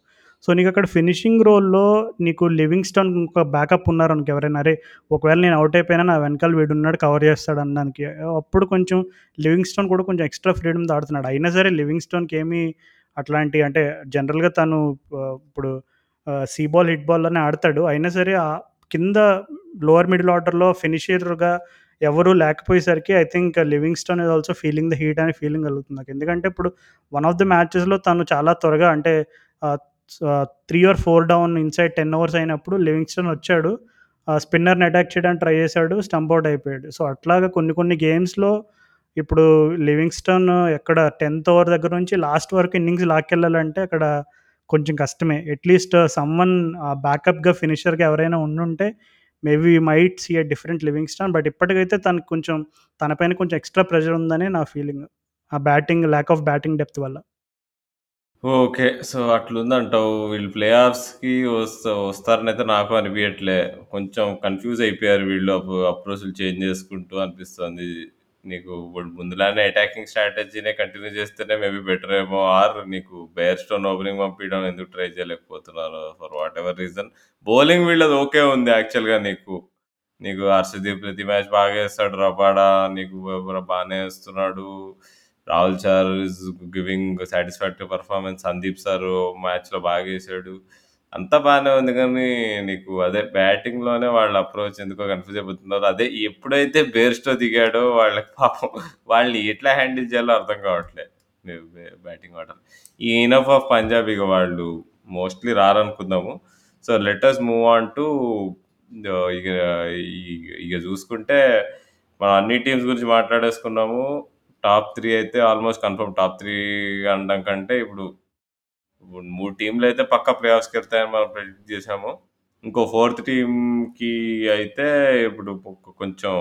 సో, నీకక్కడ ఫినిషింగ్ రోల్‌లో నీకు 'లివింగ్‌స్టన్' ఒక బ్యాకప్ ఉన్నారనుకో ఎవరైనా అరే! ఒకవేళ నేను ఔట్ అయిపోయినా నా వెనకాల వీడున్నాడు కవర్ చేస్తాడు అనడానికి. అప్పుడు కొంచెం 'లివింగ్‌స్టన్' కూడా కొంచెం ఎక్స్‌ట్రా ఫ్రీడమ్‌తో ఆడుతున్నాడు. అయినా సరే 'లివింగ్‌స్టన్‌కేమి అట్లాంటి అంటే జనరల్‌గా తను ఇప్పుడు సీ బాల్, హిట్ బాల్‌లోనే ఆడతాడు. అయినా సరే ఆ కింద లోవర్ మిడిల్ ఆర్డర్‌లో ఫినిషర్‌గా ఎవరు లేకపోయేసరికి I think 'Livingstone' is also feeling the heat అనే ఫీలింగ్ కలుగుతుంది నాకు. ఎందుకంటే ఇప్పుడు వన్ ఆఫ్ ద మ్యాచెస్‌లో తను చాలా త్వరగా అంటే three or four down inside ten overs అయినప్పుడు 'లివింగ్‌స్టన్' వచ్చాడు. స్పిన్నర్‌ని అటాక్ చేయడానికి ట్రై చేశాడు. స్టంప్ అవుట్ అయిపోయాడు. సో, అట్లాగా కొన్ని కొన్ని గేమ్స్‌లో ఇప్పుడు 'లివింగ్‌స్టన్' ఎక్కడ 10థ్ ఓవర్ దగ్గర నుంచి లాస్ట్ వరకు ఇన్నింగ్స్ లాక్కెళ్ళాలంటే అక్కడ కొంచెం కష్టమే. అట్‌లీస్ట్ సమ్‌వన్ బ్యాకప్‌గా ఫినిషర్‌గా ఎవరైనా ఉండుంటే maybe might see a different 'Livingstone' but ఇప్పటికైతే తనకు కొంచెం తనపైన కొంచెం ఎక్స్‌ట్రా ప్రెషర్ ఉందని నా ఫీలింగ్. ఆ batting lack of batting depth వల్ల. ఓకే. సో, అట్లుందంటావు. వీళ్ళు ప్లే ఆఫ్స్‌కి వస్త వస్తారనైతే నాకు అనిపించట్లే కొంచెం కన్‌ఫ్యూజ్ అయిపోయారు వీళ్ళు అప్రోచ్‌లు చేంజ్ చేసుకుంటూ అనిపిస్తుంది. నీకు ఇప్పుడు ముందులానే అటాకింగ్ స్ట్రాటజీనే కంటిన్యూ చేస్తేనే మేబీ బెటర్ ఏమో ఆర్ నీకు బెయిర్‌స్టోని ఓపెనింగ్ పంపించడం ఎందుకు ట్రై చేయలేకపోతున్నారు for whatever reason. Bowling వీళ్ళది ఓకే ఉంది యాక్చువల్‌గా నీకు. నీకు హర్షదీప్ ప్రతి మ్యాచ్ బాగా వేస్తాడు రబాడా నీకు బాగానే వేస్తున్నాడు Rahul sir is giving satisfactory performance. Sandeep sir మ్యాచ్‌లో బాగా వేసాడు అంతా బానే ఉంది కానీ నీకు అదే బ్యాటింగ్‌లోనే వాళ్ళ అప్రోచ్ ఎందుకో కన్‌ఫ్యూజ్ అయిపోతున్నారు. అదే ఎప్పుడైతే బేర్‌స్టో దిగాడో వాళ్ళకి పాపం వాళ్ళని ఎట్లా హ్యాండిల్ చేయాలో అర్థం కావట్లే. బె బ్యాటింగ్ ఆర్డర్. ఈ ఇనఫ్ ఆఫ్ పంజాబ్ ఇగ వాళ్ళు మోస్ట్‌లీ రారనుకుందాము. So, let us move on to ah, ఇగ ఇగ చూసుకుంటే మనం అన్ని టీమ్స్ గురించి మాట్లాడేసుకున్నాము. టాప్ 3 అయితే ఆల్మోస్ట్ కన్ఫర్మ్. టాప్ 3 అనడం కంటే ఇప్పుడు ఇప్పుడు 3 టీమ్‌లయితే పక్కా ప్లే ఆఫ్స్‌కెళ్తాయని మనం ప్రెడిక్ట్ చేసాము. ఇంకో ఫోర్త్ టీంకి అయితే ఇప్పుడు కొంచెం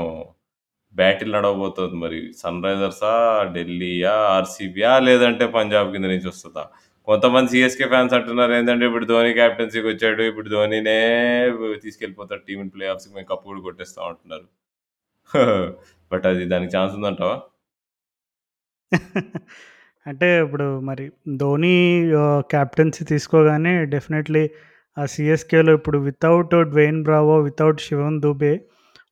బ్యాటిల్ నడవబోతుంది మరి. సన్ రైజర్సా? ఢిల్లీయా? ఆర్‌సీబీయా? లేదంటే పంజాబ్ కింద నుంచి వస్తుందా కొంతమంది సిఎస్కే ఫ్యాన్స్ అంటున్నారు ఏంటంటే ఇప్పుడు ధోని కెప్టెన్సీకి వచ్చాడు. ఇప్పుడు ధోనినే తీసుకెళ్ళిపోతాడు టీం ప్లే ఆఫ్స్‌కి మేము కప్పు కూడా కొట్టేస్తాం అంటున్నారు. *laughs* బట్ అది దానికి ఛాన్స్ ఉందంటావా? *laughs* అంటే ఇప్పుడు మరి ధోని ఆహ్, కెప్టెన్సీ తీసుకోగానే డెఫినెట్‌లీ ఆ సీఎస్‌కేలో ఇప్పుడు without Dwayne Bravo, without Shivam Dube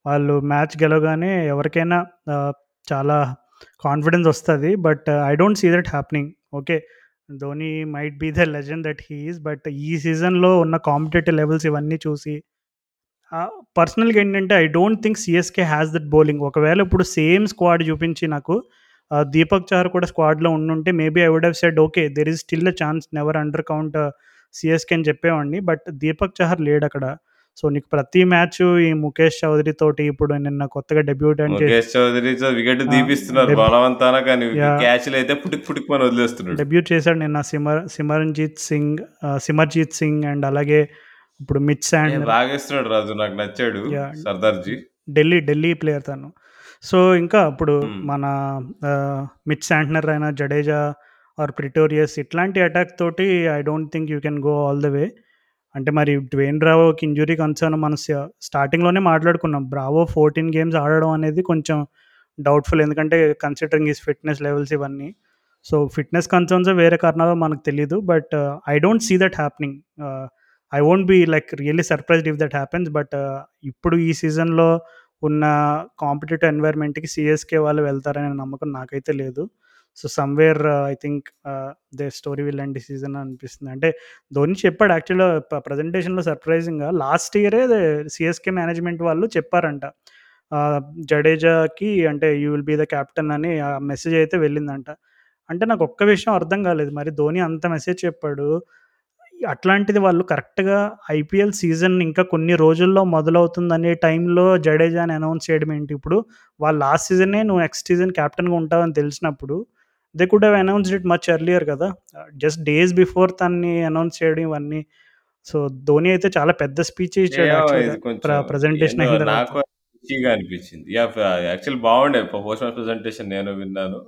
వాళ్ళు మ్యాచ్ గెలవగానే ఎవరికైనా ఆహ్, చాలా కాన్ఫిడెన్స్ వస్తది. But I don't see that happening. Okay. Dhoni might be the legend that he is. But ఈ సీజన్‌లో ఉన్న కాంపిటేటివ్ లెవెల్స్ ఇవన్నీ చూసి ఆహ్, పర్సనల్‌గా ఏంటంటే I don't think CSK has that bowling. ఒకవేళ ఇప్పుడు సేమ్ స్క్వాడ్ చూపించి నాకు దీపక్ చాహర్ కూడా స్క్వాడ్‌లో ఉండుంటే maybe I would have said okay. There is still a chance never under count CSK అని చెప్పేవాడిని. బట్ దీపక్ చాహర్ లేడక్కడ. సో, నీకు ప్రతి మ్యాచు ఈ ముఖేష్ చౌదరి తోటి ఇప్పుడు నిన్న కొత్తగా ముఖేష్ చౌదరితో వికెట్ బలవంతాన. కానీ పుటుక్ పుటుక్‌మని వదిలేస్తున్నాడు. డెబ్యూట్ చేశాడు నిన్న సిమర్ సిమరన్‌జీత్ సింగ్ సిమర్‌జీత్ సింగ్ అండ్ అలాగే ఇప్పుడు మిచ్ ఏ శాంట్నర్. బాగేస్తున్నాడు రాజు. నాకు నచ్చాడు! సర్దార్‌జీ. ఢిల్లీ, ఢిల్లీ ప్లేయర్ తను. సో, ఇంకా ఇప్పుడు హ్మ్. మన మిచ్ శాంట్నర్ అయినా, జడేజా ఆర్ ప్రిటోరియస్ ఇట్లాంటి అటాక్ తోటి I don't think you can go all the way. అంటే మరి డ్వేన్ బ్రావోకి ఇంజ్యూరీ కన్సర్న్ మనం స్టార్టింగ్‌లోనే మాట్లాడుకున్నాం. బ్రావో 14 గేమ్స్ ఆడడం అనేది కొంచెం డౌట్‌ఫుల్. ఎందుకంటే కన్సిడరింగ్ హిస్ ఫిట్‌నెస్ లెవెల్స్ ఇవన్నీ. సో, ఫిట్‌నెస్ కన్సర్న్స్ వేరే కారణాలో మనకు తెలీదు. But I don't see that happening. I won't be like really surprised if that happens. But ఇప్పుడు ఈ సీజన్‌లో ఉన్న కాంపిటేటివ్ ఎన్వైర్న్‌మెంట్‌కి సీఎస్‌కే వాళ్ళు వెళ్తారనే నమ్మకం నాకైతే లేదు. So, somewhere I think they story will and decision అనిపిస్తుంది. అంటే ధోని చెప్పాడు యాక్చువల్‌గా ప్రజెంటేషన్లో ప్రెజెంటేషన్‌లో సర్ప్రైజింగ్‌గా లాస్ట్ ఇయరే సిఎస్కే మేనేజ్మెంట్ వాళ్ళు చెప్పారంట. జడేజాకి అంటే you will be the captain అని ఆ మెసేజ్ అయితే వెళ్ళిందంట. అంటే నాకు ఒక్క విషయం అర్థం కాలేదు. మరి ధోని అంత మెసేజ్ చెప్పాడు. అట్లాంటిది వాళ్ళు కరెక్ట్‌గా ఐపీఎల్ సీజన్ ఇంకా కొన్ని రోజుల్లో మొదలవుతుందనే టైంలో జడేజాని అనౌన్స్ చేయడం ఏంటి? ఇప్పుడు వాళ్ళు లాస్ట్ సీజనే నువ్వు నెక్స్ట్ సీజన్ కెప్టెన్‌గా ఉంటావని తెలిసినప్పుడు they could have announced it much earlier కదా! జస్ట్ డేస్ బిఫోర్ తనని అనౌన్స్ చేయడం ఇవన్నీ. సో, ధోని అయితే చాలా పెద్ద స్పీచే ఇచ్చాడు ప్రెజెంటేషన్. నాకు పిచ్చిగా అనిపించింది. యాహ్! ఫ యాక్చువల్ బాగుండే పోస్ట్ మ్యాచ్ ప్రెజెంటేషన్ నేను విన్నాను.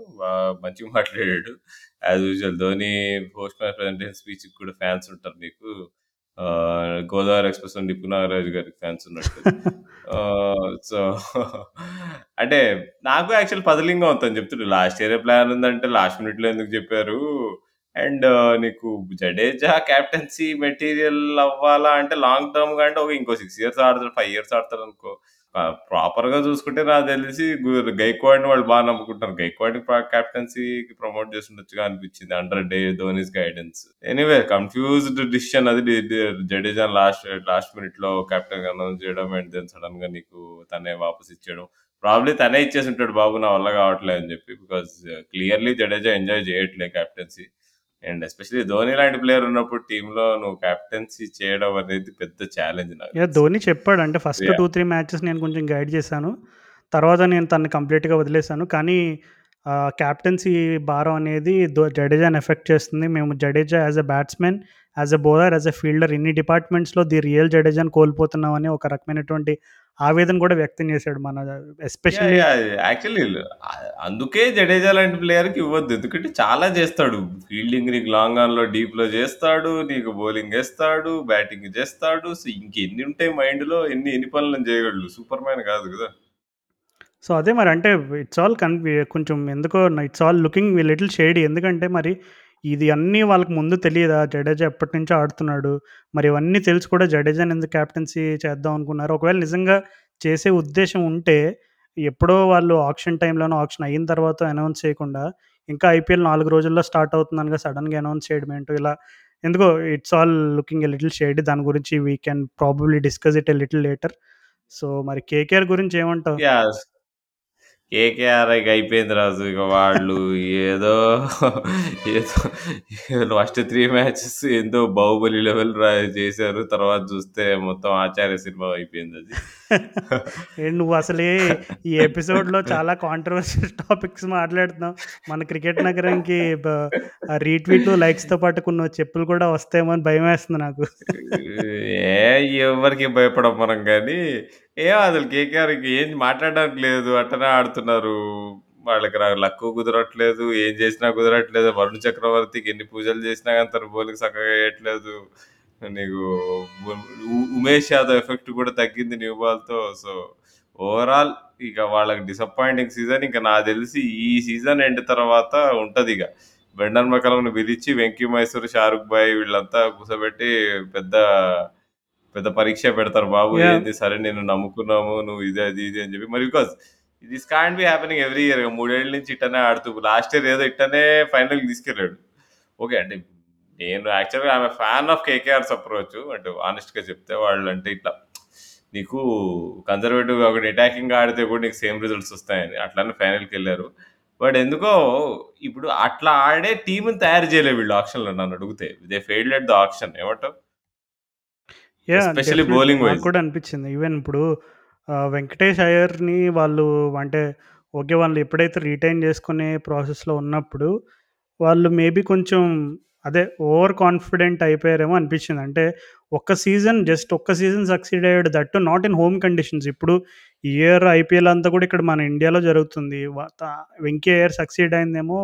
మంచిగా మాట్లాడాడు. As usual Dhoni post match presentation స్పీచ్‌కి కూడా ఫ్యాన్స్ ఉంటారు నీకు. ఆహ్, 'గోదావరి ఎక్స్‌ప్రెస్‌లో' నిప్పు నాగరాజు గారికి ఫ్యాన్స్ ఉన్నట్టు. ఆహ్, సో, అంటే నాకు యాక్చువల్ పజిలింగ్‌గా ఉంది తను చెప్తుండు. లాస్ట్ ఇయరే ప్లాన్ ఉందంటే లాస్ట్ మినిట్‌లో ఎందుకు చెప్పారు? అండ్ నీకు జడేజా కెప్టెన్సీ మెటీరియల్ అవ్వాలా అంటే లాంగ్ టర్మ్‌గా అంటే ఒక ఇంకో 6 ఇయర్స్ ఆడతాడు, 5 ఇయర్స్ ఆడతాడనుకో. ప్రాపర్‌గా చూసుకుంటే నాకు తెలిసి గైక్వాడ్‌ని వాళ్ళు బాగా నమ్ముకుంటున్నారు. గైక్వాడ్ క్యాప్టెన్సీకి ప్రమోట్ చేస్తుండొచ్చుగా అనిపించింది under the Dhoni's guidance. Anyway confused decision అది జడేజా లాస్ట్ లాస్ట్ మినిట్లో కెప్టెన్‌గా అనౌన్స్ చేయడం అండ్ దెన్ సడెన్‌గా నీకు తనే వాపస్ ఇచ్చేయడం. ప్రాబ్లీ తనే ఇచ్చేసి ఉంటాడు బాబు నా వల్ల కావట్లే అని చెప్పి. బికాస్ క్లియర్‌లీ జడేజా ఎంజాయ్ చేయట్లే కెప్టెన్సీ. అండ్ ఎస్పెషల్లీ ధోని లాంటి ప్లేయర్ ఉన్నప్పుడు టీమ్‌లో నువ్వు కెప్టెన్సీ చేయడం అనేది పెద్ద ఛాలెంజ్ నాకు. ధోని చెప్పాడు. అంటే ఫస్ట్! 2, 3 మ్యాచెస్ నేను కొంచెం గైడ్ చేశాను. తర్వాత నేను తనని కంప్లీట్‌గా వదిలేసాను. కానీ క్యాప్టెన్సీ భారం అనేది జడేజాని ఎఫెక్ట్ చేస్తుంది. మేము Jadeja as a batsmen, as a bowler, as a fielder ఇన్ని డిపార్ట్‌మెంట్స్‌లో ది రియల్ జడేజాని కోల్పోతున్నామని ఒక రకమైనటువంటి ఆవేదన కూడా వ్యక్తం చేశాడు. మన ఎస్పెషల్లీ యాక్చువల్లీ అందుకే జడేజా లాంటి ప్లేయర్‌కి ఇవ్వద్దు. ఎందుకంటే చాలా చేస్తాడు. ఫీల్డింగ్ నీకు లాంగ్ ఆన్‌లో, డీప్‌లో చేస్తాడు. నీకు బౌలింగ్ వేస్తాడు బ్యాటింగ్ చేస్తాడు. సో, ఇంకెన్ని ఉంటాయి మైండ్‌లో ఎన్ని ఎన్ని పనులను చేయగలడు. సూపర్ మ్యాన్ కాదు కదా! సో, అదే మరి అంటే ఇట్స్ ఆల్ కన్ కొంచెం ఎందుకో it's all looking little shady. ఎందుకంటే మరి ఇది అన్నీ వాళ్ళకి ముందు తెలియదా జడేజా ఎప్పటినుంచో ఆడుతున్నాడు. మరి ఇవన్నీ తెలిసి కూడా జడేజాని ఎందుకు క్యాప్టెన్సీ చేద్దాం అనుకున్నారు? ఒకవేళ నిజంగా చేసే ఉద్దేశం ఉంటే ఎప్పుడో వాళ్ళు ఆక్షన్ టైమ్‌లోనో, ఆక్షన్ అయిన తర్వాత అనౌన్స్ చేయకుండా ఇంకా ఐపీఎల్ నాలుగు రోజుల్లో స్టార్ట్ అవుతుందనగా సడన్గా అనౌన్స్ చేయడం ఏంటో ఇలా ఎందుకో it's all looking a little shade దాని గురించి we can probably discuss it a little later. So, మరి కేకేఆర్ గురించి ఏమంటావు? యాహ్! కేకేఆర్ అయిపోయింది రాజు. ఇక వాళ్ళు ఏదో ఏదో ఫస్ట్ త్రీ మ్యాచెస్ ఎంతో 'బాహుబలి' లెవెల్ రా చేశారు. తర్వాత చూస్తే మొత్తం 'ఆచార్య' సినిమా అయిపోయింది అది నువ్వు అసలే ఈ ఎపిసోడ్‌లో చాలా కాంట్రవర్షియల్ టాపిక్స్ మాట్లాడుతున్నావు. మన క్రికెట్ నగరానికి రీట్వీట్లు, లైక్స్‌తో పాటు కొన్ని చెప్పులు కూడా వస్తాయేమో అని భయమేస్తుంది నాకు. ఏ ఎవరికి భయపడం మనం కానీ ఏ అసలు కేకేఆర్కి ఏం మాట్లాడడానికి లేదు. అట్టనే ఆడుతున్నారు. వాళ్ళకి లక్కు కుదరట్లేదు. ఏం చేసినా కుదరట్లేదు. వరుణ్ చక్రవర్తికి ఎన్ని పూజలు చేసినా కానీ తన బోలికి సక్కగా వేయట్లేదు నీకు ఉమేష్ యాదవ్ ఎఫెక్ట్ కూడా తగ్గింది న్యూ బాల్‌తో. సో, ఓవరాల్ ఇక వాళ్ళకి డిసప్పాయింటింగ్ సీజన్. ఇంక నాకు తెలిసి ఈ సీజన్ ఎండ్ తర్వాత ఉంటదిగ. బ్రెండన్ మెకలమ్‌ని పిలిచి 'వెంకీ మైసూర్', 'షారుక్ భాయ్' వీళ్ళంతా కూసోబెట్టి పెద్ద పెద్ద పరీక్ష పెడతారు. బాబు! ఏంది సరే నిన్ను నమ్ముకున్నాము. నువ్వు ఇది, అది, ఇది అని చెప్పి. మరి because this can't be happening every year. 3 ఏళ్ళ నుంచి ఇట్టనే ఆడుతూ లాస్ట్ ఇయర్ ఏదో ఇట్టనే ఫైనల్‌కి తీసుకెళ్ళాడు. ఓకే. అంటే నేను యాక్చువల్‌గా a fan of KKR's approach. అంటే హానెస్ట్‌గా చెప్తే వాళ్ళంటే ఇట్లా నీకు కన్జర్వేటివ్‌గా ఒకటి అటాకింగ్‌గా ఆడితే కూడా నీకు సేమ్ రిజల్ట్స్ వస్తాయని. అట్లనే ఫైనల్‌కెళ్ళారు. బట్ ఎందుకో ఇప్పుడు అట్లా ఆడే టీమ్‌ని తయారు చేయలే వీళ్ళు ఆక్షన్‌లో నన్ను అడిగితే. They failed at the auction. ఏమంటావు? Especially bowling. కూడా అనిపించింది. ఈవెన్ ఇప్పుడు వెంకటేష్ అయ్యర్‌ని వాళ్ళు అంటే ఓకే. వాళ్ళు ఎప్పుడైతే రిటైన్ చేసుకునే ప్రాసెస్‌లో ఉన్నప్పుడు వాళ్ళు మేబీ కొంచెం అదే ఓవర్ కాన్ఫిడెంట్ అయిపోయారేమో అనిపించింది. అంటే ఒక్క సీజన్ జస్ట్ ఒక్క సీజన్ సక్సీడ్ అయ్యాడు. That too not in home conditions. ఇప్పుడు ఇయర్ ఐపీఎల్ అంతా కూడా ఇక్కడ మన ఇండియాలో జరుగుతుంది. వ త వెంకీ అయ్యర్ సక్సీడ్ అయిందేమో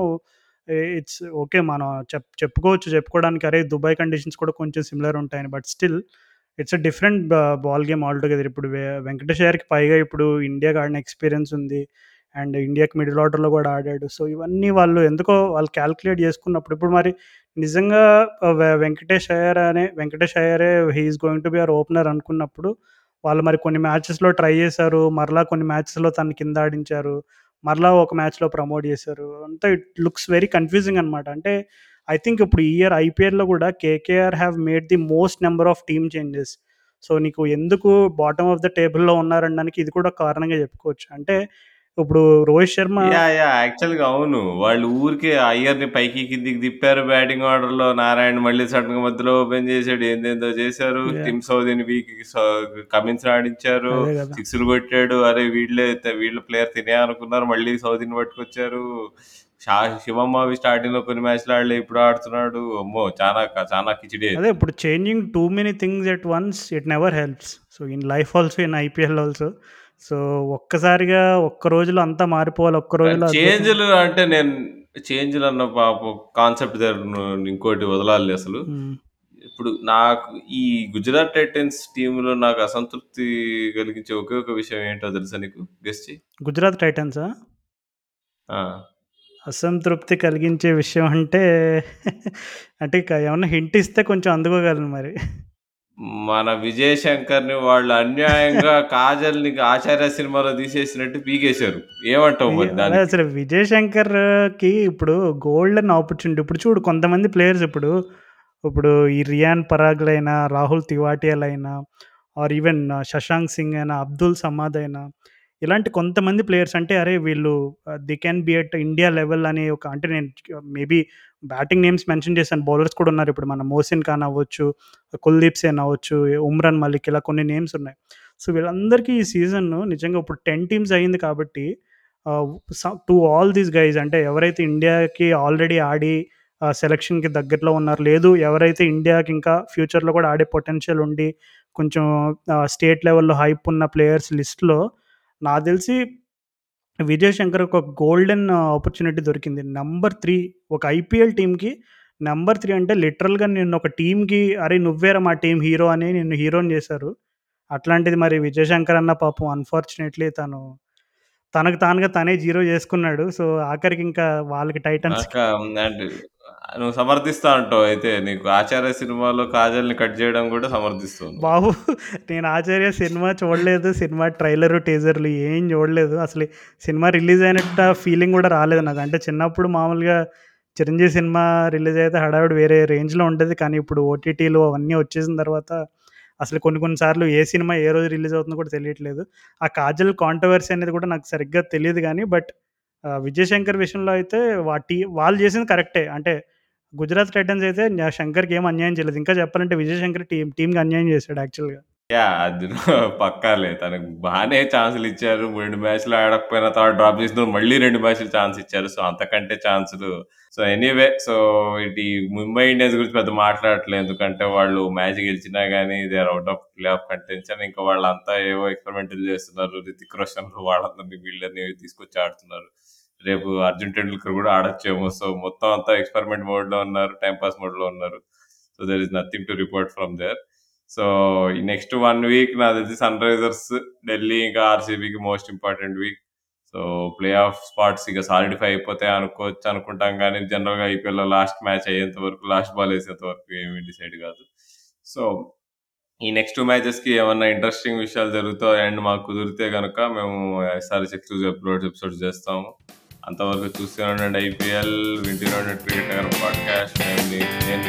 ఇట్స్ ఓకే. మనం చెప్ చెప్పుకోవచ్చు. చెప్పుకోవడానికి అరే! దుబాయ్ కండిషన్స్ కూడా కొంచెం సిమిలర్ ఉంటాయని. But still it's a different ball game altogether. ఇప్పుడు వెంకటేశ్వర్కి వెంకటేష్ అయ్యర్‌కి పైగా ఇప్పుడు ఇండియా గార్డెన్ ఎక్స్‌పీరియన్స్ ఉంది. అండ్ ఇండియాకి మిడిల్ ఆర్డర్‌లో కూడా ఆడాడు. సో, ఇవన్నీ వాళ్ళు ఎందుకో వాళ్ళు క్యాల్కులేట్ చేసుకున్నప్పుడు ఇప్పుడు మరి నిజంగా వెంకటేష్ అయ్యర్ అనే Venkatesh అయ్యరే he is going to be our opener అనుకున్నప్పుడు వాళ్ళు మరి కొన్ని మ్యాచెస్‌లో ట్రై చేశారు. మరలా కొన్ని మ్యాచెస్‌లో తను కింద ఆడించారు. మరలా ఒక మ్యాచ్‌లో ప్రమోట్ చేశారు. అంతా ఇట్ లుక్స్ వెరీ కన్‌ఫ్యూజింగ్ అనమాట. అంటే ఐ థింక్ ఇప్పుడు ఈ ఇయర్ ఐపీఎల్‌లో కూడా KKR have made the most number of team changes. So, నీకు ఎందుకు బాటమ్ ఆఫ్ ద టేబుల్‌లో ఉన్నారనడానికి ఇది కూడా కారణంగా చెప్పుకోవచ్చు. అంటే ఇప్పుడు రోహిత్ శర్మ! యాహ్! యాక్చువల్‌గా అవును. వాళ్ళు ఊరికే అయ్యర్‌ని పైకి కిందికి తిప్పారు బ్యాటింగ్ ఆర్డర్‌లో. నారాయణ్ మళ్ళీ సడెన్‌గా మధ్యలో ఓపెన్ చేసాడు. ఏందేందో చేశారు. టిమ్ సౌదీని వీక్ స కమిన్స్‌ని ఆడించారు. సిక్స్‌లు కొట్టాడు. అరే! వీళ్ళే వీళ్ళ ప్లేయర్ తినే అనుకున్నారు. మళ్ళీ సౌదీని పట్టుకొచ్చారు. షా శివం అవి స్టార్టింగ్‌లో కొన్ని మ్యాచ్‌లు ఆడలే. ఇప్పుడు ఆడుతున్నాడు. అమ్మో! చానా క చానా కిచిడి. అదే ఇప్పుడు changing too many things at once it never helps. So, in life also, in IPL also. So, ఒక్కసారిగా ఒక్క రోజులో అంతా మారిపోవాలి. ఒక్క రోజులో చేంజ్‌లు అంటే నేను చేంజ్‌లు అన్న పాపం కాన్సెప్ట్ ఇంకోటి వదలాలి అసలు. ఇప్పుడు నాకు ఈ గుజరాత్ టైటన్స్ టీమ్‌లో నాకు అసంతృప్తి కలిగించే ఒకే ఒక విషయం ఏంటో తెలుసా నీకు? గెస్ చెయ్యి. గుజరాత్ టైటన్సా? అసంతృప్తి కలిగించే విషయం అంటే *laughs* అంటే ఏమన్నా హింట్ ఇస్తే కొంచెం అందుకోగలను మరి. మన విజయ్ శంకర్‌ని వాళ్ళు అన్యాయంగా *laughs* 'కాజల్‌ని' 'ఆచార్య' సినిమాలో తీసేసినట్టు పీకేశారు. ఏమంటావు వి మరి అదే దానికి? అసలు విజయ్ శంకర్‌కి ఇప్పుడు గోల్డెన్ ఆపర్చునిటీ. ఇప్పుడు చూడు కొంతమంది ప్లేయర్స్ ఇప్పుడు, ఇప్పుడు ఈ రియాన్ పరాగ్‌లైనా, రాహుల్ తివాటియాలైనా ఆర్ ఈవెన్ శశాంక్ సింగ్ అయినా, అబ్దుల్ సమాద్ అయినా ఇలాంటి కొంతమంది ప్లేయర్స్ అంటే అరే! వీళ్ళు they can be at India level అనే ఒక అంటే నేను మేబీ బ్యాటింగ్ నేమ్స్ మెన్షన్ చేశాను. బౌలర్స్ కూడా ఉన్నారు. ఇప్పుడు మన మోసిన్ ఖాన్ అవ్వచ్చు, కుల్దీప్ సేన్ అవ్వచ్చు, ఉమ్రాన్ మలిక్ ఇలా కొన్ని నేమ్స్ ఉన్నాయి. సో, వీళ్ళందరికీ ఈ సీజన్ నిజంగా ఇప్పుడు 10 టీమ్స్ అయింది కాబట్టి టు ఆల్ దీస్ గైజ్ అంటే ఎవరైతే ఇండియాకి ఆల్రెడీ ఆడి సెలక్షన్కి దగ్గరలో ఉన్నారు లేదు ఎవరైతే ఇండియాకి ఇంకా ఫ్యూచర్లో కూడా ఆడే పొటెన్షియల్ ఉండి కొంచెం స్టేట్ లెవెల్లో హైప్ ఉన్న ప్లేయర్స్ లిస్ట్లో నాకు తెలిసి విజయ్ శంకర్ ఒక గోల్డెన్ ఆపర్చునిటీ దొరికింది. నెంబర్ త్రీ ఒక ఐపీఎల్ టీంకి నెంబర్ త్రీ అంటే లిటరల్గా నేను ఒక టీంకి అరే నువ్వేరా మా టీం హీరో అని నిన్ను హీరోని చేశారు. అట్లాంటిది మరి విజయ్ శంకర్ అన్న పాపం అన్ఫార్చునేట్లీ తను తనకు తానుగా తనే జీరో చేసుకున్నాడు. సో ఆఖరికి ఇంకా వాళ్ళకి టైటన్స్ నువ్వు సమర్థిస్తా అంటావు అయితే. నీకు ఆచార్య సినిమాలో కాజల్ని కట్ చేయడం కూడా సమర్థిస్తుంది. బాబు నేను ఆచార్య సినిమా చూడలేదు. సినిమా ట్రైలర్ టీజర్లు ఏం చూడలేదు. అసలు సినిమా రిలీజ్ అయినట్టు ఫీలింగ్ కూడా రాలేదు నాకు. అంటే చిన్నప్పుడు మామూలుగా చిరంజీవి సినిమా రిలీజ్ అయితే హడావిడి వేరే రేంజ్లో ఉంటుంది కానీ ఇప్పుడు ఓటీటీలు అవన్నీ వచ్చేసిన తర్వాత అసలు కొన్ని కొన్నిసార్లు ఏ సినిమా ఏ రోజు రిలీజ్ అవుతుందో కూడా తెలియట్లేదు. ఆ కాజల్ కాంట్రవర్సీ అనేది కూడా నాకు సరిగ్గా తెలియదు కానీ బట్ విజయశంకర్ విషయంలో అయితే వాటి వాళ్ళు చేసింది కరెక్టే. అంటే గుజరాత్ టైటన్స్ అయితే శంకర్కి ఏం అన్యాయం చేయలేదు. ఇంకా చెప్పాలంటే విజయశంకర్ టీం టీంకి అన్యాయం చేశాడు యాక్చువల్గా. యా అది పక్కాలే. తనకు బాగానే ఛాన్సులు ఇచ్చారు. రెండు మ్యాచ్లు ఆడకపోయినా తర్వాత డ్రాప్ చేసిన మళ్ళీ రెండు మ్యాచ్లు ఛాన్స్ ఇచ్చారు. సో అంతకంటే ఛాన్సులు. సో ఎనీవే సో ఇది ముంబై ఇండియన్స్ గురించి పెద్ద మాట్లాడట్లేదు. ఎందుకంటే వాళ్ళు మ్యాచ్ గెలిచినా కానీ they are out of playoff contention. ఇంకా వాళ్ళంతా ఏవో ఎక్స్పెరిమెంటల్ చేస్తున్నారు. రితిక్ రోషన్ వాళ్ళందరినీ వీళ్ళని తీసుకొచ్చి ఆడుతున్నారు. రేపు అర్జున్ టెండూల్కర్ కూడా ఆడొచ్చేమో. సో మొత్తం అంతా ఎక్స్పెరిమెంట్ మోడ్లో ఉన్నారు. టైం పాస్ మోడ్లో ఉన్నారు. So there is nothing to report from there so ఈ నెక్స్ట్ వన్ వీక్ నాకు తెలిసి సన్ రైజర్స్ ఢిల్లీ ఇంకా ఆర్సీబీకి most important week so playoff spots ఇక సాలిడిఫై అయిపోతాయి అనుకోవచ్చు అనుకుంటాం కానీ జనరల్గా ఐపీఎల్లో లాస్ట్ మ్యాచ్ అయ్యేంత వరకు లాస్ట్ బాల్ వేసేంత వరకు ఏమీ డిసైడ్ కాదు. సో ఈ నెక్స్ట్ మ్యాచెస్కి ఏమన్నా ఇంట్రెస్టింగ్ విషయాలు జరుగుతాయి అండ్ మాకు కుదిరితే కనుక మేము ఎస్ఆర్ఎస్ ఎక్స్క్లూజివ్ అప్లోడ్ ఎపిసోడ్స్ చేస్తాము. అంతవరకు చూస్తూనే ఉండండి ఐపీఎల్ వింటూనే ఉండండి క్రికెట్ నగర్ పాడ్కాస్ట్ నేను క్రికెట్